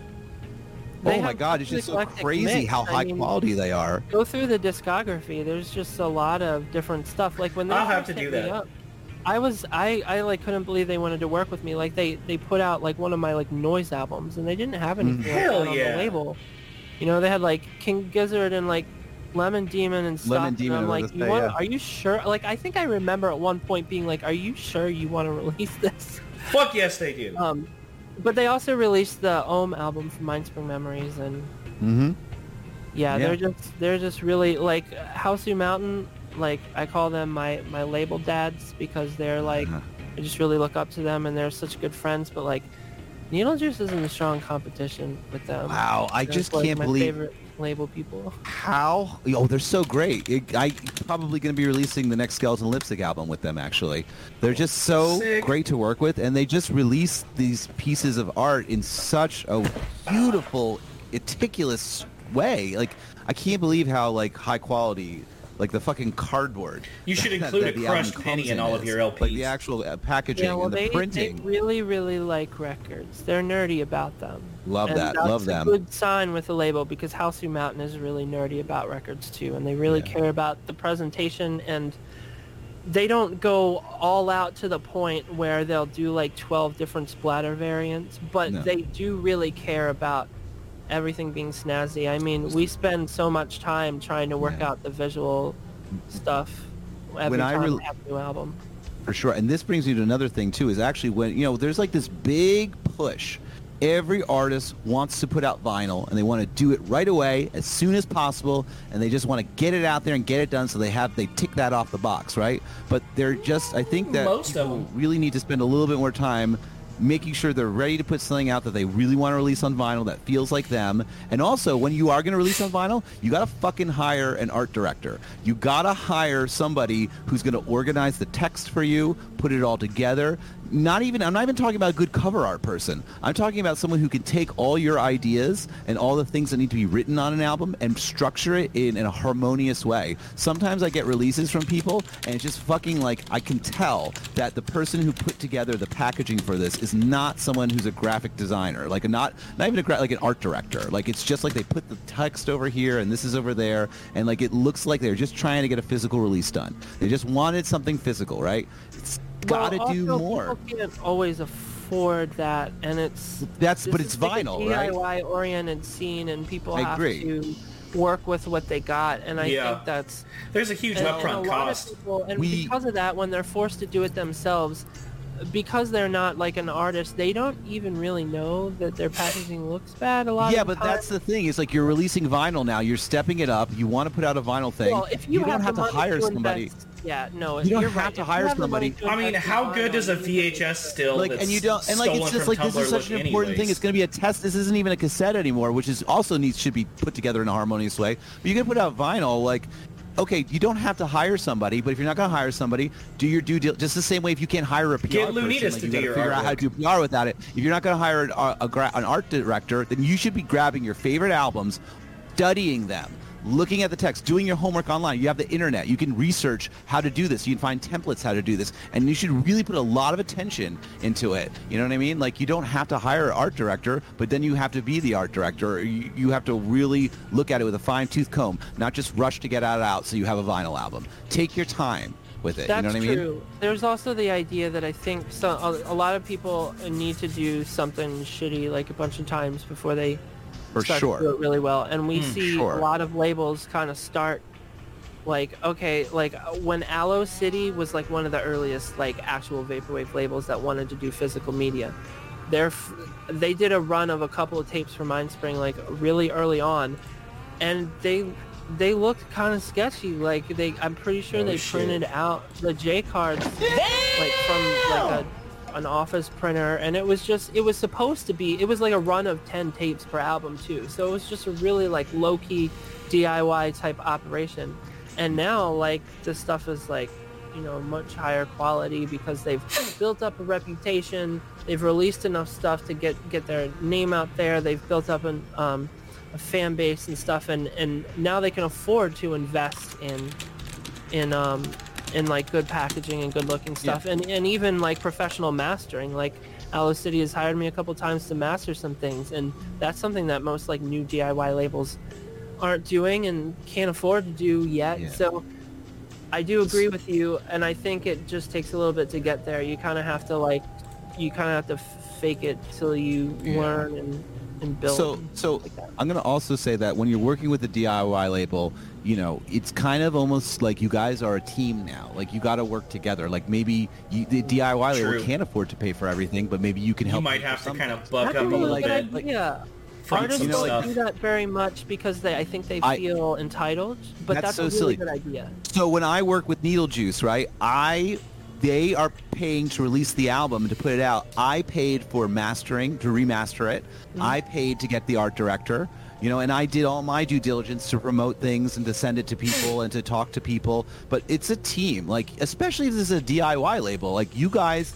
They Oh my god, it's just so crazy mix. how I high mean, quality they are. go through the discography there's just a lot of different stuff like when they I'll have to do me that. up, i was i i like couldn't believe they wanted to work with me like they they put out like one of my like noise albums and they didn't have anything like Hell that on yeah. the label you know they had like king gizzard and like lemon demon and stuff Lemon and Demon, i'm I like you say, want yeah. are you sure like i think i remember at one point being like are you sure you want to release this Fuck yes, they do. um but they also released the ohm album from mindspring memories and Mm-hmm. yeah, Yeah. they're just they're just really like Hausu Mountain. Like I call them my my label dads because they're like Uh-huh. I just really look up to them and they're such good friends. But like Needle Juice is in a strong competition with them. Wow, I just like, can't believe favorite label people. how. Oh, they're so great. It, I probably going to be releasing the next Skeleton Lipstick album with them. Actually, they're just so Sick. great to work with, and they just release these pieces of art in such a beautiful, meticulous way. Like I can't believe how like high quality. Like the fucking cardboard. You should that- include that a crushed penny in all of is. your Like the actual uh, packaging Yeah, well and the they, they really really like records. They're nerdy about them. Love And that. That's Love a them. good sign with the label because Hausu Mountain is really nerdy about records too, and they really Yeah. care about the presentation and they don't go all out to the point where they'll do like 12 different splatter variants, but No. they do really care about everything being snazzy. I mean, we spend so much time trying to work Yeah. out the visual stuff every When I time we have a new album. For sure. And this brings me to another thing too, is actually when you know, there's like this big push. Every artist wants to put out vinyl and they want to do it right away as soon as possible and they just want to get it out there and get it done so they have they tick that off the box, right? But they're just I think that Most of people them. really need to spend a little bit more time making sure they're ready to put something out that they really want to release on vinyl that feels like them. And also, when you are going to release on vinyl, you got to fucking hire an art director. You got to hire somebody who's going to organize the text for you, put it all together. Not even I'm not even talking about a good cover art person. I'm talking about someone who can take all your ideas and all the things that need to be written on an album and structure it in, in a harmonious way. Sometimes I get releases from people and it's just fucking like I can tell that the person who put together the packaging for this is not someone who's a graphic designer, like a not not even a gra- like an art director. Like it's just like they put the text over here and this is over there, and like it looks like they're just trying to get a physical release done. They just wanted something physical, right? It's got to Well, do more. People can't always afford that, and it's That's but is it's like a vinyl, right? DIY oriented scene, and people I have agree. to work with what they got, and I Yeah. think that's There's a huge and, upfront and a lot cost. Of people, and We- because of that, when they're forced to do it themselves, because they're not like an artist, they don't even really know that their packaging looks bad. A lot Yeah, of the but that's the thing. It's like you're releasing vinyl now. You're stepping it up. You want to put out a vinyl thing. Well, if you, don't have, have to hire to somebody. invest- yeah, no, You don't you're have right. to hire have the money somebody. to I mean, how good vinyl, does a you need to- VHS still like that's and you don't and like it's just from like this is such an look important thing it's going to be a test this isn't even a cassette anymore which is also needs should be put together in a harmonious way but you can put out vinyl like okay you don't have to hire somebody but if you're not going to hire somebody do your due deal just the same way if you can't hire a PR Get person, Lunitas like, you do gotta your figure out how to do PR without it. If you're not going to hire uh, a, a, an art director then you should be grabbing your favorite albums studying them looking at the text, doing your homework online. You have the internet. You can research how to do this. You can find templates how to do this. And you should really put a lot of attention into it. You know what I mean? Like you don't have to hire an art director, but then you have to be the art director. You, have to really look at it with a fine tooth comb, not just rush to get it out so you have a vinyl album. Take your time with it. That's you know what I mean? true. There's also the idea that I think so, a lot of people need to do something shitty like a bunch of times before they For start sure. to do it really well. And we see sure. a lot of labels kind of start like okay, like uh, when Aloe City was like one of the earliest like actual vaporwave labels that wanted to do physical media. They're they did a run of a couple of tapes for Mindspring like really early on, and they they looked kind of sketchy. Like they, I'm pretty sure Oh, they shit. printed out the J cards like from like a, an office printer, and it was just it was supposed to be. It was like a run of ten tapes per album too. So it was just a really like low key DIY type operation. And now like this stuff is like you know much higher quality because they've built up a reputation. They've released enough stuff to get get their name out there. They've built up an um, a fan base and stuff, and and now they can afford to invest in in um in like good packaging and good looking stuff, and and even like professional mastering. Like Aloe City has hired me a couple times to master some things, and that's something that most like new DIY labels aren't doing and can't afford to do yet. Yeah. So I do agree with you, and I think it just takes a little bit to get there. You kind of have to like, you kind of have to fake it till you Yeah. learn and, and build. So, so like. I'm gonna also say that when you're working with a DIY label, you know, it's kind of almost like you guys are a team now. Like you got to work together. Like maybe you, the DIY True. label can't afford to pay for everything, but maybe you can help. You might have to kind of buck That's up a a really little good bit. idea. from Artists some don't stuff. do that very much because they, I think they I- feel entitled. But That's that's, so a really silly. good idea. So when I work with Needle Juice, right? I they are paying to release the album and to put it out. I paid for mastering to remaster it. Mm-hmm. I paid to get the art director. You know, and I did all my due diligence to promote things and to send it to people and to talk to people. But it's a team, like especially if this is a DIY label. Like you guys,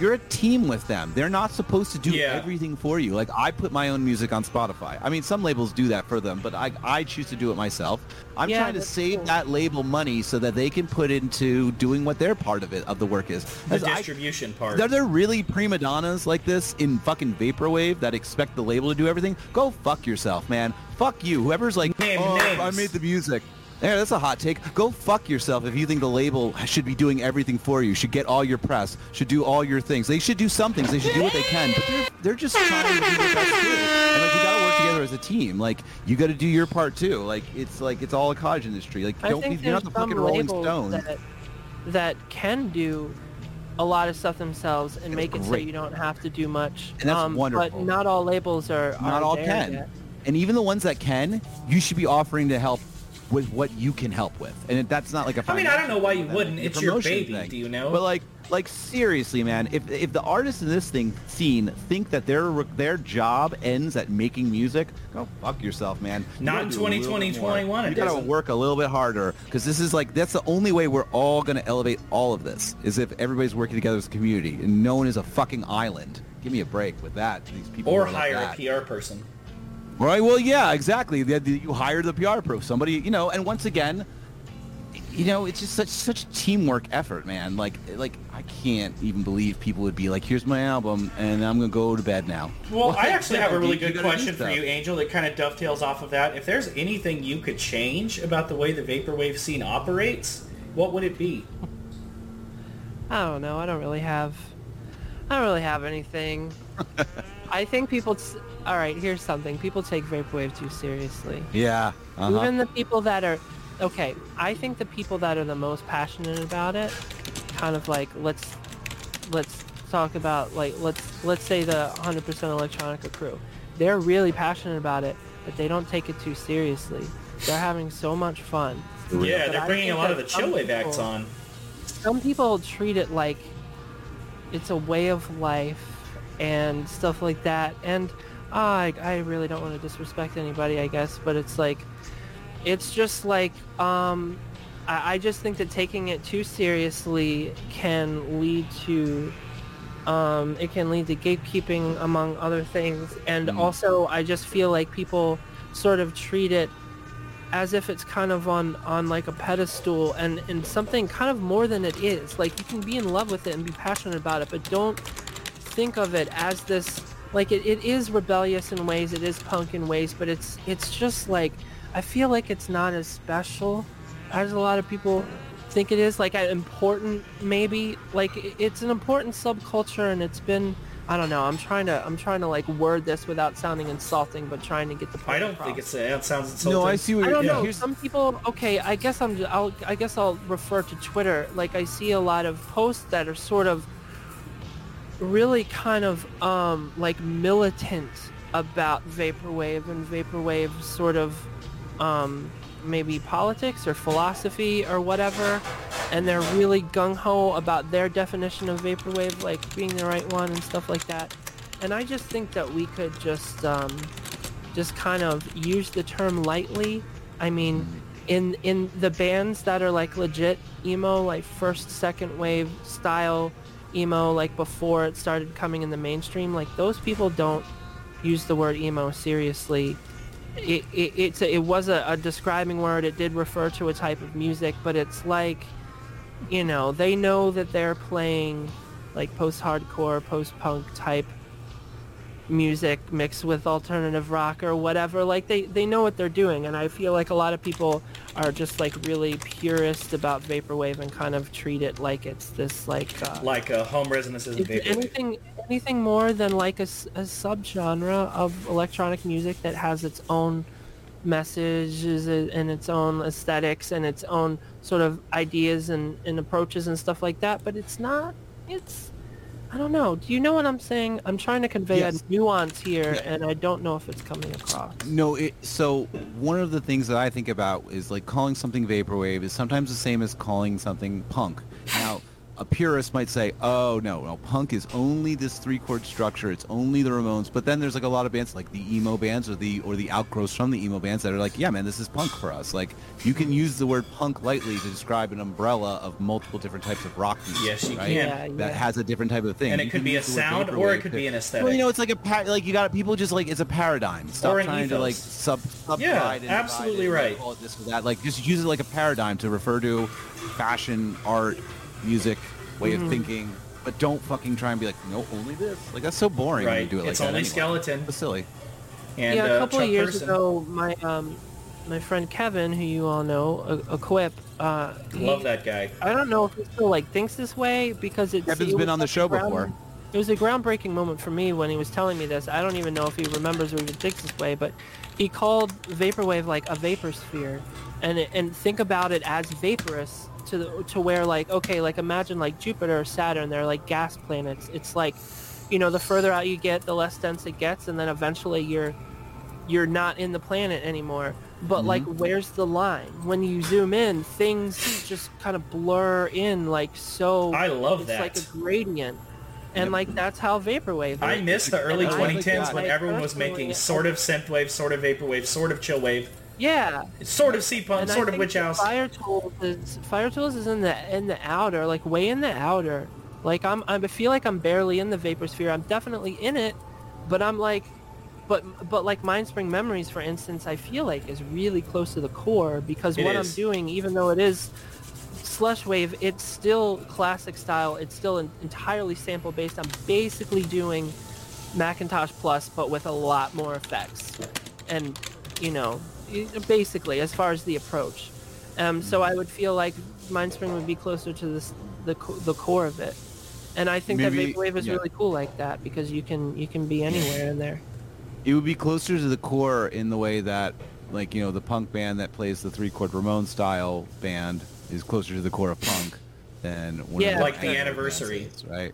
you're a team with them. They're not supposed to do Yeah. everything for you. Like I put my own music on Spotify. I mean, some labels do that for them, but I, I choose to do it myself. I'm Yeah, trying to save cool. that label money so that they can put into doing what their part of it of the work is. The 'Cause I- distribution part. are there really prima donnas like this in fucking vaporwave that expect the label to do everything? Go fuck yourself, man. Fuck you. Whoever's like, Name oh, names." I made the music. Yeah, that's a hot take. Go fuck yourself if you think the label should be doing everything for you. Should get all your press. Should do all your things. They should do some things. They should do what they can. But they're, they're just trying to do their best too. And like we gotta work together as a team. Like you got to do your part too. Like it's like it's all a cottage industry. Like I don't be you're not the fucking Rolling Stones. that, that can do a lot of stuff themselves and make it so you don't have to do much. And that's um, wonderful. But not all labels are, are Not all there can. yet. And even the ones that can, you should be offering to help with what you can help with. And that's not like a I mean, I don't know why you wouldn't. It's your baby, thing. do you know? But like like seriously, man, if if the artists in this thing scene think that their their job ends at making music, go fuck yourself, man. You Not in do a little 2020, 21, You gotta doesn't. work a little bit harder because this is like that's the only way we're all gonna elevate all of this is if everybody's working together as a community and no one is a fucking island. Give me a break with that. These people or who are like hire a PR person. Right. Well, yeah, exactly. The- the- You hire the PR pro, somebody, you know, and once again, you know, it's just such such teamwork effort, man. Like, like I can't even believe people would be like, "Here's my album, and I'm gonna go to bed now." Well, Like, I actually have a really good question for you, Angel, that kind of dovetails off of that. If there's anything you could change about the way the vaporwave scene operates, what would it be? I don't know. I don't really have. I don't really have anything. I think people. S- all right, here's something. People take vaporwave too seriously. Yeah. Uh-huh. Even the people that are okay, I think the people that are the most passionate about it, kind of like let's let's talk about like let's let's say the 100% electronica crew. They're really passionate about it, but they don't take it too seriously. They're having so much fun. Yeah, But they're I bringing a lot of the some chillwave acts people- on. Some people treat it like it's a way of life and stuff like that. And I, I really don't want to disrespect anybody, I guess, but it's like, it's just like, um, I, I just think that taking it too seriously can lead to, um, it can lead to gatekeeping among other things. And also, I just feel like people sort of treat it as if it's kind of on on like a pedestal and and something kind of more than it is like you can be in love with it and be passionate about it but don't think of it as this like it, it is rebellious in ways it is punk in ways but it's it's just like i feel like it's not as special as a lot of people think it is like important maybe like it's an important subculture and it's been i don't know i'm trying to i'm trying to like word this without sounding insulting but trying to get the point I don't across. think it's it sounds insulting. No, I see what I you're don't yeah, know. here's- Some people, okay, I guess I'm. I'll. I guess I'll refer to Twitter. Like I see a lot of posts that are sort of really kind of um like militant about vaporwave and vaporwave sort of um maybe politics or philosophy or whatever and they're really gung-ho about their definition of vaporwave like being the right one and stuff like that and i just think that we could just um just kind of use the term lightly. I mean, in in the bands that are like legit emo, like first, second wave style emo, like before it started coming in the mainstream, like those people don't use the word emo seriously. It, it, it's a, it was a, a describing word. It did refer to a type of music, but it's like, you know, they know that they're playing like post-hardcore, post-punk type music mixed with alternative rock or whatever like they they know what they're doing and i feel like a lot of people are just like really purist about vaporwave and kind of treat it like it's this like uh, like uh, home it's vaporwave. anything anything more than like a subgenre of electronic music that has its own messages and its own aesthetics and its own sort of ideas and, and approaches and stuff like that but it's not it's i don't know do you know what i'm saying i'm trying to convey Yes. a nuance here and i don't know if it's coming across No, it, so one of the things that I think about is like calling something vaporwave is sometimes the same as calling something punk. Now, a purist might say, "Oh no, no, punk is only this three-chord structure. It's only the Ramones." But then there's like a lot of bands like the emo bands or the or the outgrowths from the emo bands that are like, "Yeah, man, this is punk for us." Like you can use the word punk lightly to describe an umbrella of multiple different types of rock music. Yes, you right? can. Yeah, That yeah. has a different type of thing. and You it could be a use the word sound or it could to- be an aesthetic. well, you know, it's like a par- like you got people just like it's a paradigm. Stop Or an trying to like ethos. sub subdivide Yeah, and absolutely divide and, right. like, call it this or that. Like just use it like a paradigm to refer to fashion, art, music, way Mm-hmm. of thinking. But don't fucking try and be like, no, only this. Like that's so boring when you do it like it's that. only anyway. skeleton. It's silly. And yeah, a uh, couple Chuck of years Person, ago, my um, my friend Kevin, who you all know, a, a Quip, uh, he- love that guy. I don't know if he still like thinks this way because it's. Kevin's it been on the show ground- before. It was a groundbreaking moment for me when he was telling me this. I don't even know if he remembers or even thinks this way, but he called vaporwave like a vapor sphere, and it, and think about it as vaporous to the to where like okay, like imagine like Jupiter or Saturn, they're like gas planets. It's like, you know, the further out you get, the less dense it gets, and then eventually you're you're not in the planet anymore. But like, mm-hmm. where's the line? When you zoom in, things just kind of blur in like so. I love it's that. like a gradient, and like that's how vaporwave. I is. miss the early And I 2010s when everyone was making sort of synthwave, sort of vaporwave, sort of chillwave, Yeah, sort of C-punk, and sort of witch house. Fire-Toolz is Fire-Toolz is in the in the outer, like way in the outer. Like I'm, I feel like I'm barely in the vapor sphere. I'm definitely in it, but I'm like, but but like Mindspring Memories, for instance, I feel like is really close to the core because It what is. I'm doing, even though it is slush wave, it's still classic style. It's still en- entirely sample based. I'm basically doing Macintosh Plus, but with a lot more effects, and you know, basically as far as the approach. Um, so I would feel like Mindspring would be closer to this the the core of it, and I think Maybe- that vaporwave is yeah. really cool like that because you can you can be anywhere in there. It would be closer to the core in the way that, like you know, the punk band that plays the three-chord Ramon style band is closer to the core of punk than one Yeah. of Like the Anniversary. is, right?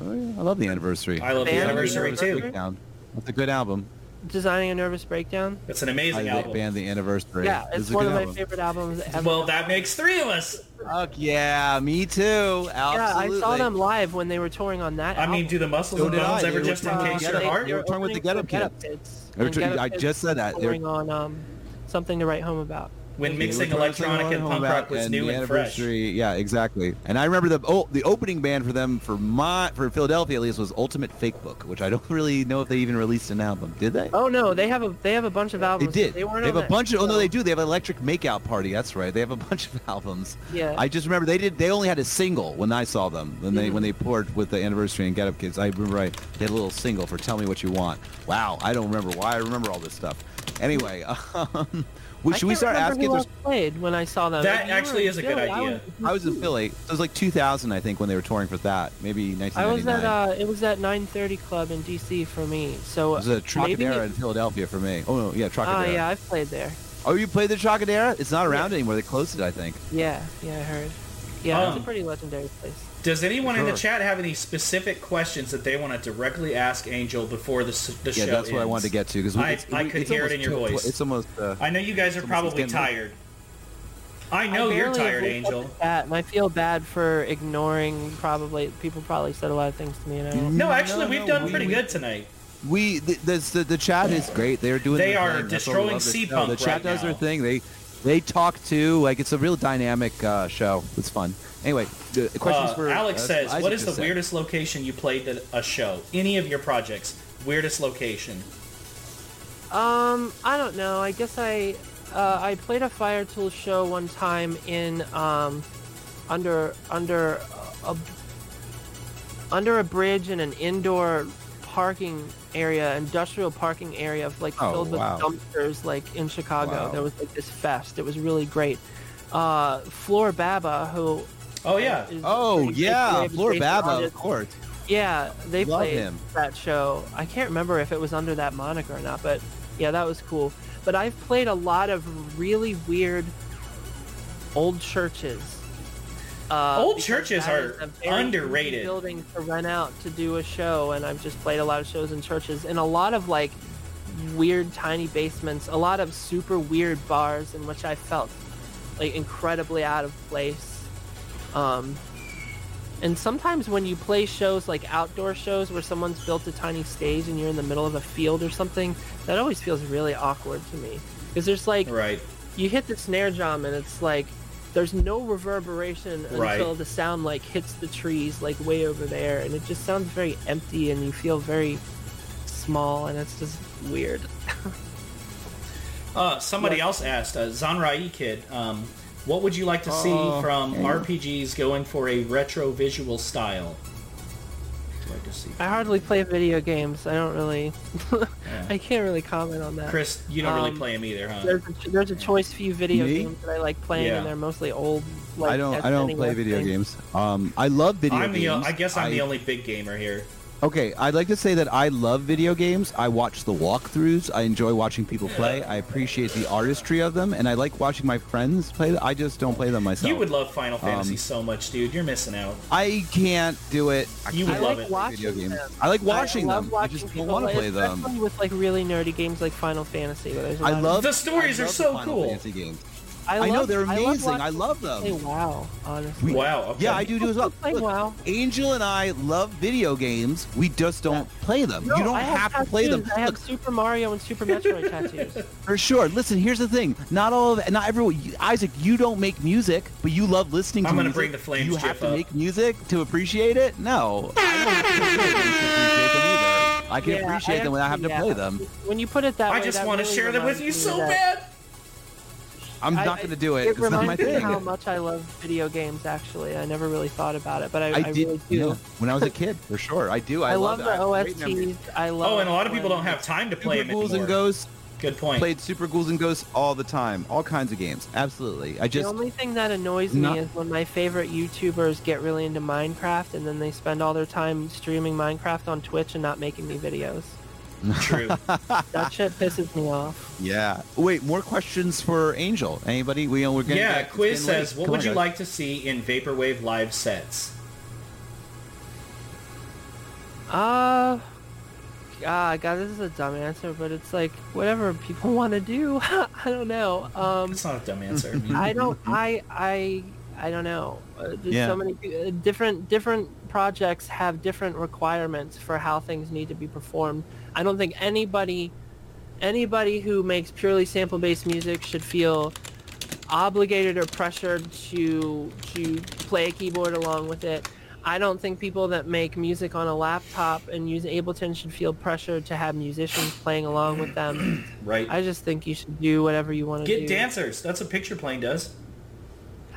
Oh yeah, I love the anniversary. I love the Band anniversary Anniversary? too. Breakdown. That's a good album. Designing a Nervous Breakdown. It's an amazing like album. band the anniversary. Yeah, it's a one good of my album. favorite albums ever. Well, that makes three of us. Fuck yeah, me too. yeah, I saw them live when they were touring on that. I mean, do the muscles So and did I. bones They ever were just in touring case Get your they, heart? they were touring with the Get Up Kids. Kids. They were And touring- Get Up I just said that. They were- touring on um, something to write home about. When Yeah, mixing electronic and about punk rock was and new the and fresh. Yeah, exactly. And I remember the oh, the opening band for them for my for Philadelphia at least was Ultimate Fake Book, which I don't really know if they even released an album. Did they? Oh no, they have a they have a bunch of albums. They did. They weren't they have a that bunch of. Oh no, they do. They have Electric Makeout Party. That's right. They have a bunch of albums. Yeah. I just remember they did. They only had a single when I saw them. When they Mhm. when they poured with the anniversary and Get Up Kids. I remember I they had a little single for Tell Me What You Want. Wow. I don't remember why I remember all this stuff. Anyway, um, we, should we can't start asking? who if played when I saw them. That If you actually is a good Philly, idea. I was in Philly. It was like 2000, I think, when they were touring for that. Maybe 1999. I was at uh, it was at 9:30 Club in DC for me. So it was a maybe- Trocadero in Philadelphia for me. Oh no, yeah, Oh Trocadero. yeah, I've played there. Oh, you played the Trocadero? It's not around anymore. They closed it, I think. Yeah, yeah, I heard. Yeah, it's Um, a pretty legendary place. Does anyone in the chat have any specific questions that they want to directly ask Angel before the, s- the Yeah, show that's what I wanted to get to because I- I could hear it in your voice. It's almost. Uh, I know you guys are probably getting late. tired. I know I you're tired, Angel. the and I feel bad for ignoring. Probably people probably said a lot of things to me, and I don't. No, actually, No, we've no, done we- pretty we- good tonight. we the, the, the the chat is great. They're doing. They their are thing. That's why we destroying love this show. C-Punk The chat right does their thing. They they talk too. Like it's a real dynamic uh, show. It's fun. Anyway, the questions Uh, for Alex uh, says, Isaac "What is the just said. weirdest location you played at a show? Any of your projects? Weirdest location? Um, I don't know. I guess I uh, I played a Fire Tool show one time in um under under a under a bridge in an indoor parking area, industrial parking area, like Oh, filled with dumpsters, like in Chicago. Wow. There was like this fest. It was really great. Uh, Floor Baba, who Oh yeah, is Oh pretty yeah, big Floor Baba, artist. of course. Yeah, they Love played him. that show. I can't remember if it was under that moniker or not, but yeah, that was cool. But I've played a lot of really weird old churches. Uh, Old churches are is a very easy underrated. Building to rent out to do a show, and I've just played a lot of shows in churches and a lot of like weird tiny basements, a lot of super weird bars in which I felt like incredibly out of place. Um, and sometimes when you play shows like outdoor shows where someone's built a tiny stage and you're in the middle of a field or something, that always feels really awkward to me. Because there's like, right. you hit the snare drum and it's like, there's no reverberation Right. until the sound like hits the trees like way over there and it just sounds very empty and you feel very small and it's just weird. Uh, somebody else asked, uh, Zanrai Kid, um, what would you like to see Oh, from yeah. RPGs going for a retro visual style? What would you like to see? I hardly play video games. I don't really, I can't really comment on that. Chris, you don't really Um, play them either, huh? There's a, there's a choice few video Me? games that I like playing, Yeah. and they're mostly old. Like, I don't. I don't play video things. games. Um, I love video I'm the, games. I guess I'm the only big gamer here. Okay, I'd like to say that I love video games. I watch the walkthroughs. I enjoy watching people play. I appreciate the artistry of them, and I like watching my friends play. them. I just don't play them myself. You would love Final Fantasy Um, so much, dude. You're missing out. I can't do it. I You can't would I love like it. watching video games. them. I like watching I love them. Watching I just people don't want to play them. especially with like really nerdy games like Final Fantasy. Where there's a I lot of- love The stories I are so Final cool. Fantasy games. I, I know, love- they're I love amazing. I love them. Play WoW, honestly. Wow. Okay. Yeah, I do do as well. Play Look, WoW. Angel and I love video games. We just don't play them. No, you don't have, have to play them. tattoos. I have Look, Super Mario and Super Metroid tattoos. For sure. Listen, here's the thing. Not all of not everyone. you- Isaac, you don't make music, but you love listening to I'm gonna music. bring the flames You have to up. make music to appreciate it? No. I don't appreciate them either. I can appreciate them when I have to actually, play them. When you put it that I way, I just want to really share them with you so bad. I'm I- not going to do it. It It's not reminds my me thing. how much I love video games. Actually, I never really thought about it, but I, I, I, did really do. yeah, when I was a kid, for sure. I do. I, I, love, it. the I have great memories. OSTs. I love. Oh, and a lot of people don't have time to play Super them Ghouls and. Ghosts. Good point. Played Super Ghouls and Ghosts all the time. All kinds of games. Absolutely. I just The only thing that annoys me Not- is when my favorite YouTubers get really into Minecraft and then they spend all their time streaming Minecraft on Twitch and not making me videos. True. That shit pisses me off. Yeah. Wait, more questions for Angel. Anybody? We we're getting yeah, back- quiz getting late. says, what Come would on, you guys. like to see in Vaporwave live sets? Uh, ah, God, this is a dumb answer, but it's like whatever people want to do. I don't know. Um, That's not a dumb answer. I don't. I. I. I don't know. Uh, there's Yeah. so many uh, different different projects have different requirements for how things need to be performed. I don't think anybody anybody who makes purely sample based music should feel obligated or pressured to to play a keyboard along with it. I don't think people that make music on a laptop and use Ableton should feel pressured to have musicians playing along with them. right. I just think you should do whatever you want to do. Get dancers. That's what picture plane does.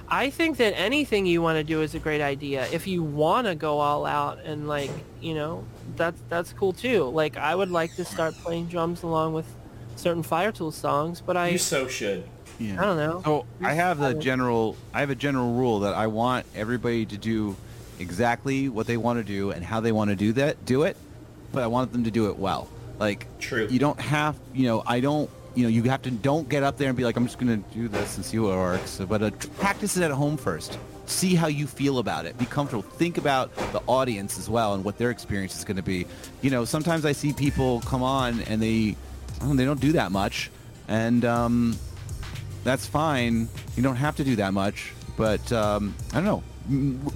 I think that anything you want to do is a great idea. If you want to go all out and like, you know, that's that's cool too. Like I would like to start playing drums along with certain Fire Tool songs, but I You so should. Yeah. I don't know. So I have the general I have a general rule that I want everybody to do exactly what they want to do and how they want to do that do it, but I want them to do it well. Like True. You don't have you know I don't you know you have to don't get up there and be like I'm just gonna do this and see what works. But uh, practice it at home first. See how you feel about it. Be comfortable. Think about the audience as well and what their experience is going to be. You know, sometimes I see people come on and they oh, they don't do that much, and um, that's fine. You don't have to do that much, but um, I don't know.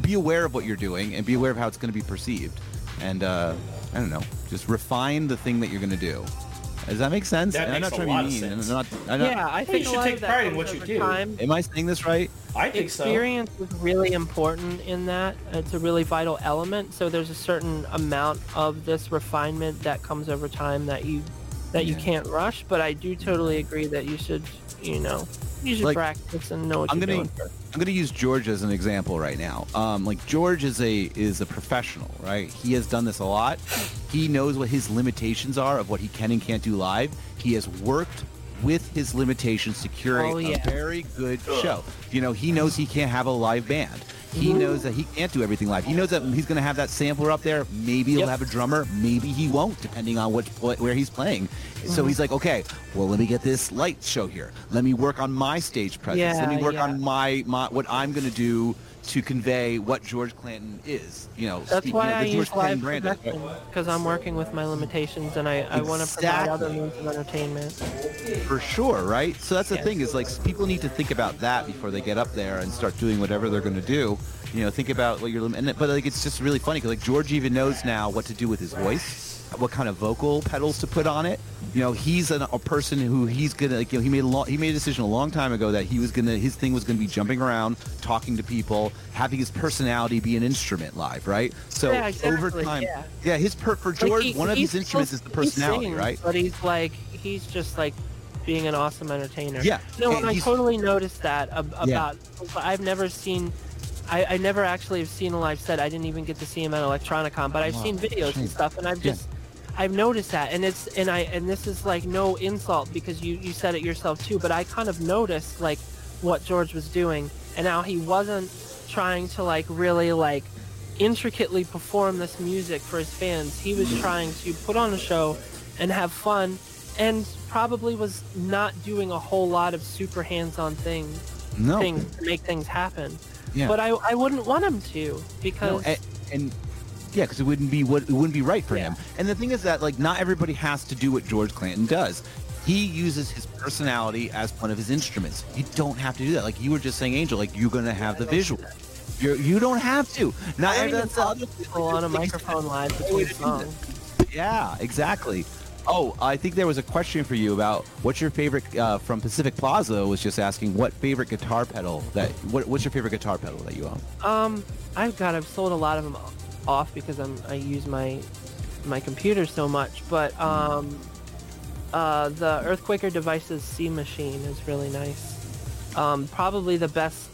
Be aware of what you're doing and be aware of how it's going to be perceived. And uh, I don't know, just refine the thing that you're going to do. Does that make sense? That And I'm not a trying lot to be mean. sense. I'm not, I'm not- yeah, I you think a should take pride in what you do. Time. Am I saying this right? I think so. Experience is really important in that. It's a really vital element. So there's a certain amount of this refinement that comes over time that you that you can't rush. But I do totally agree that you should, you know, you should Like, practice and know what I'm you're gonna doing. I'm gonna use George as an example right now. Um, like George is a is a professional, right? He has done this a lot. He knows what his limitations are of what he can and can't do live. He has worked with his limitations to curate Oh, yeah. a very good show. You know, he knows he can't have a live band. He Mm-hmm. knows that he can't do everything live. He knows that he's going to have that sampler up there. Maybe he'll Yep. have a drummer. Maybe he won't, depending on which pla- where he's playing. Mm-hmm. So he's like, okay, well, let me get this light show here. Let me work on my stage presence. let me work yeah. on my, my what I'm going to do to convey what George Clanton is. You know, That's speaking why of I the George use Clanton live brand. production because I'm working with my limitations and I, I want to provide other means of entertainment. For sure, right? So that's the Yes. thing is like people need to think about that before they get up there and start doing whatever they're going to do. You know, think about what you're and but like it's just really funny because like George even knows now what to do with his voice, what kind of vocal pedals to put on it. You know, he's an, a person who he's gonna like. You know, he made a long, he made a decision a long time ago that he was gonna his thing was gonna be jumping around, talking to people, having his personality be an instrument live, right? So Yeah, over time, yeah. his per, for Like, George, he- one of his instruments is the he personality, sings, right? But he's like he's just like being an awesome entertainer. Yeah, No, and I totally noticed that ab- Yeah. about. I've never seen. I, I never actually have seen a live set. I didn't even get to see him at Electronicon, but I've Wow, seen videos and stuff, and I've Yeah. just I've noticed that, and it's and I and this is like no insult because you you said it yourself too, but I kind of noticed like what George was doing and how he wasn't trying to like really like intricately perform this music for his fans. He was trying to put on a show and have fun and probably was not doing a whole lot of super hands-on things No, things to make things happen. Yeah. But I I wouldn't want him to No, because and, and yeah, because it wouldn't be what it wouldn't be right for Yeah. him. And the thing is that like not everybody has to do what George Clanton does. He uses his personality as one of his instruments. You don't have to do that. Like you were just saying, Angel. Like you're gonna have the visual. You're, you don't have to. Not I don't even that's the talk other to people on a microphone live between songs. Yeah, exactly. Oh, I think there was a question for you about what's your favorite uh, from Pacific Plaza. Was just asking what favorite guitar pedal that what, what's your favorite guitar pedal that you own? Um, I've got I've sold a lot of them off because I'm I use my my computer so much. But um, uh, the Earthquaker Devices Sea Machine is really nice. Um, probably the best.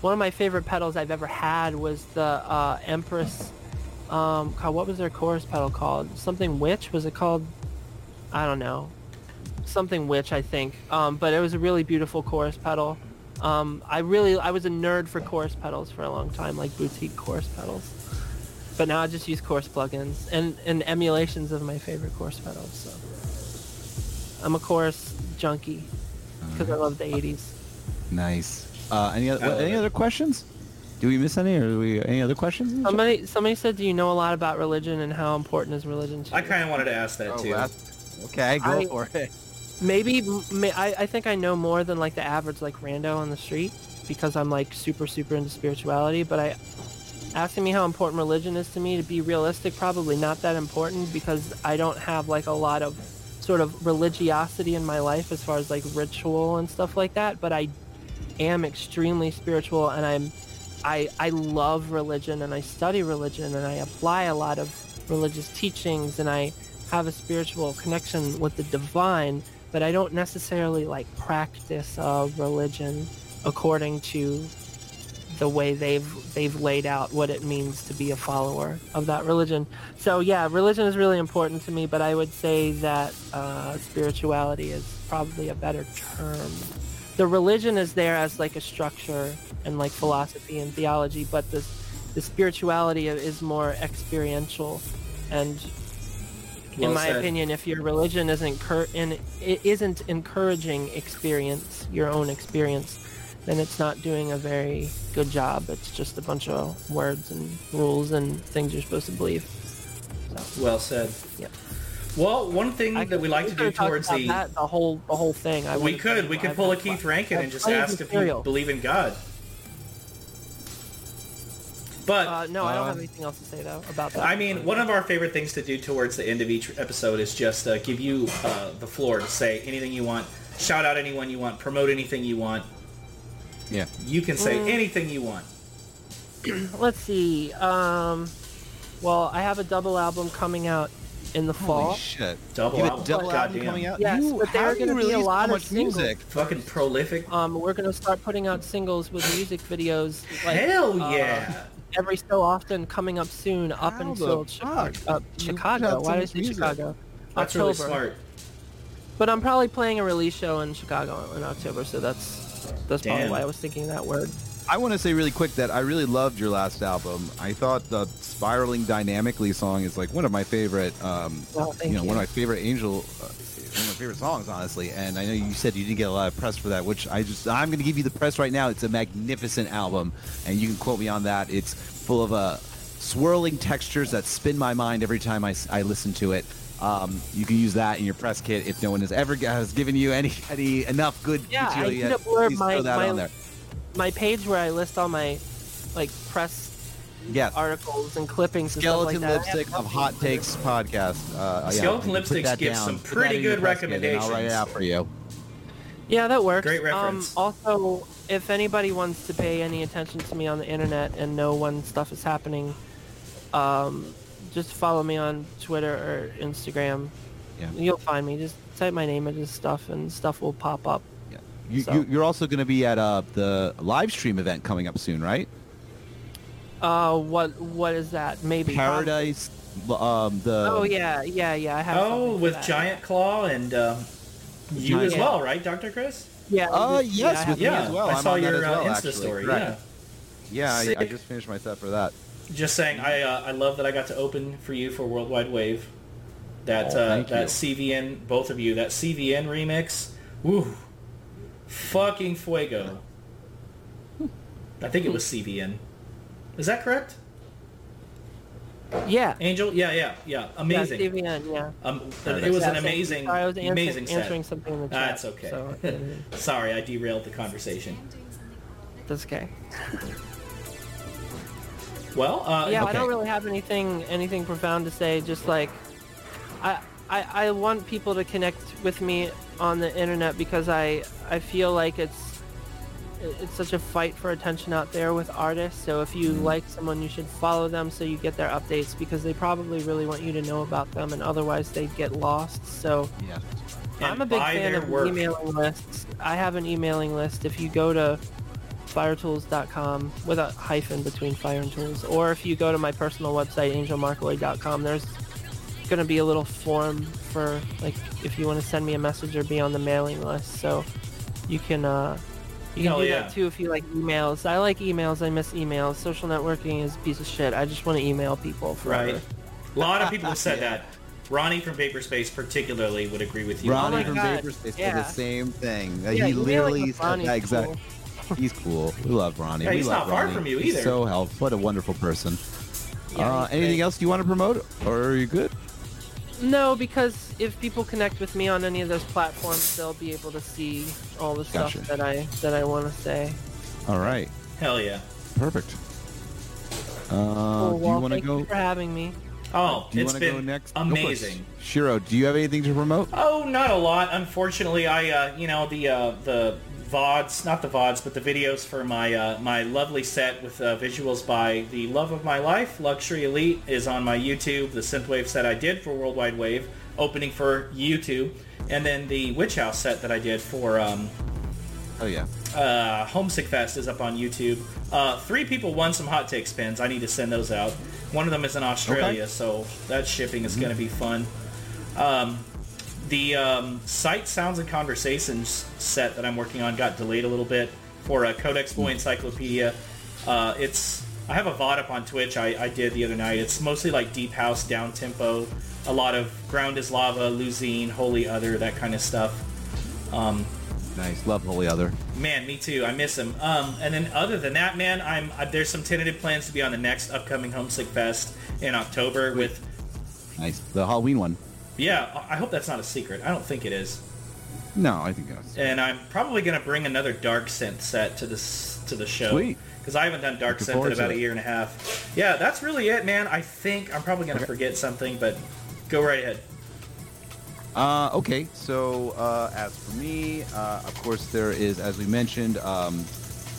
One of my favorite pedals I've ever had was the uh, Empress. Um, God, what was their chorus pedal called? Something Witch was it called? I don't know. Something Witch, I think. Um, but it was a really beautiful chorus pedal. Um, I really, I was a nerd for chorus pedals for a long time, like boutique chorus pedals. But now I just use chorus plugins and and emulations of my favorite chorus pedals. So I'm a chorus junkie because I love the 80s. Nice. Uh, any other, I any other questions? Do we miss any, or do we any other questions? in the? Somebody somebody said, "Do you know a lot about religion and how important is religion to you?" I kind of wanted to ask that Oh, too. that's- okay, go I- for it. Maybe may, I, I think I know more than like the average like rando on the street because I'm like super super into spirituality. But I asking me how important religion is to me to be realistic, probably not that important because I don't have like a lot of sort of religiosity in my life as far as like ritual and stuff like that. But I am extremely spiritual and I'm I I love religion and I study religion and I apply a lot of religious teachings and I have a spiritual connection with the divine, but I don't necessarily like practice uh, religion according to the way they've they've laid out what it means to be a follower of that religion. So yeah, religion is really important to me, but I would say that uh, spirituality is probably a better term. The religion is there as like a structure and like philosophy and theology, but the the spirituality is more experiential and Well in my said. opinion, if your religion isn't cur- it isn't encouraging experience, your own experience, then it's not doing a very good job. It's just a bunch of words and rules and things you're supposed to believe. Well said. Yep. Well, one thing I that we like to do towards the that, the whole the whole thing. I we could we could pull a Keith Rankin and just plenty of ask if you believe in God. But Uh, no, I don't Uh, have anything else to say though about that. I mean, one of our favorite things to do towards the end of each episode is just uh, give you uh, the floor to say anything you want, shout out anyone you want, promote anything you want. Yeah. You can say Mm. anything you want. Let's see. Um, well, I have a double album coming out in the fall. Holy shit! Double you have a album. double album coming out. Yes, you, but there are gonna be a lot so of singles. music? Fucking prolific. Um, we're gonna start putting out singles with music videos. Like, Hell uh, yeah! every so often coming up soon up How until the Chicago. fuck? Uh, You Chicago. Why did I much say music. Chicago? That's October. really smart. But I'm probably playing a release show in Chicago in October, so that's that's probably why I was thinking that word. I want to say really quick that I really loved your last album. I thought the "Spiraling Dynamically" song is like one of my favorite. Um, Well, you know, you. one of my favorite Angel, uh, one of my favorite songs, honestly. And I know you said you didn't get a lot of press for that, which I just I'm going to give you the press right now. It's a magnificent album, and you can quote me on that. It's full of uh, swirling textures that spin my mind every time I, I listen to it. Um, you can use that in your press kit if no one has ever has given you any, any enough good Yeah, material did yet. a blurb, Please my- throw that my- on there. My page where I list all my like press Yes. articles and clippings Skeleton and stuff like Lipstick have of Hot Takes podcast. Uh, Skeleton you can Lipsticks gives down. some pretty good press kit, and I'll write it recommendations. out for you. Yeah, that works. Great reference. Um, also, if anybody wants to pay any attention to me on the internet and know when stuff is happening, um, just follow me on Twitter or Instagram. Yeah. You'll find me. Just type my name into stuff, and stuff will pop up. Yeah. You, So- you, you're also going to be at uh, the live stream event coming up soon, right? Uh, what what is that? Maybe Paradise. Um, the Oh yeah, yeah, yeah. I have. Oh, with. Giant Claw and um, you Giant as well, right, Dr. Chris? Yeah. Uh, yes, I have with me. Yeah, as well. I I'm saw your as well, uh, Insta actually. story. Right. Yeah. Yeah, I, I just finished my set for that. Just saying, I uh, I love that I got to open for you for Worldwide Wave. That Oh, uh, that you. CVN, both of you, that CVN remix, woo, fucking fuego. I think it was CVN. Is that correct? Yeah. Angel? Yeah, yeah, yeah. Amazing. Yeah, CVN, yeah. Um, Yeah, it was an amazing, sorry, I was answer- amazing set. answering something in the chat. That's okay. So Sorry, I derailed the conversation. that's okay. Well, uh, yeah, I don't really have anything anything profound to say. Just like, I, I I want people to connect with me on the internet because I I feel like it's it's such a fight for attention out there with artists. So if you Mm-hmm. like someone, you should follow them so you get their updates because they probably really want you to know about them, and otherwise they'd get lost. So Yeah. I'm a big fan of work. emailing lists. I have an emailing list. If you go to firetools.com with a hyphen between fire and tools, or if you go to my personal website angelmarcloid.com, there's going to be a little form for like if you want to send me a message or be on the mailing list. So you can uh, You can Hell do yeah. that too if you like emails. I like emails. I miss emails. Social networking is a piece of shit. I just want to email people forever. Right. A lot of people have said that. Ronnie from Paperspace particularly would agree with you. Ronnie my from God, Vaporspace did yeah. the same thing. Yeah, he literally with said that exact. cool. He's cool. We love Ronnie. Yeah, we he's love not far Ronnie. from you He's either. so helpful. What a wonderful person. Yeah, uh, anything great. else you want to promote, or are you good? No, because if people connect with me on any of those platforms, they'll be able to see all the stuff that I that I want to say. All right. Hell yeah. Perfect. Uh, Cool, do you want to thank go? you for having me. Oh, Do you it's want to been go next? Go for it. amazing. Shiro, do you have anything to promote? Oh, not a lot. Unfortunately, I, uh, you know, the uh, the vods, not the vods, but the videos for my uh, my lovely set with uh, visuals by the love of my life, Luxury Elite, is on my YouTube. The synthwave set I did for Worldwide Wave, opening for YouTube, and then the Witch House set that I did for um, Oh yeah. uh, Homesick Fest is up on YouTube. Uh, three people won some hot take spins. I need to send those out. One of them is in Australia, Okay. so that shipping is going to be fun. Um, the um, Sight, Sounds, and Conversations set that I'm working on got delayed a little bit for a Codex Boy Encyclopedia. Uh, it's I have a VOD up on Twitch I, I did the other night. It's mostly like deep house, down tempo, a lot of Ground is Lava, Lusine, Holy Other, that kind of stuff. Um, Nice. Love Holy Other. Man, me too. I miss him. Um, and then other than that, man, I'm uh, there's some tentative plans to be on the next upcoming Homesick Fest in October with. Nice. The Halloween one. Yeah, I hope that's not a secret. I don't think it is. No, I think that's. And I'm probably gonna bring another dark synth set to this to the show. Sweet. Because I haven't done dark Looking synth in about a year and a half. Yeah, that's really it, man. I think I'm probably gonna forget something, but go right ahead. Uh, okay, so uh, as for me, uh, of course, there is, as we mentioned, um,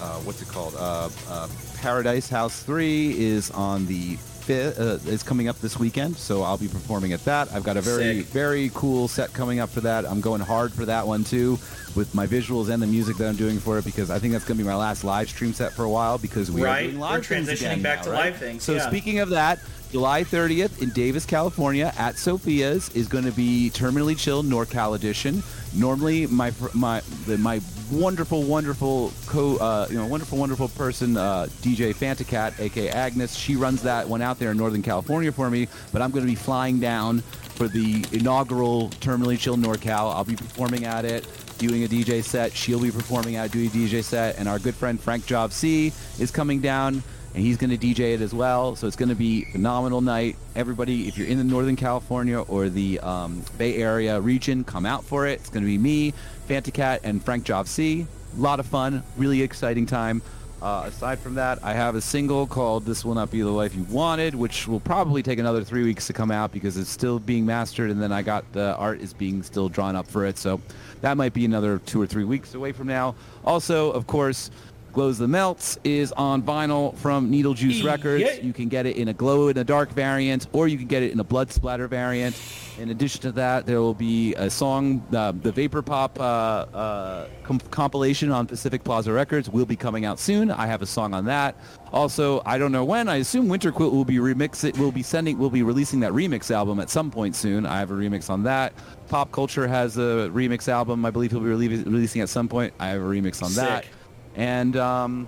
uh, what's it called? Uh, uh, Paradise House 3 is on the fifth, uh, is coming up this weekend, so I'll be performing at that. I've got a very, Sick. very cool set coming up for that. I'm going hard for that one too, with my visuals and the music that I'm doing for it, because I think that's going to be my last live stream set for a while, because we Right. are doing We're transitioning back now, to right? live things, So yeah. speaking of that, July 30th in Davis, California, at Sophia's is going to be Terminally Chill NorCal edition. Normally, my my my wonderful, wonderful co uh, you know wonderful, wonderful person uh, DJ Fantacat, aka Agnes, she runs that one out there in Northern California for me. But I'm going to be flying down for the inaugural Terminally Chill NorCal. I'll be performing at it. Doing a DJ set, she'll be performing at doing a DJ set, and our good friend Frank Job C is coming down and he's going to DJ it as well. So it's going to be a phenomenal night. Everybody, if you're in the Northern California or the um, Bay Area region, come out for it. It's going to be me, Fantacat, and Frank Job C. A lot of fun, really exciting time. Uh, aside from that, I have a single called "This Will Not Be the Life You Wanted," which will probably take another three weeks to come out because it's still being mastered, and then I got the art is being still drawn up for it. So that might be another two or three weeks away from now. Also, of course, Glows the Melts is on vinyl from Needlejuice Yeah. Records. You can get it in a glow in the dark variant, or you can get it in a blood splatter variant. In addition to that, there will be a song, uh, the Vapor Pop uh, uh, com- compilation on Pacific Plaza Records will be coming out soon. I have a song on that. Also, I don't know when. I assume Winter Quilt will be remix. It will be sending. Will be releasing that remix album at some point soon. I have a remix on that. Pop Culture has a remix album. I believe he'll be rele- releasing at some point. I have a remix on that Sick. And um,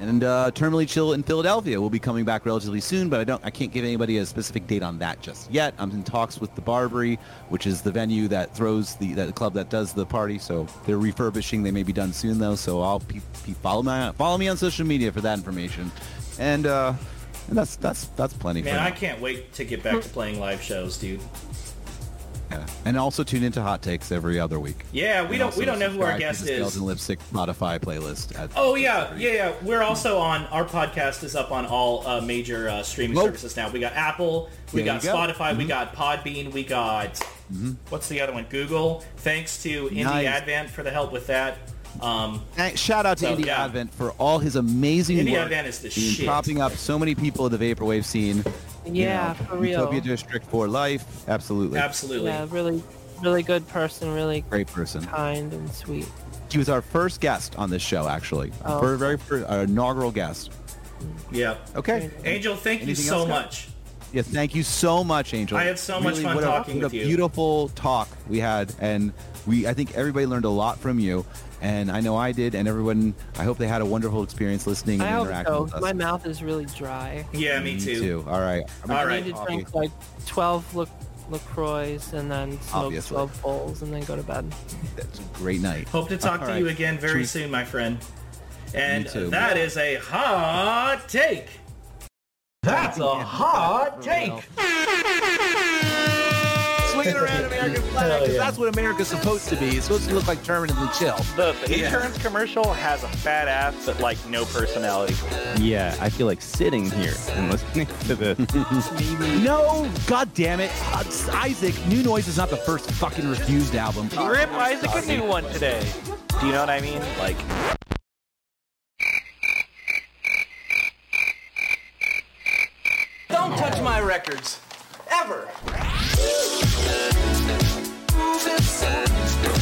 and uh, Terminally Chill in Philadelphia will be coming back relatively soon, but I don't, I can't give anybody a specific date on that just yet. I'm in talks with the Barbary, which is the venue that throws the that club that does the party. So they're refurbishing. They may be done soon though. So I'll pe- follow my follow me on social media for that information, and uh, and that's that's that's plenty. Man, I can't wait to get back to playing live shows, dude. Yeah. And also tune into Hot Takes every other week. Yeah, we And don't we don't know who our guest is. Skeleton Lipstick Spotify playlist. Oh yeah, yeah, yeah. We're also on our podcast is up on all uh, major uh, streaming services now. We got Apple, we There got. Spotify, we Mhm. got Podbean, we got what's the other one? Google. Thanks to Indie Nice. Advent for the help with that. Um, shout out to So, Indie yeah. Advent for all his amazing Indie work Advent is the in shit. propping up so many people in the vaporwave scene. You Yeah, know, for real. Utopia District for life. Absolutely. absolutely. Yeah, really, really good person, really Great person. kind and sweet. He was our first guest on this show, actually. Oh. Very, very first, our inaugural guest. Mm. Yeah. Okay. Angel, thank you so else, much. Yeah, thank you so much, Angel. I had so much fun what a- talking what with a you. beautiful talk we had, and we I think everybody learned a lot from you. And I know I did, and everyone. I hope they had a wonderful experience listening and I hope interacting so. with us. My mouth is really dry. Yeah, me, too. All right. I'm All gonna. I need to drink like 12 La- LaCroix and then smoke Obviously. 12 bowls and then go to bed. That's a great night. Hope to talk All to right. you again very Should soon, my friend. And too. that is a hot take. That's a hot take. Swinging around American flag, Hell 'cause yeah. that's what America's supposed to be. It's supposed to look like permanently chill. The, the insurance commercial has a fat ass, but like no personality. Yeah, I feel like sitting here and listening to this. No, god damn it. Uh, Isaac, New Noise is not the first fucking Refused album. Rip Isaac a new one today. Do you know what I mean? Like, Don't touch my records. Ever. Moving sand.